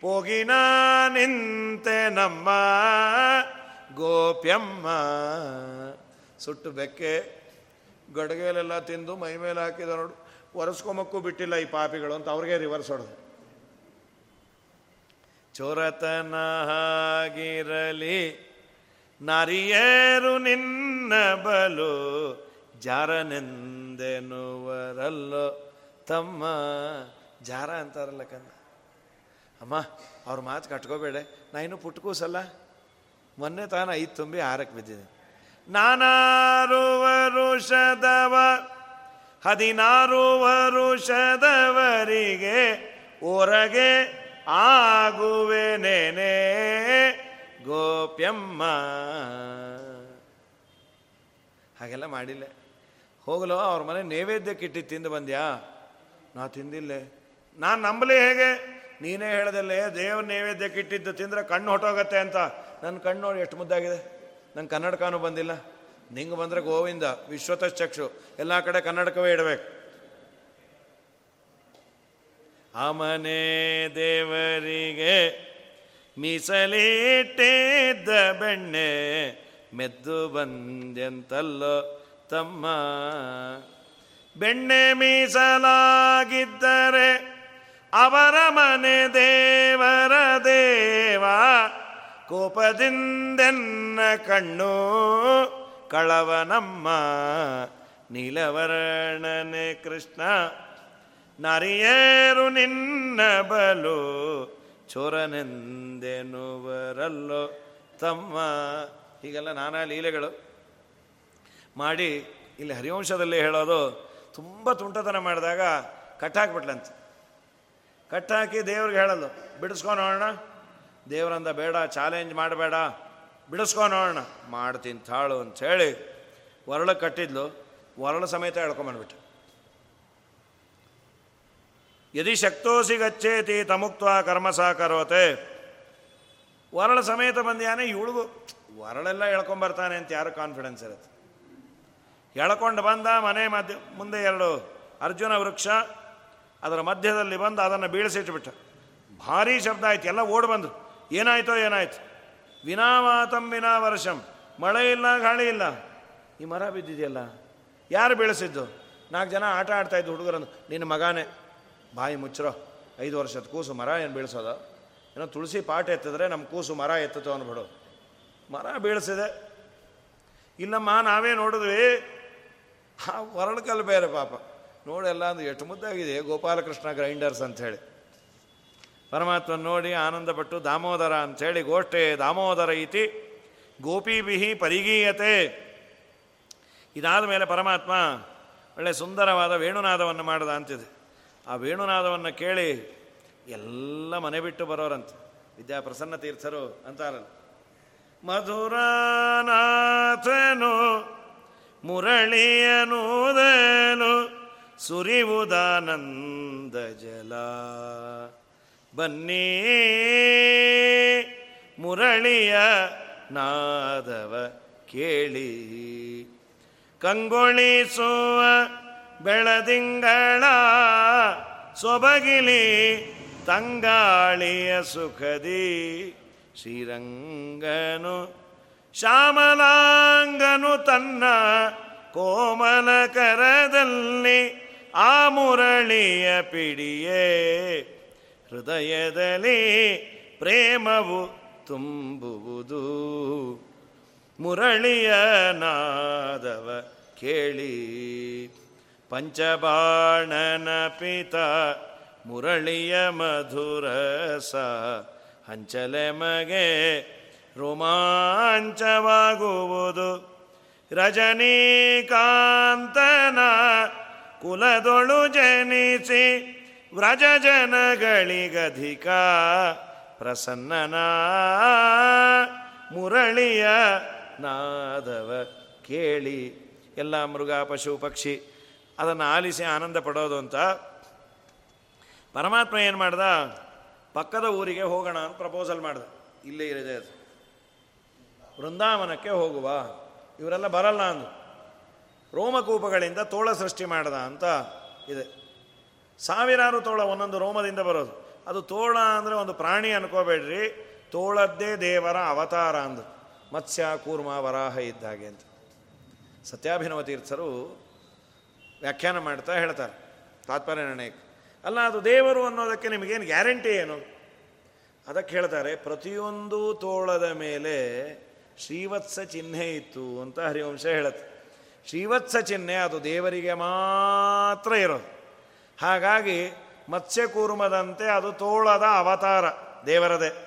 ಪೋಗಿನ ನಿಂತೆ ನಮ್ಮ ಗೋಪ್ಯಮ್ಮ. ಸುಟ್ಟು ಬೆಕ್ಕೆ, ಗಡಗೆಲೆಲ್ಲ ತಿಂದು ಮೈ ಮೇಲೆ ಹಾಕಿದ ನೋಡು ಒರೆಸ್ಕೊಂಬಕ್ಕೂ ಬಿಟ್ಟಿಲ್ಲ ಈ ಪಾಪಿಗಳು ಅಂತ ಅವ್ರಿಗೆ ರಿವರ್ಸ್ ಹೊಡೆದು. ಚೋರತನ ಆಗಿರಲಿ ನಾರಿಯರು ನಿನ್ನ ಬಲು ಜಾರನೆಂದೆನುವರಲ್ಲೋ. ತಮ್ಮ ಜಾರ ಅಂತಾರಲ್ಲ ಕಣ್ಣ. ಅಮ್ಮ, ಅವ್ರ ಮಾತು ಕಟ್ಕೋಬೇಡ. ನಾ ಇನ್ನು ಪುಟ್ಕೂಸಲ್ಲ. ಮೊನ್ನೆ ತಾನು ಐದು ತುಂಬಿ ಆರಕ್ಕೆ ಬಿದ್ದಿದೆ ನಾನಾರು ವರುಷದವ ಹದಿನಾರು ವರುಷದವರಿಗೆ ಹೊರಗೆ ಆಗುವೆನೇನೆ. ಗೋಪ್ಯಮ್ಮ. ಹಾಗೆಲ್ಲ ಮಾಡಿಲ್ಲ. ಹೋಗಲೋ, ಅವ್ರ ಮನೆ ನೈವೇದ್ಯಕ್ಕೆ ಕಿಟ್ಟಿ ತಿಂದು ಬಂದ್ಯಾ? ನಾ ತಿಂದಿಲ್ಲ. ನಾನು ನಂಬಲಿ ಹೇಗೆ? ನೀನೇ ಹೇಳ್ದಲ್ಲೇ, ದೇವ್ರ ನೈವೇದ್ಯಕ್ಕೆ ಇಟ್ಟಿದ್ದು ತಿಂದ್ರೆ ಕಣ್ಣು ಹೊಟ್ಟೋಗತ್ತೆ ಅಂತ. ನನ್ನ ಕಣ್ಣು ನೋಡಿ ಎಷ್ಟು ಮುದ್ದಾಗಿದೆ. ನನ್ನ ಕನ್ನಡಕನೂ ಬಂದಿಲ್ಲ. ನಿಂಗೆ ಬಂದರೆ ಗೋವಿಂದ ವಿಶ್ವತ ಚಕ್ಷು ಎಲ್ಲ ಕಡೆ ಕನ್ನಡಕವೇ ಇಡಬೇಕು. ಆ ಮನೆ ದೇವರಿಗೆ ಮೀಸಲಿಟ್ಟಿದ್ದ ಬೆಣ್ಣೆ ಮೆದ್ದು ಬಂದೆಂತಲ್ಲೋ ತಮ್ಮ. ಬೆಣ್ಣೆ ಮೀಸಲಾಗಿದ್ದರೆ ಅವರ ಮನೆ ದೇವರ ದೇವ ಕೋಪದಿಂದೆನ್ನ ಕಣ್ಣು ಕಳವನಮ್ಮ ನೀಲವರ್ಣನೆ ಕೃಷ್ಣ. ನರಿಯೇರು ನಿನ್ನ ಬಲು ಚೋರನೆಂದೆನುವರಲ್ಲೋ ತಮ್ಮ ಹೀಗೆಲ್ಲ ನಾನಾ ಲೀಲೆಗಳು ಮಾಡಿ ಇಲ್ಲಿ ಹರಿವಂಶದಲ್ಲಿ ಹೇಳೋದು ತುಂಬ ತುಂಟತನ ಮಾಡಿದಾಗ ಕಟ್ಟಾಕ್ಬಿಟ್ಲಂತ. ಕಟ್ಟಾಕಿ ದೇವ್ರಿಗೆ ಹೇಳೋದು ಬಿಡಿಸ್ಕೊ ನೋಡೋಣ ದೇವರಂದ ಬೇಡ ಚಾಲೆಂಜ್ ಮಾಡಬೇಡ. ಬಿಡಿಸ್ಕೊ ನೋಡೋಣ ಮಾಡ್ತೀನಿ ತಾಳು ಅಂಥೇಳಿ, ಒರಳು ಕಟ್ಟಿದ್ಲು. ಒರಳು ಸಮೇತ ಹೇಳ್ಕೊಂಬಂದ್ಬಿಟ್ಟು ಯದಿ ಶಕ್ತೋಸಿ ಗಚ್ಚೇತಿ ತಮುಕ್ತ ಕರ್ಮ ಸಾಕರೋತೆ ವರಳ ಸಮೇತ ಬಂದ್ಯಾನೆ ಇವಳಿಗೂ ವರಳೆಲ್ಲ ಎಳ್ಕೊಂಬರ್ತಾನೆ ಅಂತ ಯಾರು ಕಾನ್ಫಿಡೆನ್ಸ್ ಇರುತ್ತೆ? ಎಳ್ಕೊಂಡು ಬಂದ ಮನೆ ಮಧ್ಯ, ಮುಂದೆ ಎರಡು ಅರ್ಜುನ ವೃಕ್ಷ, ಅದರ ಮಧ್ಯದಲ್ಲಿ ಬಂದು ಅದನ್ನು ಬೀಳಿಸಿಟ್ಬಿಟ್ಟ ಭಾರೀ ಶಬ್ದ ಆಯ್ತು, ಎಲ್ಲ ಓಡ್ ಬಂದರು ಏನಾಯ್ತೋ ಏನಾಯ್ತು? ವಿನಾವಾತಂ ವಿನಾ ವರ್ಷಂ ಮಳೆ ಇಲ್ಲ, ಗಾಳಿ ಇಲ್ಲ. ಈ ಮರ ಬಿದ್ದಿದೆಯಲ್ಲ? ಯಾರು ಬೀಳಿಸಿದ್ದು? ನಾಲ್ಕು ಜನ ಆಟ ಆಡ್ತಾಯಿದ್ದು ಹುಡುಗರಂದು, ನಿನ್ನ ಮಗಾನೇ. ಬಾಯಿ ಮುಚ್ಚರೋ. ಐದು ವರ್ಷದ ಕೂಸು ಮರ ಏನು ಬೀಳಿಸೋದು? ಏನೋ ತುಳಸಿ ಪಾಟ್ ಎತ್ತಿದ್ರೆ ನಮ್ಮ ಕೂಸು ಮರ ಎತ್ತುತ್ತೋ ಅನ್ಬಿಡು. ಮರ ಬೀಳಿಸಿದೆ. ಇಲ್ಲಮ್ಮ, ನಾವೇ ನೋಡಿದ್ವಿ. ಆ ಹೊರಡ್ಕಲ್ ಬೇರೆ ಪಾಪ. ನೋಡೆಲ್ಲ ಅಂದ್ರೆ ಎಷ್ಟು ಮುದ್ದಾಗಿದೆ. ಗೋಪಾಲಕೃಷ್ಣ ಗ್ರೈಂಡರ್ಸ್ ಅಂಥೇಳಿ. ಪರಮಾತ್ಮ ನೋಡಿ ಆನಂದಪಟ್ಟು, ದಾಮೋದರ ಅಂಥೇಳಿ ಗೋಷ್ಠೆ, ದಾಮೋದರ ಇತಿ ಗೋಪಿಬಿಹಿ ಪರಿಗೀಯತೆ. ಇದಾದ ಮೇಲೆ ಪರಮಾತ್ಮ ಒಳ್ಳೆ ಸುಂದರವಾದ ವೇಣುನಾದವನ್ನು ಮಾಡದ ಅಂತಿದೆ. ಆ ವೇಣುನಾದವನ್ನು ಕೇಳಿ ಎಲ್ಲ ಮನೆ ಬಿಟ್ಟು ಬರೋರಂತೆ. ವಿದ್ಯಾಪ್ರಸನ್ನ ತೀರ್ಥರು ಅಂತಾರಲ್ಲ. ಮಧುರಾನಾಥನು ಮುರಳಿಯನೂದನು ಸುರಿವುದಾನಂದ ಜಲ ಬನ್ನಿ ಮುರಳಿಯ ನಾದವ ಕೇಳಿ. ಕಂಗೊಳಿಸುವ ಬೆಳದಿಂಗಳ ಸೊಬಗಿಲಿ ತಂಗಾಳಿಯ ಸುಖದಿ. ಶ್ರೀರಂಗನು ಶ್ಯಾಮಲಾಂಗನು ತನ್ನ ಕೋಮಲ ಕರದಲ್ಲಿ ಆ ಮುರಳಿಯ ಪಿಡಿಯೇ. ಹೃದಯದಲ್ಲಿ ಪ್ರೇಮವು ತುಂಬುವುದು. ಮುರಳಿಯ ನಾದವ ಕೇಳಿ. ಪಂಚಬಾಣನ ಪಿತ ಮುರಳಿಯ ಮಧುರಸ ಹಂಚಲೆ ಮಗೆ ರೋಮಾಂಚವಾಗುವುದು. ರಜನೀಕಾಂತನ ಕುಲದೊಳು ಜನಿಸಿ ವ್ರಜ ಜನಗಳಿಗಧಿಕ ಪ್ರಸನ್ನನ ಮುರಳಿಯ ನಾದವ ಕೇಳಿ. ಎಲ್ಲ ಮೃಗ ಪಶು ಪಕ್ಷಿ ಅದನ್ನು ಆಲಿಸಿ ಆನಂದ ಪಡೋದು ಅಂತ. ಪರಮಾತ್ಮ ಏನು ಮಾಡ್ದ? ಪಕ್ಕದ ಊರಿಗೆ ಹೋಗೋಣ ಅಂತ ಪ್ರಪೋಸಲ್ ಮಾಡ್ದೆ. ಇಲ್ಲೇ ಇರದೆ ಅದು. ವೃಂದಾವನಕ್ಕೆ ಹೋಗುವ. ಇವರೆಲ್ಲ ಬರಲ್ಲ ಅಂದು ರೋಮಕೂಪಗಳಿಂದ ತೋಳ ಸೃಷ್ಟಿ ಮಾಡ್ದ ಅಂತ ಇದೆ. ಸಾವಿರಾರು ತೋಳ ಒಂದೊಂದು ರೋಮದಿಂದ ಬರೋದು. ಅದು ತೋಳ ಅಂದರೆ ಒಂದು ಪ್ರಾಣಿ ಅನ್ಕೋಬೇಡ್ರಿ. ತೋಳದ್ದೇ ದೇವರ ಅವತಾರ ಅಂದು ಮತ್ಸ್ಯ, ಕೂರ್ಮ, ವರಾಹ ಇದ್ದಾಗೆ ಅಂತ. ಸತ್ಯಾಭಿನವ ತೀರ್ಥರು ವ್ಯಾಖ್ಯಾನ ಮಾಡ್ತಾ ಹೇಳ್ತಾರೆ. ತಾತ್ಪರ್ಯ ನಿರ್ಣಯಕ್ಕೆ. ಅಲ್ಲ, ಅದು ದೇವರು ಅನ್ನೋದಕ್ಕೆ ನಿಮಗೇನು ಗ್ಯಾರಂಟಿ ಏನು? ಅದಕ್ಕೆ ಹೇಳ್ತಾರೆ, ಪ್ರತಿಯೊಂದು ತೋಳದ ಮೇಲೆ ಶ್ರೀವತ್ಸ ಚಿಹ್ನೆ ಇತ್ತು ಅಂತ ಹರಿವಂಶ ಹೇಳುತ್ತೆ. ಶ್ರೀವತ್ಸ ಚಿಹ್ನೆ ಅದು ದೇವರಿಗೆ ಮಾತ್ರ ಇರೋದು. ಹಾಗಾಗಿ ಮತ್ಸ್ಯಕೂರ್ಮದಂತೆ ಅದು ತೋಳದ ಅವತಾರ, ದೇವರದೇ.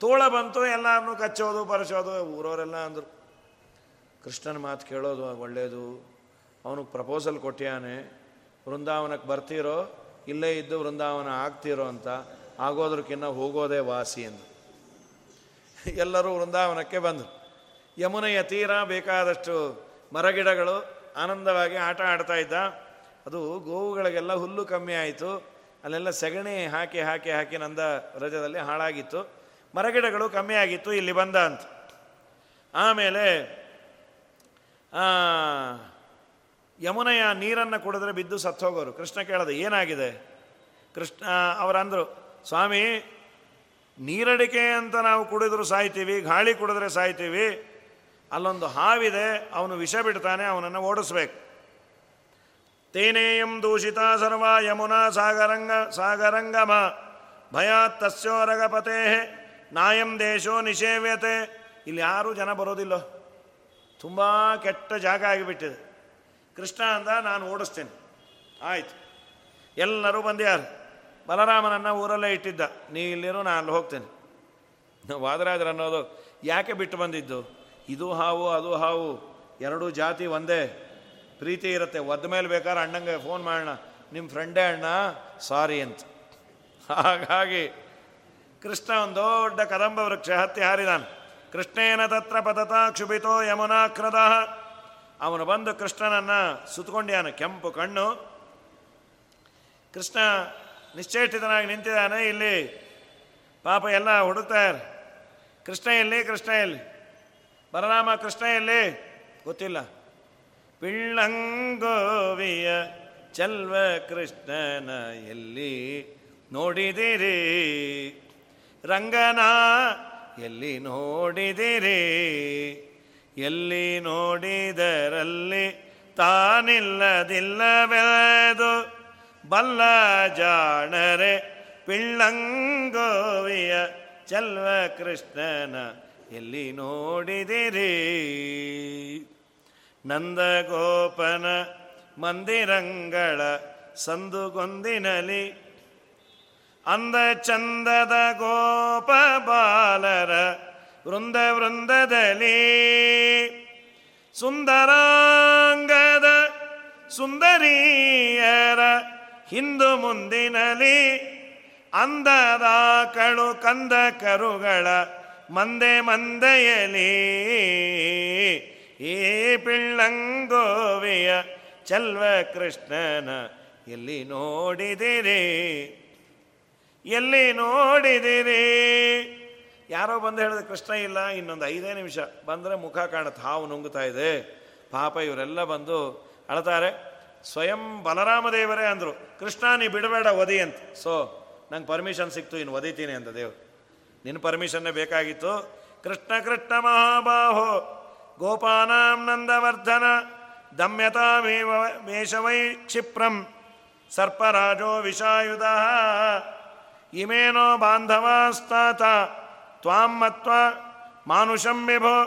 ತೋಳ ಬಂತು, ಎಲ್ಲರನ್ನೂ ಕಚ್ಚೋದು, ಪರಚೋದು, ಊರವರೆಲ್ಲ ಅಂದರು. ಕೃಷ್ಣನ ಮಾತು ಕೇಳೋದು ಒಳ್ಳೆಯದು ಅವನಿಗೆ ಪ್ರಪೋಸಲ್ ಕೊಟ್ಟಿಯಾನೆ, ವೃಂದಾವನಕ್ಕೆ ಬರ್ತೀರೋ, ಇಲ್ಲೇ ಇದ್ದು ವೃಂದಾವನ ಆಗ್ತಿರೋ ಅಂತ, ಆಗೋದ್ರಕ್ಕಿನ್ನ ಹೋಗೋದೇ ವಾಸಿ ಅಂತ ಎಲ್ಲರೂ ವೃಂದಾವನಕ್ಕೆ ಬಂದರು. ಯಮುನೆಯ ತೀರ ಬೇಕಾದಷ್ಟು ಮರಗಿಡಗಳು ಆನಂದವಾಗಿ ಆಟ ಆಡ್ತಾ ಇದ್ದ. ಅದು ಗೋವುಗಳಿಗೆಲ್ಲ ಹುಲ್ಲು ಕಮ್ಮಿ ಆಯಿತು. ಅಲ್ಲೆಲ್ಲ ಸೆಗಣಿ ಹಾಕಿ ಹಾಕಿ ಹಾಕಿ ನಂದ ರಜದಲ್ಲಿ ಹಾಳಾಗಿತ್ತು. ಮರಗಿಡಗಳು ಕಮ್ಮಿ ಆಗಿತ್ತು, ಇಲ್ಲಿ ಬಂದ ಅಂತ. ಆಮೇಲೆ ಯಮುನೆಯ ನೀರನ್ನು ಕುಡಿದ್ರೆ ಬಿದ್ದು ಸತ್ತೋಗೋರು. ಕೃಷ್ಣ ಕೇಳದೆ, ಏನಾಗಿದೆ? ಕೃಷ್ಣ ಅವರಂದರು ಸ್ವಾಮಿ, ನೀರಡಿಕೆ ಅಂತ ನಾವು ಕುಡಿದ್ರು ಸಾಯ್ತೀವಿ, ಗಾಳಿ ಕುಡಿದ್ರೆ ಸಾಯ್ತೀವಿ, ಅಲ್ಲೊಂದು ಹಾವಿದೆ, ಅವನು ವಿಷ ಬಿಡ್ತಾನೆ, ಅವನನ್ನು ಓಡಿಸ್ಬೇಕು. ತೇನೇಯಂ ದೂಷಿತ ಸರ್ವ ಯಮುನಾ ಸಾಗರಂಗ, ಸಾಗರಂಗಮ, ಭಯಾತ್ ತಸ್ಯೋರಗಪತೆ ನಾಯಂ ದೇಶೋ ನಿಷೇವ್ಯತೆ. ಇಲ್ಲಿ ಯಾರೂ ಜನ ಬರೋದಿಲ್ಲ. ತುಂಬ ಕೆಟ್ಟ ಜಾಗ ಆಗಿಬಿಟ್ಟಿದೆ. ಕೃಷ್ಣ ಅಂದ, ನಾನು ಓಡಿಸ್ತೇನೆ. ಆಯ್ತು. ಎಲ್ಲರೂ ಬಂದ್ಯಾರು ಬಲರಾಮನನ್ನು ಊರಲ್ಲೇ ಇಟ್ಟಿದ್ದ. ನೀ ಇಲ್ಲಿರೋ ನಾನು ಅಲ್ಲಿ ಹೋಗ್ತೇನೆ. ವಾದರಾಜರು ಅನ್ನೋದು ಯಾಕೆ ಬಿಟ್ಟು ಬಂದಿದ್ದು? ಇದು ಹಾವು, ಅದು ಹಾವು. ಎರಡೂ ಜಾತಿ ಒಂದೇ. ಪ್ರೀತಿ ಇರುತ್ತೆ. ಒದ್ದ ಮೇಲೆ ಬೇಕಾದ್ರೆ ಅಣ್ಣಂಗೆ ಫೋನ್ ಮಾಡೋಣ. ನಿಮ್ಮ ಫ್ರೆಂಡೇ ಅಣ್ಣ? ಸಾರಿ ಅಂತ. ಹಾಗಾಗಿ ಕೃಷ್ಣ ಒಂದು ದೊಡ್ಡ ಕದಂಬ ವೃಕ್ಷ ಹತ್ತಿ ಹಾರಿದಾನೆ. ಕೃಷ್ಣೇನ ತತ್ರ ಪತತ ಕ್ಷುಭಿತೋ ಯಮುನಾಕ್ರದ. ಅವನು ಬಂದು ಕೃಷ್ಣನನ್ನು ಸುತ್ತಕೊಂಡ್ಯಾನ ಕೆಂಪು ಕಣ್ಣು. ಕೃಷ್ಣ ನಿಶ್ಚೇಷ್ಟಿತನಾಗಿ ನಿಂತಿದ್ದಾನೆ, ಇಲ್ಲಿ ಪಾಪ ಎಲ್ಲ ಹುಡುಕ್ತಾರೆ ಕೃಷ್ಣ ಎಲ್ಲಿ ಕೃಷ್ಣ ಎಲ್ಲಿ? ಬಲರಾಮ, ಕೃಷ್ಣ ಎಲ್ಲಿ? ಗೊತ್ತಿಲ್ಲ. ಪಿಳ್ಳಂಗೋವಿಯ ಚಲ್ವ ಕೃಷ್ಣನ ಎಲ್ಲಿ ನೋಡಿದಿರಿ? ರಂಗನ ಎಲ್ಲಿ ನೋಡಿದಿರಿ? ಎಲ್ಲಿ ನೋಡಿದರಲ್ಲಿ ತಾನಿಲ್ಲದಿಲ್ಲವೆದು ಬಲ್ಲ ಜಾಣರೆ ಪಿಳ್ಳಂಗೋವಿಯ ಚಲ್ವ ಕೃಷ್ಣನ ಎಲ್ಲಿ ನೋಡಿದಿರಿ? ನಂದಗೋಪನ ಮಂದಿರಂಗಳ ಸಂದುಗೊಂದಿನಲಿ ಅಂದ ಚಂದದ ಗೋಪ ಬಾಲರ ವೃಂದ ವೃಂದದಲ್ಲಿ ಸುಂದರಾಂಗದ ಸುಂದರಿಯರ ಹಿಂದು ಮುಂದಿನಲಿ ಅಂದದ ಕಳು ಕಂದ ಕರುಗಳ ಮಂದೆ ಮಂದೆಯಲಿ. ಈ ಪಿಳ್ಳಂಗೋವಿಯ ಚಲ್ವ ಕೃಷ್ಣನ ಎಲ್ಲಿ ನೋಡಿದಿರಿ? ಎಲ್ಲಿ ನೋಡಿದಿರಿ? ಯಾರೋ ಬಂದು ಹೇಳಿದ ಕೃಷ್ಣ ಇಲ್ಲ, ಇನ್ನೊಂದು ಐದೇ ನಿಮಿಷ. ಬಂದರೆ ಮುಖ ಕಾಣುತ್ತೆ, ಹಾವು ನುಂಗುತ್ತಾ ಇದೆ. ಪಾಪ ಇವರೆಲ್ಲ ಬಂದು ಅಳ್ತಾರೆ. ಸ್ವಯಂ ಬಲರಾಮದೇವರೇ ಅಂದರು, ಕೃಷ್ಣ, ನೀ ಬಿಡಬೇಡ ಒದಿ ಅಂತ. ಸೊ, ನಂಗೆ ಪರ್ಮಿಷನ್ ಸಿಕ್ತು, ಇನ್ನು ಒದಿತೀನಿ ಅಂತ ದೇವ್ರು. ನಿನ್ನ ಪರ್ಮಿಷನ್ನೇ ಬೇಕಾಗಿತ್ತು. ಕೃಷ್ಣ ಕೃಷ್ಣ ಮಹಾಬಾಹೋ, ಗೋಪಾನಾಂ ನಂದವರ್ಧನ, ದಮ್ಯತಾಮೇವ ಮೇಷವೈ ಕ್ಷಿಪ್ರಂ, ಸರ್ಪರಾಜೋ ವಿಷಾಯುಧ, ಇಮೇನೋ ಬಾಂಧವಾಸ್ತಾತ. ತ್ವಾಂ ಮತ್ವ ಮಾನುಷಂ ವಿಭೋ.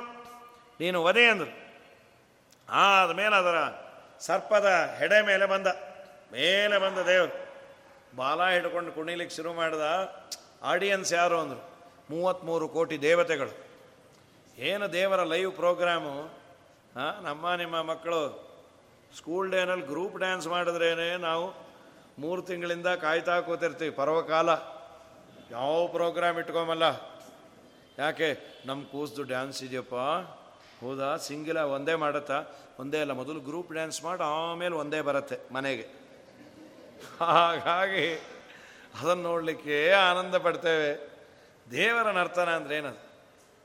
ನೀನು ವದೆ ಅಂದರು. ಆದಮೇಲೆ ಅದರ ಸರ್ಪದ ಹೆಡೆ ಮೇಲೆ ಬಂದ. ಮೇಲೆ ಬಂದ ದೇವರು. ಬಾಲ ಹಿಡ್ಕೊಂಡು ಕುಣಿಲಿಕ್ಕೆ ಶುರು ಮಾಡಿದ ಆಡಿಯನ್ಸ್ ಯಾರು ಅಂದರು? ಮೂವತ್ತ್ಮೂರು ಕೋಟಿ ದೇವತೆಗಳು. ಏನು ದೇವರ ಲೈವ್ ಪ್ರೋಗ್ರಾಮು ಹಾಂ ನಮ್ಮ ನಿಮ್ಮ ಮಕ್ಕಳು ಸ್ಕೂಲ್ ಡೇನಲ್ಲಿ ಗ್ರೂಪ್ ಡ್ಯಾನ್ಸ್ ಮಾಡಿದ್ರೇ ನಾವು ಮೂರು ತಿಂಗಳಿಂದ ಕಾಯ್ತಾ ಕೂತಿರ್ತೀವಿ. ಪರ್ವಕಾಲ. ಯಾವ ಪ್ರೋಗ್ರಾಮ್ ಇಟ್ಕೊಂಬಲ್ಲ? ಯಾಕೆ? ನಮ್ಮ ಕೂಸ್ದು ಡ್ಯಾನ್ಸ್ ಇದೆಯಪ್ಪ. ಹೌದಾ? ಸಿಂಗಿಲ ಒಂದೇ ಮಾಡತ್ತಾ. ಒಂದೇ ಅಲ್ಲ, ಮೊದಲು ಗ್ರೂಪ್ ಡ್ಯಾನ್ಸ್ ಮಾಡಿ, ಆಮೇಲೆ ಒಂದೇ ಬರುತ್ತೆ ಮನೆಗೆ. ಹಾಗಾಗಿ ಅದನ್ನು ನೋಡಲಿಕ್ಕೆ ಆನಂದ ಪಡ್ತೇವೆ. ದೇವರ ನರ್ತನ ಅಂದ್ರೆ ಏನದು?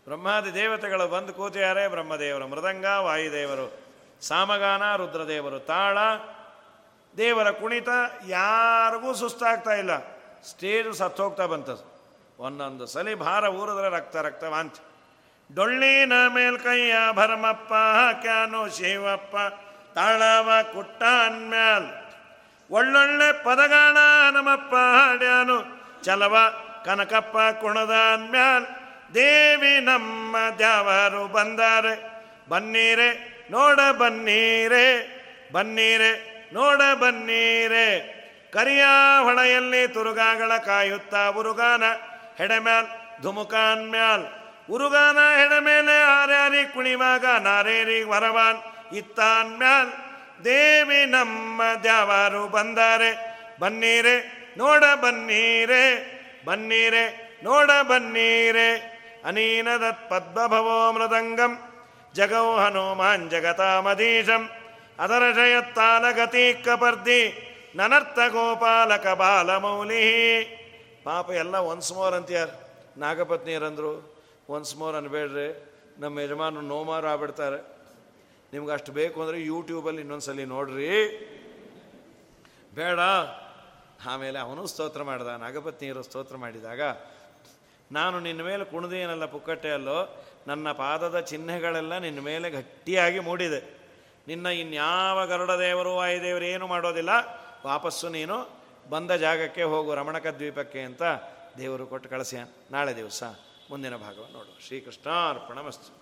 ಬ್ರಹ್ಮಾದಿ ದೇವತೆಗಳು ಬಂದು ಕೂತಿಯಾರೇ, ಬ್ರಹ್ಮದೇವರು ಮೃದಂಗ, ವಾಯುದೇವರು ಸಾಮಗಾನ, ರುದ್ರದೇವರು ತಾಳ, ದೇವರ ಕುಣಿತ, ಯಾರಿಗೂ ಸುಸ್ತಾಗ್ತಾ ಇಲ್ಲ. ಸ್ಟೇಜು ಸತ್ತೋಗ್ತಾ ಬಂತದು. ಒಂದೊಂದು ಸಲಿ ಭಾರ ಊರಿದ್ರೆ ರಕ್ತ ರಕ್ತ ವಾಂತಿ ಡೊಳ್ಳಿನ ಮೇಲ್ಕೈಯ ಭರಮಪ್ಪ, ಕ್ಯಾನು ಶಿವಪ್ಪ, ತಾಳವ ಕುಟ್ಟ ಅನ್ಮ್ಯಾಲ್ ಒಳ್ಳೊಳ್ಳೆ ಪದಗಾಣ ನಮಪ್ಪ ಹಾಡ್ಯಾನು, ಚಲವ ಕನಕಪ್ಪ ಕುಣದ ಅನ್ಮ್ಯಾಲ್ ದೇವಿ ನಮ್ಮ ದ್ಯಾವರು ಬಂದಾರೆ, ಬನ್ನೀರೆ, ನೋಡ ಬನ್ನೀರೆ ಬನ್ನೀರೆ, ನೋಡ ಬನ್ನೀರೆ. ಕರಿಯ ಹೊಳೆಯಲ್ಲಿ ತುರುಗಾಗಳ ಕಾಯುತ್ತಾ ಉರುಗಾನ ಹೆಡೆಮ್ಯಾಲ್ ಧುಮುಕಾನ್ ಮ್ಯಾಲ್. ಉರುಗಾನ ಹೆಡೆಮೇಲೆ ಆರ್ಯಾರಿ ಕುಣಿವಾಗ ನಾರೇರಿ ವರವಾನ್, ಇತ್ತಾನ್ ಮ್ಯಾಲ್. ದೇವಿ ನಮ್ಮ ದ್ಯಾವಾರು ಬಂದಾರೆ, ಬನ್ನೀರೆ, ನೋಡ ಬನ್ನೀರೆ ಬನ್ನೀರೆ, ನೋಡ ಬನ್ನೀರೆ. ಅನೀನದತ್ ಪದ್ಮಭವೋ ಮೃದಂಗಂ ಜಗೌ ಹನುಮಾನ್ ಜಗತಾಮಧೀಶಂ. ಅದರ ಜಯತ್ತಾನ ಗತಿ ಕಪರ್ದಿ, ನನರ್ಥ ಗೋಪಾಲಕ ಬಾಲಮೌಲಿ. ಪಾಪ ಎಲ್ಲ ಒನ್ಸ್ ಮೋರ್ ಅಂತ್ಯಾರ. ನಾಗಪತ್ನಿಯರಂದರು ಒನ್ಸ್ ಮೋರ್ ಅನ್ಬೇಡ್ರಿ. ನಮ್ಮ ಯಜಮಾನ ನೋಮಾರು ಆಗ್ಬಿಡ್ತಾರೆ. ನಿಮ್ಗೆ ಅಷ್ಟು ಬೇಕು ಅಂದರೆ ಯೂಟ್ಯೂಬಲ್ಲಿ ಇನ್ನೊಂದ್ಸಲಿ ನೋಡ್ರಿ. ಬೇಡ. ಆಮೇಲೆ ಅವನು ಸ್ತೋತ್ರ ಮಾಡಿದ, ನಾಗಪತ್ನಿಯರು ಸ್ತೋತ್ರ ಮಾಡಿದಾಗ, ನಾನು ನಿನ್ನ ಮೇಲೆ ಕುಣಿದೇನಲ್ಲ ಪುಕ್ಕಟ್ಟೆ ಅಲ್ಲೋ, ನನ್ನ ಪಾದದ ಚಿಹ್ನೆಗಳೆಲ್ಲ ನಿನ್ನ ಮೇಲೆ ಗಟ್ಟಿಯಾಗಿ ಮೂಡಿದೆ. ನಿನ್ನ ಇನ್ಯಾವ ಗರುಡ ದೇವರು ವಾಯುದೇವರು ಏನು ಮಾಡೋದಿಲ್ಲ, ವಾಪಸ್ಸು ನೀನು ಬಂದ ಜಾಗಕ್ಕೆ ಹೋಗು ರಮಣಕ ದ್ವೀಪಕ್ಕೆ ಅಂತ ದೇವರು ಕೊಟ್ಟು ಕಳಿಸ್ಯಾನ. ನಾಳೆ ದಿವಸ ಮುಂದಿನ ಭಾಗವನ್ನು ನೋಡು ಶ್ರೀಕೃಷ್ಣ ಅರ್ಪಣ ಮಸ್ತು.